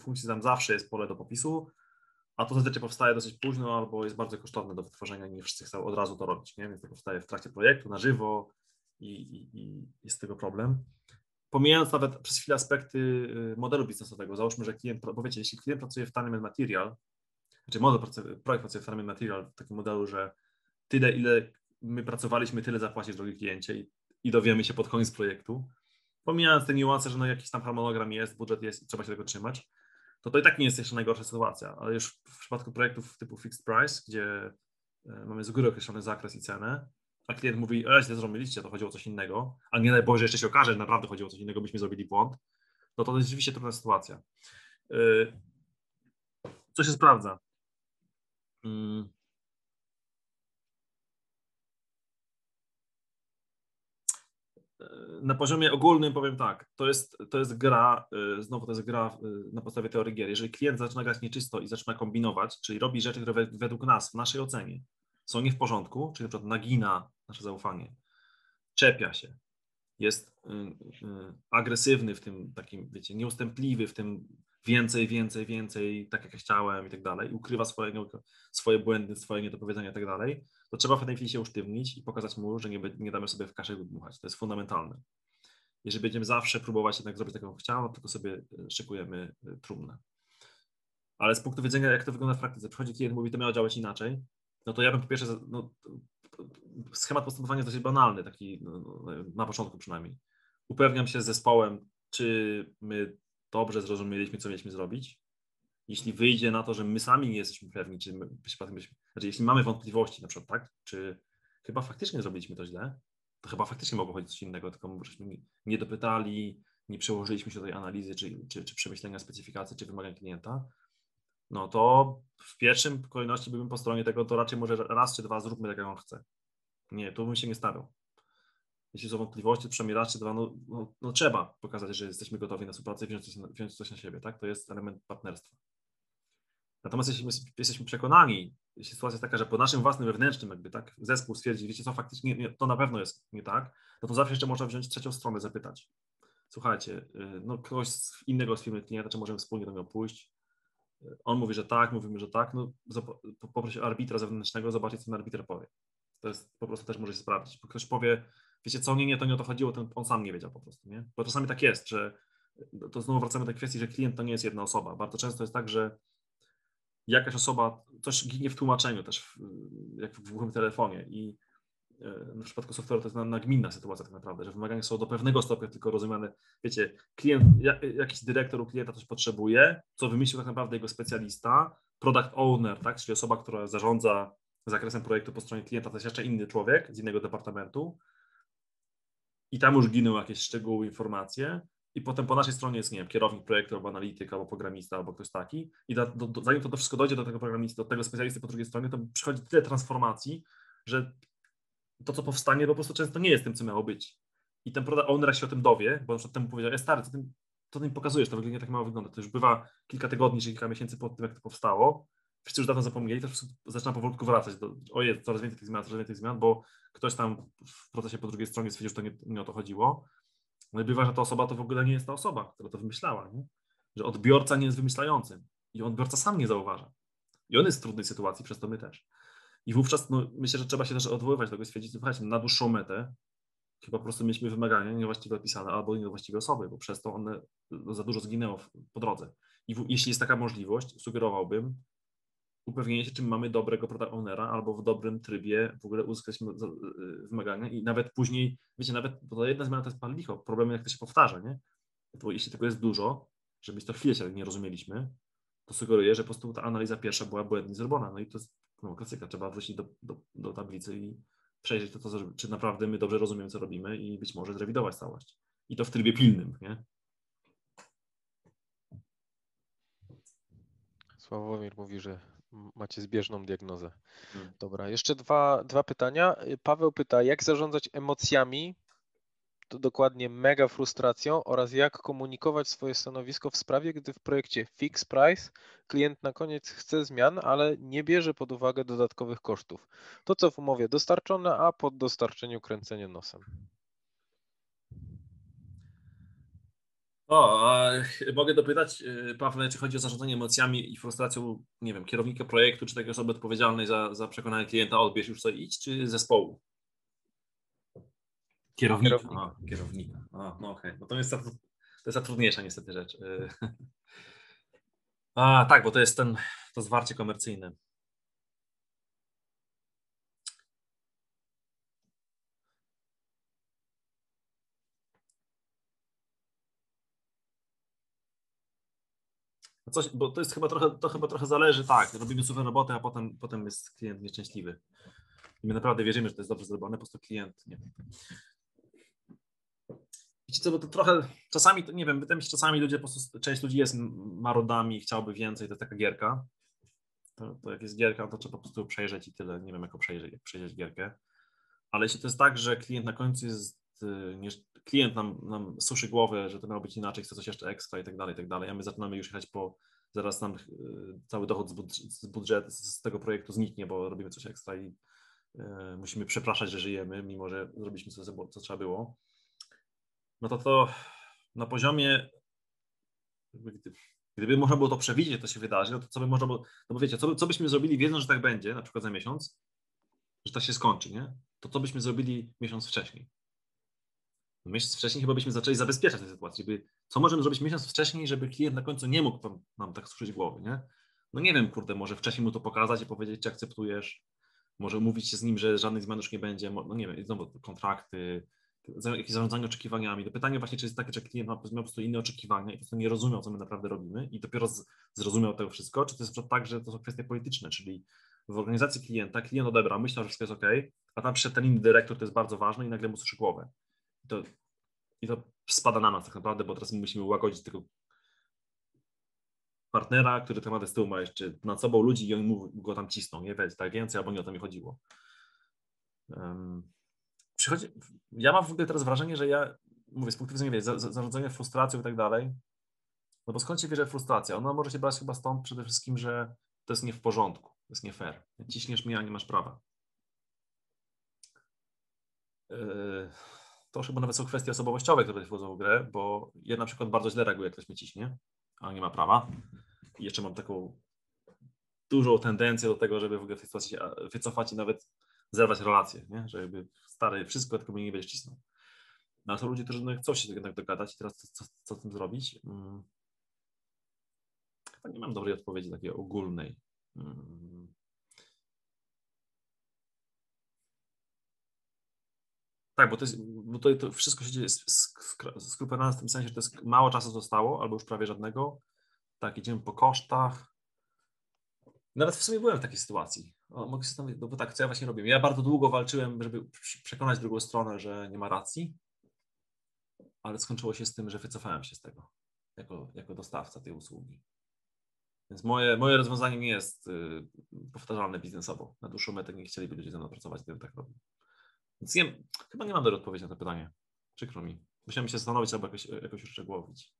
funkcji, tam zawsze jest pole do popisu, a to zazwyczaj powstaje dosyć późno albo jest bardzo kosztowne do wytworzenia, nie wszyscy chcą od razu to robić, nie? więc to powstaje w trakcie projektu, na żywo i, i, i jest z tego problem pomijając nawet przez chwilę aspekty y, modelu biznesowego, załóżmy, że klient, bo wiecie, jeśli klient pracuje w time material, znaczy model projekt pracuje w time material w takim modelu, że tyle, ile my pracowaliśmy, tyle zapłacić drogi kliencie i, i dowiemy się pod koniec projektu, pomijając te niuanse, że no jakiś tam harmonogram jest, budżet jest i trzeba się tego trzymać, to to i tak nie jest jeszcze najgorsza sytuacja, ale już w przypadku projektów typu fixed price, gdzie e, mamy z góry określony zakres i cenę, a klient mówi, e, źle zrobiliście, to chodziło o coś innego, a nie daj Boże, jeszcze się okaże, że naprawdę chodziło o coś innego, byśmy zrobili błąd, no to jest rzeczywiście trudna sytuacja. Yy, co się sprawdza? Yy. Na poziomie ogólnym powiem tak, to jest, to jest gra, yy, znowu to jest gra na podstawie teorii gier. Jeżeli klient zaczyna grać nieczysto i zaczyna kombinować, czyli robi rzeczy, które według nas, w naszej ocenie, są nie w porządku, czyli na przykład nagina nasze zaufanie, czepia się, jest y, y, agresywny w tym takim, wiecie, nieustępliwy w tym więcej, więcej, więcej, tak jak chciałem i tak dalej, ukrywa swoje, swoje błędy, swoje niedopowiedzenia i tak dalej, to trzeba w pewnej chwili się usztywnić i pokazać mu, że nie, nie damy sobie w kaszę dmuchać. To jest fundamentalne. Jeżeli będziemy zawsze próbować jednak zrobić tak, jak chciałem, tylko sobie y, szykujemy trumnę. Ale z punktu widzenia, jak to wygląda w praktyce, przychodzi klient, mówi, to miało działać inaczej, no to ja bym po pierwsze, no, schemat postępowania jest dosyć banalny, taki no, no, na początku przynajmniej. Upewniam się z zespołem, czy my dobrze zrozumieliśmy, co mieliśmy zrobić. Jeśli wyjdzie na to, że my sami nie jesteśmy pewni, czy my, znaczy jeśli mamy wątpliwości na przykład, tak, czy chyba faktycznie zrobiliśmy to źle, to chyba faktycznie mogło chodzić coś innego, tylko żeśmy nie dopytali, nie przełożyliśmy się do tej analizy, czy, czy, czy przemyślenia specyfikacji, czy wymagań klienta, no to w pierwszym kolejności bym po stronie tego, to raczej może raz czy dwa zróbmy tak, jak on chce. Nie, tu bym się nie stawiał. jeśli są wątpliwości, przynajmniej raz czy dwa, no, no, no, trzeba pokazać, że jesteśmy gotowi na współpracę i wziąć coś, wziąć coś na siebie, tak? To jest element partnerstwa. Natomiast jeśli my jesteśmy przekonani, jeśli sytuacja jest taka, że po naszym własnym wewnętrznym jakby tak zespół stwierdzi, wiecie co, faktycznie nie, to na pewno jest nie tak, no to zawsze jeszcze można wziąć trzecią stronę, zapytać. Słuchajcie, y, no kogoś innego z firmy klienta, czy możemy wspólnie do niego pójść? On mówi, że tak, mówimy, że tak, no poproś arbitra zewnętrznego, zobaczyć, co ten arbiter powie. To jest po prostu też może się sprawdzić. Bo ktoś powie, wiecie co, nie, nie, to nie o to chodziło, ten, on sam nie wiedział po prostu, nie? Bo czasami tak jest, że to znowu wracamy do kwestii, że klient to nie jest jedna osoba. Bardzo często jest tak, że jakaś osoba, coś ginie w tłumaczeniu też, w, jak w głuchym telefonie i w przypadku software'u to jest nagminna sytuacja tak naprawdę, że wymagania są do pewnego stopnia tylko rozumiane, wiecie, klient, jakiś dyrektor u klienta coś potrzebuje, co wymyślił tak naprawdę jego specjalista, product owner, tak, czyli osoba, która zarządza zakresem projektu po stronie klienta, to jest jeszcze inny człowiek z innego departamentu. I tam już giną jakieś szczegóły, informacje, i potem po naszej stronie jest, nie wiem, kierownik projektu, albo analityk, albo programista, albo ktoś taki. I do, do, zanim to, to wszystko dojdzie do tego programisty, do tego specjalisty po drugiej stronie, to przychodzi tyle transformacji, że to, co powstanie, po prostu często nie jest tym, co miało być. I ten product owner się o tym dowie, bo na przykład temu powiedział, ja stary, co ty, co ty pokazujesz, to w ogóle nie tak mało wygląda. To już bywa kilka tygodni czy kilka miesięcy po tym, jak to powstało. Wszyscy już dawno zapomnieli, to zaczyna powolutku wracać. Do, ojej, coraz więcej tych zmian, coraz więcej tych zmian, bo ktoś tam w procesie po drugiej stronie stwierdził, że to nie, nie o to chodziło. No i bywa, że ta osoba to w ogóle nie jest ta osoba, która to wymyślała, nie? że odbiorca nie jest wymyślającym i odbiorca sam nie zauważa. I on jest w trudnej sytuacji, przez to my też. I wówczas no, myślę, że trzeba się też odwoływać do tego i stwierdzić, słuchajcie, na dłuższą metę chyba po prostu mieliśmy wymagania niewłaściwie opisane albo niewłaściwe osoby, bo przez to one no, za dużo zginęło po drodze. I w, jeśli jest taka możliwość, sugerowałbym, upewnienie się, czy mamy dobrego product ownera albo w dobrym trybie w ogóle uzyskać y, wymagania i nawet później, wiecie, nawet, bo to jedna zmiana to jest pan licho, problem jak to się powtarza, nie? Bo jeśli tego jest dużo, żeby to chwilę się nie rozumieliśmy, to sugeruję, że po prostu ta analiza pierwsza była błędnie zrobiona. No i to jest no, klasyka, trzeba wrócić do, do, do tablicy i przejrzeć to, to, czy naprawdę my dobrze rozumiemy, co robimy i być może zrewidować całość. I to w trybie pilnym, nie? Sławomir mówi, że macie zbieżną diagnozę. Hmm. Dobra, jeszcze dwa, dwa pytania. Paweł pyta, jak zarządzać emocjami, dokładnie mega frustracją oraz jak komunikować swoje stanowisko w sprawie, gdy w projekcie Fix Price klient na koniec chce zmian, ale nie bierze pod uwagę dodatkowych kosztów. To co w umowie dostarczone, a po dostarczeniu kręcenie nosem. O, a mogę dopytać, y, Pawle, czy chodzi o zarządzanie emocjami i frustracją, nie wiem, kierownika projektu, czy takiej osoby odpowiedzialnej za, za przekonanie klienta, odbierz już co idź, czy zespołu? Kierownika. Kierownika. A, kierownika. No okej. Okay. No to jest, to jest ta trudniejsza niestety rzecz. Y, a, tak, bo to jest ten, to zwarcie komercyjne. Coś, bo to jest chyba trochę, to chyba trochę zależy, tak, robimy super robotę, a potem, potem jest klient nieszczęśliwy. I my naprawdę wierzymy, że to jest dobrze zrobione, po prostu klient nie. Wiecie co, bo to trochę, czasami, nie wiem, wydaje mi się, czasami ludzie, po prostu, część ludzi jest marodami, chciałby więcej, to jest taka gierka. To, to jak jest gierka, to trzeba po prostu przejrzeć i tyle. Nie wiem, jak przejrzeć, jak przejrzeć gierkę. Ale jeśli to jest tak, że klient na końcu jest, y, nie, klient nam, nam suszy głowę, że to miało być inaczej, chce coś jeszcze ekstra i tak dalej, i tak dalej, a my zaczynamy już jechać po, zaraz nam y, cały dochód z budżetu, z tego projektu zniknie, bo robimy coś ekstra i y, musimy przepraszać, że żyjemy, mimo że zrobiliśmy co, co trzeba było, no to to na poziomie, gdyby, można było to przewidzieć, to się wydarzy, no to co by można było, no bo wiecie, co, co byśmy zrobili wiedząc, że tak będzie, na przykład za miesiąc, że tak się skończy, nie? To co byśmy zrobili miesiąc wcześniej? Miesiąc wcześniej chyba byśmy zaczęli zabezpieczać tę sytuację. By, co możemy zrobić miesiąc wcześniej, żeby klient na końcu nie mógł nam tak suszyć głowy, nie? No nie wiem, kurde, może wcześniej mu to pokazać i powiedzieć, czy akceptujesz, może umówić się z nim, że żadnych zmian już nie będzie, no nie wiem, znowu kontrakty, jakieś zarządzanie oczekiwaniami. To pytanie właśnie, czy jest takie, że klient ma, po prostu inne oczekiwania i po prostu nie rozumiał, co my naprawdę robimy i dopiero z, zrozumiał tego wszystko, czy to jest tak, że to są kwestie polityczne, czyli w organizacji klienta klient odebrał, myślał, że wszystko jest OK, a tam przyszedł ten inny dyrektor, to jest bardzo ważne i nagle mu suszy głowę. I to, I to spada na nas tak naprawdę, bo teraz my musimy łagodzić tego partnera, który temat z tyłu ma jeszcze nad sobą ludzi i oni mu go tam cisną, nie? Weź tak więcej, albo nie o to mi chodziło. Um, przychodzi, ja mam w ogóle teraz wrażenie, że ja, mówię, z punktu widzenia wiesz, za, za, zarządzania frustracją i tak dalej, no bo skąd się bierze frustracja? Ona może się brać chyba stąd przede wszystkim, że to jest nie w porządku, to jest nie fair. Ciśniesz mnie, a nie masz prawa. Yy, to chyba nawet są kwestie osobowościowe, które wchodzą w grę, bo ja na przykład bardzo źle reaguję, jak ktoś mnie ciśnie, a nie ma prawa. I jeszcze mam taką dużą tendencję do tego, żeby w ogóle w tej sytuacji się wycofać i nawet zerwać relacje, nie? że jakby stary, wszystko tylko mnie nie będziesz cisnął. No, są ludzie, którzy no, chcą się jednak dogadać i teraz co, co, co z tym zrobić? Hmm. Nie mam dobrej odpowiedzi takiej ogólnej. Hmm. Tak, bo to, jest, bo to, to wszystko się dzieje skrupulatnie w tym sensie, że to jest mało czasu zostało, albo już prawie żadnego. Tak, idziemy po kosztach. Nawet w sumie byłem w takiej sytuacji. Mogę się zastanowić, no bo tak, co ja właśnie robię. Ja bardzo długo walczyłem, żeby przekonać drugą stronę, że nie ma racji, ale skończyło się z tym, że wycofałem się z tego jako, jako dostawca tej usługi. Więc moje, moje rozwiązanie nie jest y, powtarzalne biznesowo. Na dłuższą metę nie chcieliby ludzie ze mną pracować, gdybym tak robił. Więc nie, chyba nie mam dobrej odpowiedzi na to pytanie. Przykro mi. Musiałem się zastanowić albo jakoś, jakoś uszczegółowić.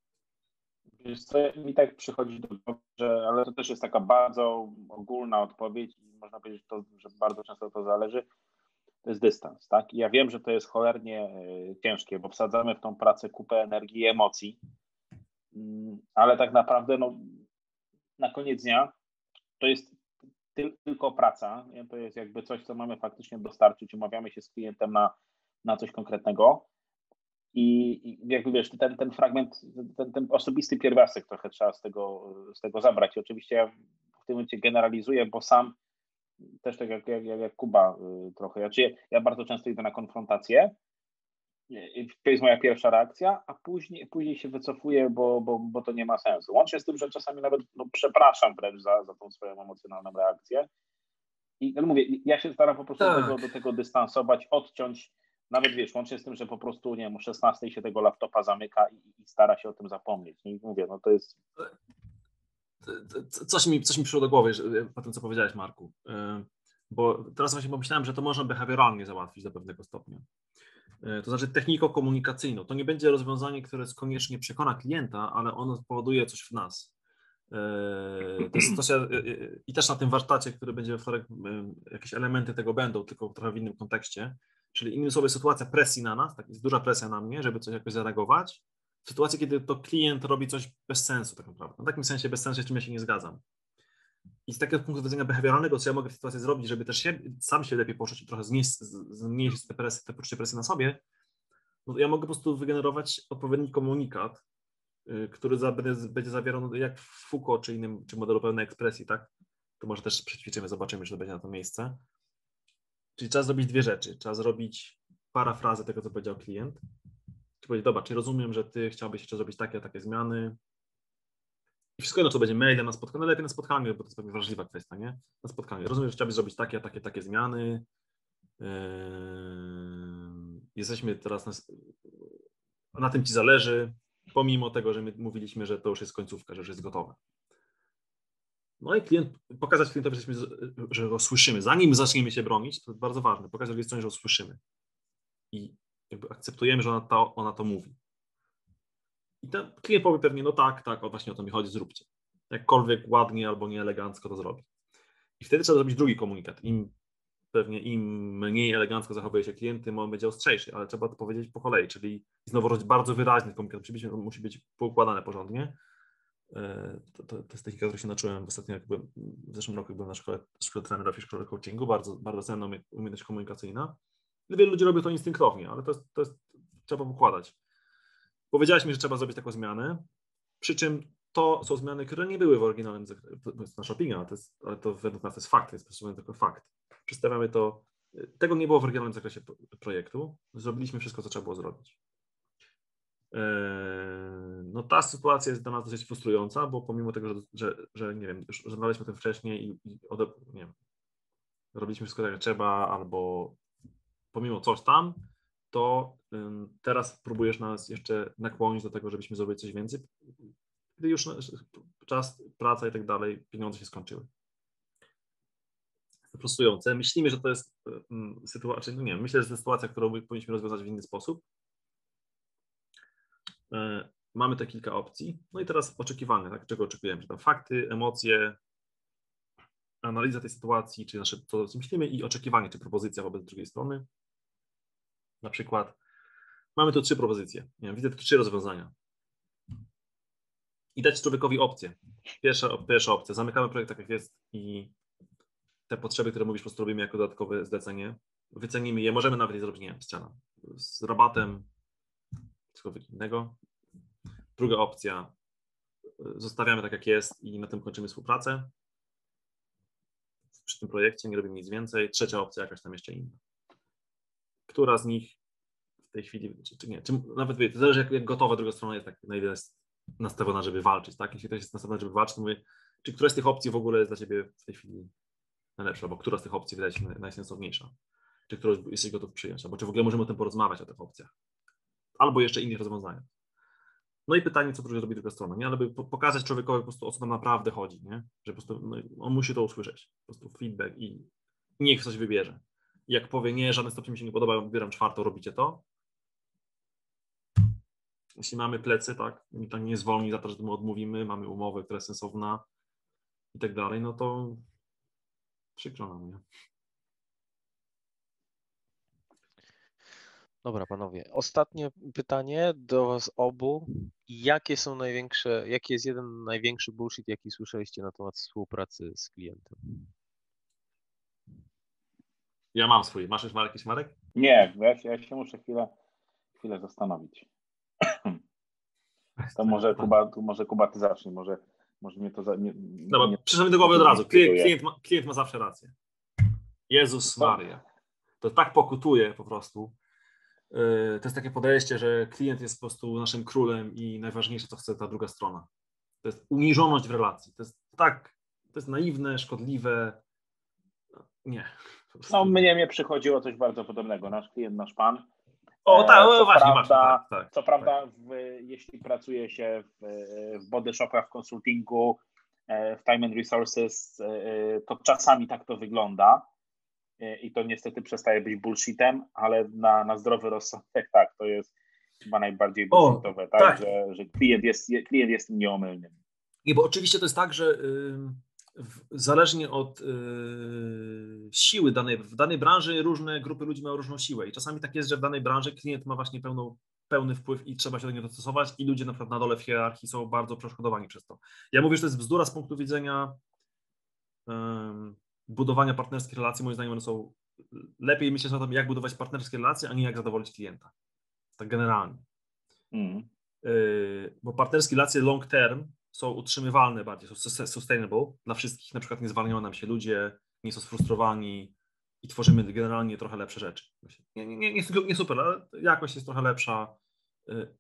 Wiesz co, mi tak przychodzi do głowy, że, ale to też jest taka bardzo ogólna odpowiedź i można powiedzieć, to, że bardzo często to zależy, to jest dystans, tak? I ja wiem, że to jest cholernie e, ciężkie, bo wsadzamy w tą pracę kupę energii i emocji, mm, ale tak naprawdę no, na koniec dnia to jest tylko praca, to jest jakby coś, co mamy faktycznie dostarczyć, umawiamy się z klientem na, na coś konkretnego i, i jakby wiesz, ten, ten fragment, ten, ten osobisty pierwiastek trochę trzeba z tego, z tego zabrać. I oczywiście ja w tym momencie generalizuję, bo sam też tak jak, jak, jak Kuba y, trochę, znaczy ja bardzo często idę na konfrontację, to jest moja pierwsza reakcja, a później, później się wycofuję, bo, bo, bo to nie ma sensu. Łącznie z tym, że czasami nawet no, przepraszam wręcz za, za tą swoją emocjonalną reakcję. I no mówię, ja się staram po prostu tak. do, do tego dystansować, odciąć, nawet wiesz, łącznie z tym, że po prostu, nie wiem, o 16 się tego laptopa zamyka i, i stara się o tym zapomnieć. I mówię, no to jest... Coś mi, coś mi przyszło do głowy po tym, co powiedziałeś, Marku. E, bo teraz właśnie pomyślałem, że to można behawioralnie załatwić do pewnego stopnia. E, to znaczy techniko-komunikacyjną. To nie będzie rozwiązanie, które koniecznie przekona klienta, ale ono spowoduje coś w nas. E, to jest, to się, e, I też na tym warsztacie, który będzie we wtorek, jakieś elementy tego będą, tylko trochę w innym kontekście. Czyli innymi słowy, sytuacja presji na nas, tak, jest duża presja na mnie, żeby coś jakoś zareagować. W sytuacji, kiedy to klient robi coś bez sensu, tak naprawdę. W takim sensie bez sensu, z czym ja się nie zgadzam. I z takiego punktu widzenia behawioralnego, co ja mogę w sytuacji zrobić, żeby też się, sam się lepiej poczuć i trochę zmniejszyć, zmniejszyć te, presy, te poczucie presji na sobie, no ja mogę po prostu wygenerować odpowiedni komunikat, yy, który za, będzie, będzie zawierał, no, jak w Foucault czy innym, czy modelu pełnej ekspresji, tak? To może też przećwiczymy, zobaczymy, czy to będzie na to miejsce. Czyli trzeba zrobić dwie rzeczy. Trzeba zrobić parafrazę tego, co powiedział klient. Czy powiedzieć, dobra, czy rozumiem, że ty chciałbyś jeszcze zrobić takie, takie zmiany, i wszystko jedno, co będzie mailem na spotkaniu, lepiej na spotkaniu, bo to jest pewnie wrażliwa kwestia, nie? Na spotkaniu. Rozumiem, że chciałbyś zrobić takie, takie, takie zmiany. Yy, jesteśmy teraz na, na tym ci zależy, pomimo tego, że my mówiliśmy, że to już jest końcówka, że już jest gotowe. No i klient, pokazać klientowi, że, że go słyszymy. Zanim zaczniemy się bronić, to jest bardzo ważne, pokazać drugiej stronie, że go słyszymy. I jakby akceptujemy, że ona to, ona to mówi. I ten klient powie pewnie, no tak, tak, o właśnie o to mi chodzi, zróbcie. Jakkolwiek ładnie albo nieelegancko to zrobi. I wtedy trzeba zrobić drugi komunikat. Im pewnie im mniej elegancko zachowuje się klient, tym on będzie ostrzejszy, ale trzeba to powiedzieć po kolei, czyli znowu bardzo wyraźny komunikat musi musi być poukładane porządnie. E, to, to, to jest technika, się nauczyłem ostatnio, jak byłem, w zeszłym roku byłem na szkole, szkole trenera w szkole coachingu, bardzo, bardzo cenna umiejętność komunikacyjna. Wielu ludzi robi to instynktownie, ale to jest, to jest trzeba układać. Powiedziałeś mi, że trzeba zrobić taką zmianę, przy czym to są zmiany, które nie były w oryginalnym to jest nasza opinia, to jest, ale to według nas to jest fakt, jest po prostu tylko fakt. Przedstawiamy to, tego nie było w oryginalnym zakresie projektu, zrobiliśmy wszystko, co trzeba było zrobić. Eee, no ta sytuacja jest dla nas dosyć frustrująca, bo pomimo tego, że, że, że nie wiem, już rozmawialiśmy o tym wcześniej i, i ode, nie wiem, robiliśmy wszystko tak jak trzeba, albo pomimo coś tam, to teraz próbujesz nas jeszcze nakłonić do tego, żebyśmy zrobili coś więcej, gdy już czas, praca i tak dalej, pieniądze się skończyły. frustrujące. Myślimy, że to jest sytuacja, no nie myślę, że to jest sytuacja, którą powinniśmy rozwiązać w inny sposób. E, mamy te kilka opcji. No i teraz oczekiwania, tak? czego oczekujemy? Tam fakty, emocje, analiza tej sytuacji, czy nasze, co myślimy i oczekiwanie, czy propozycja wobec drugiej strony. Na przykład mamy tu trzy propozycje. Wiem, widzę tu trzy rozwiązania. I dać człowiekowi opcję. Pierwsza, pierwsza opcja. Zamykamy projekt tak jak jest i te potrzeby, które mówisz, po prostu robimy jako dodatkowe zlecenie. Wycenimy je, możemy nawet je zrobić, nie wiem, z rabatem, cokolwiek innego. Druga opcja, zostawiamy tak jak jest i na tym kończymy współpracę przy tym projekcie, nie robimy nic więcej. Trzecia opcja, jakaś tam jeszcze inna. Która z nich w tej chwili, czy, czy nie, czy nawet wie, to zależy jak, jak gotowa druga strona jest, tak na ile jest nastawiona, żeby walczyć, tak? Jeśli ktoś jest nastawiony, żeby walczyć, to mówię, czy któraś z tych opcji w ogóle jest dla Ciebie w tej chwili najlepsza, albo która z tych opcji wydaje się najsensowniejsza, czy którą jesteś gotów przyjąć, albo czy w ogóle możemy o tym porozmawiać, o tych opcjach, albo jeszcze innych rozwiązaniach. No i pytanie, co robi druga strona, nie? Ale by pokazać człowiekowi po prostu, o co tam naprawdę chodzi, nie? Że po prostu no, on musi to usłyszeć, po prostu feedback i niech coś wybierze. I jak powie, nie, żadne stopnie mi się nie podoba, wybieram czwartą, robicie to. Jeśli mamy plecy, tak, i tak nie zwolni za to, że my odmówimy, mamy umowę, która jest sensowna i tak dalej, no to przykro nam, nie? Dobra, panowie. Ostatnie pytanie do was obu. Jakie są największe, jaki jest jeden największy bullshit, jaki słyszeliście na temat współpracy z klientem? Ja mam swój. Masz już jakiś Marek? Nie, ja się, ja się muszę chwilę, chwilę zastanowić. To może Kuba, tu może Kuba ty zacznij, może, może mnie to... Za, nie, Dobra, nie, przyszło mi do głowy od razu. Klient, klient, ma, klient ma zawsze rację. Jezus Maria. To tak pokutuje po prostu. Yy, to jest takie podejście, że klient jest po prostu naszym królem i najważniejsze, co chce ta druga strona. To jest uniżoność w relacji. To jest tak, to jest naiwne, szkodliwe. Nie. No, mnie, mnie przychodziło coś bardzo podobnego. Nasz klient, nasz pan. O, tak, co właśnie, prawda, właśnie, tak, tak, Co prawda, tak. W, jeśli pracuje się w, w body shopach, w konsultingu, e, w time and resources, e, to czasami tak to wygląda i to niestety przestaje być bullshitem, ale na, na zdrowy rozsądek tak, to jest chyba najbardziej bullshitowe, tak, tak, Że, że klient, jest, klient jest nieomylnym. I bo oczywiście to jest tak, że zależnie od yy, siły danej, w danej branży różne grupy ludzi mają różną siłę i czasami tak jest, że w danej branży klient ma właśnie pełną, pełny wpływ i trzeba się do niego dostosować i ludzie na przykład na dole w hierarchii są bardzo przeszkodowani przez to. Ja mówię, że to jest bzdura z punktu widzenia budowania partnerskich relacji, moim zdaniem one są lepiej myśleć o tym, jak budować partnerskie relacje, a nie jak zadowolić klienta. Tak generalnie. Mm. Yy, bo partnerskie relacje long term są utrzymywalne bardziej, są sustainable dla wszystkich. Na przykład nie zwalniają nam się ludzie, nie są sfrustrowani i tworzymy generalnie trochę lepsze rzeczy. Nie, nie, nie, nie super, ale jakość jest trochę lepsza. Yy,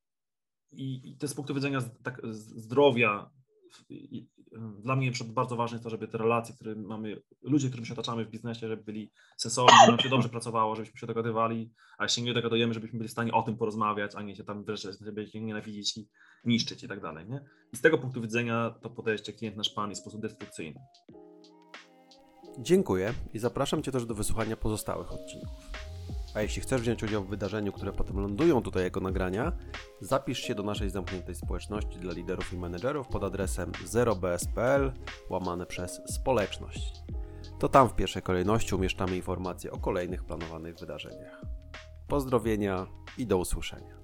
I, i to z punktu widzenia tak, zdrowia dla mnie bardzo ważne jest to, żeby te relacje, które mamy, ludzie, którym się otaczamy w biznesie, żeby byli sensowni, żeby nam się dobrze pracowało, żebyśmy się dogadywali, a jeśli nie dogadujemy, żebyśmy byli w stanie o tym porozmawiać, a nie się tam wreszcie sobie nienawidzić i niszczyć i tak dalej. Nie? I z tego punktu widzenia to podejście klient nasz pan jest w sposób destrukcyjny. Dziękuję i zapraszam Cię też do wysłuchania pozostałych odcinków. A jeśli chcesz wziąć udział w wydarzeniu, które potem lądują tutaj jako nagrania, zapisz się do naszej zamkniętej społeczności dla liderów i menedżerów pod adresem 0bs.pl łamane przez społeczność. To tam w pierwszej kolejności umieszczamy informacje o kolejnych planowanych wydarzeniach. Pozdrowienia i do usłyszenia.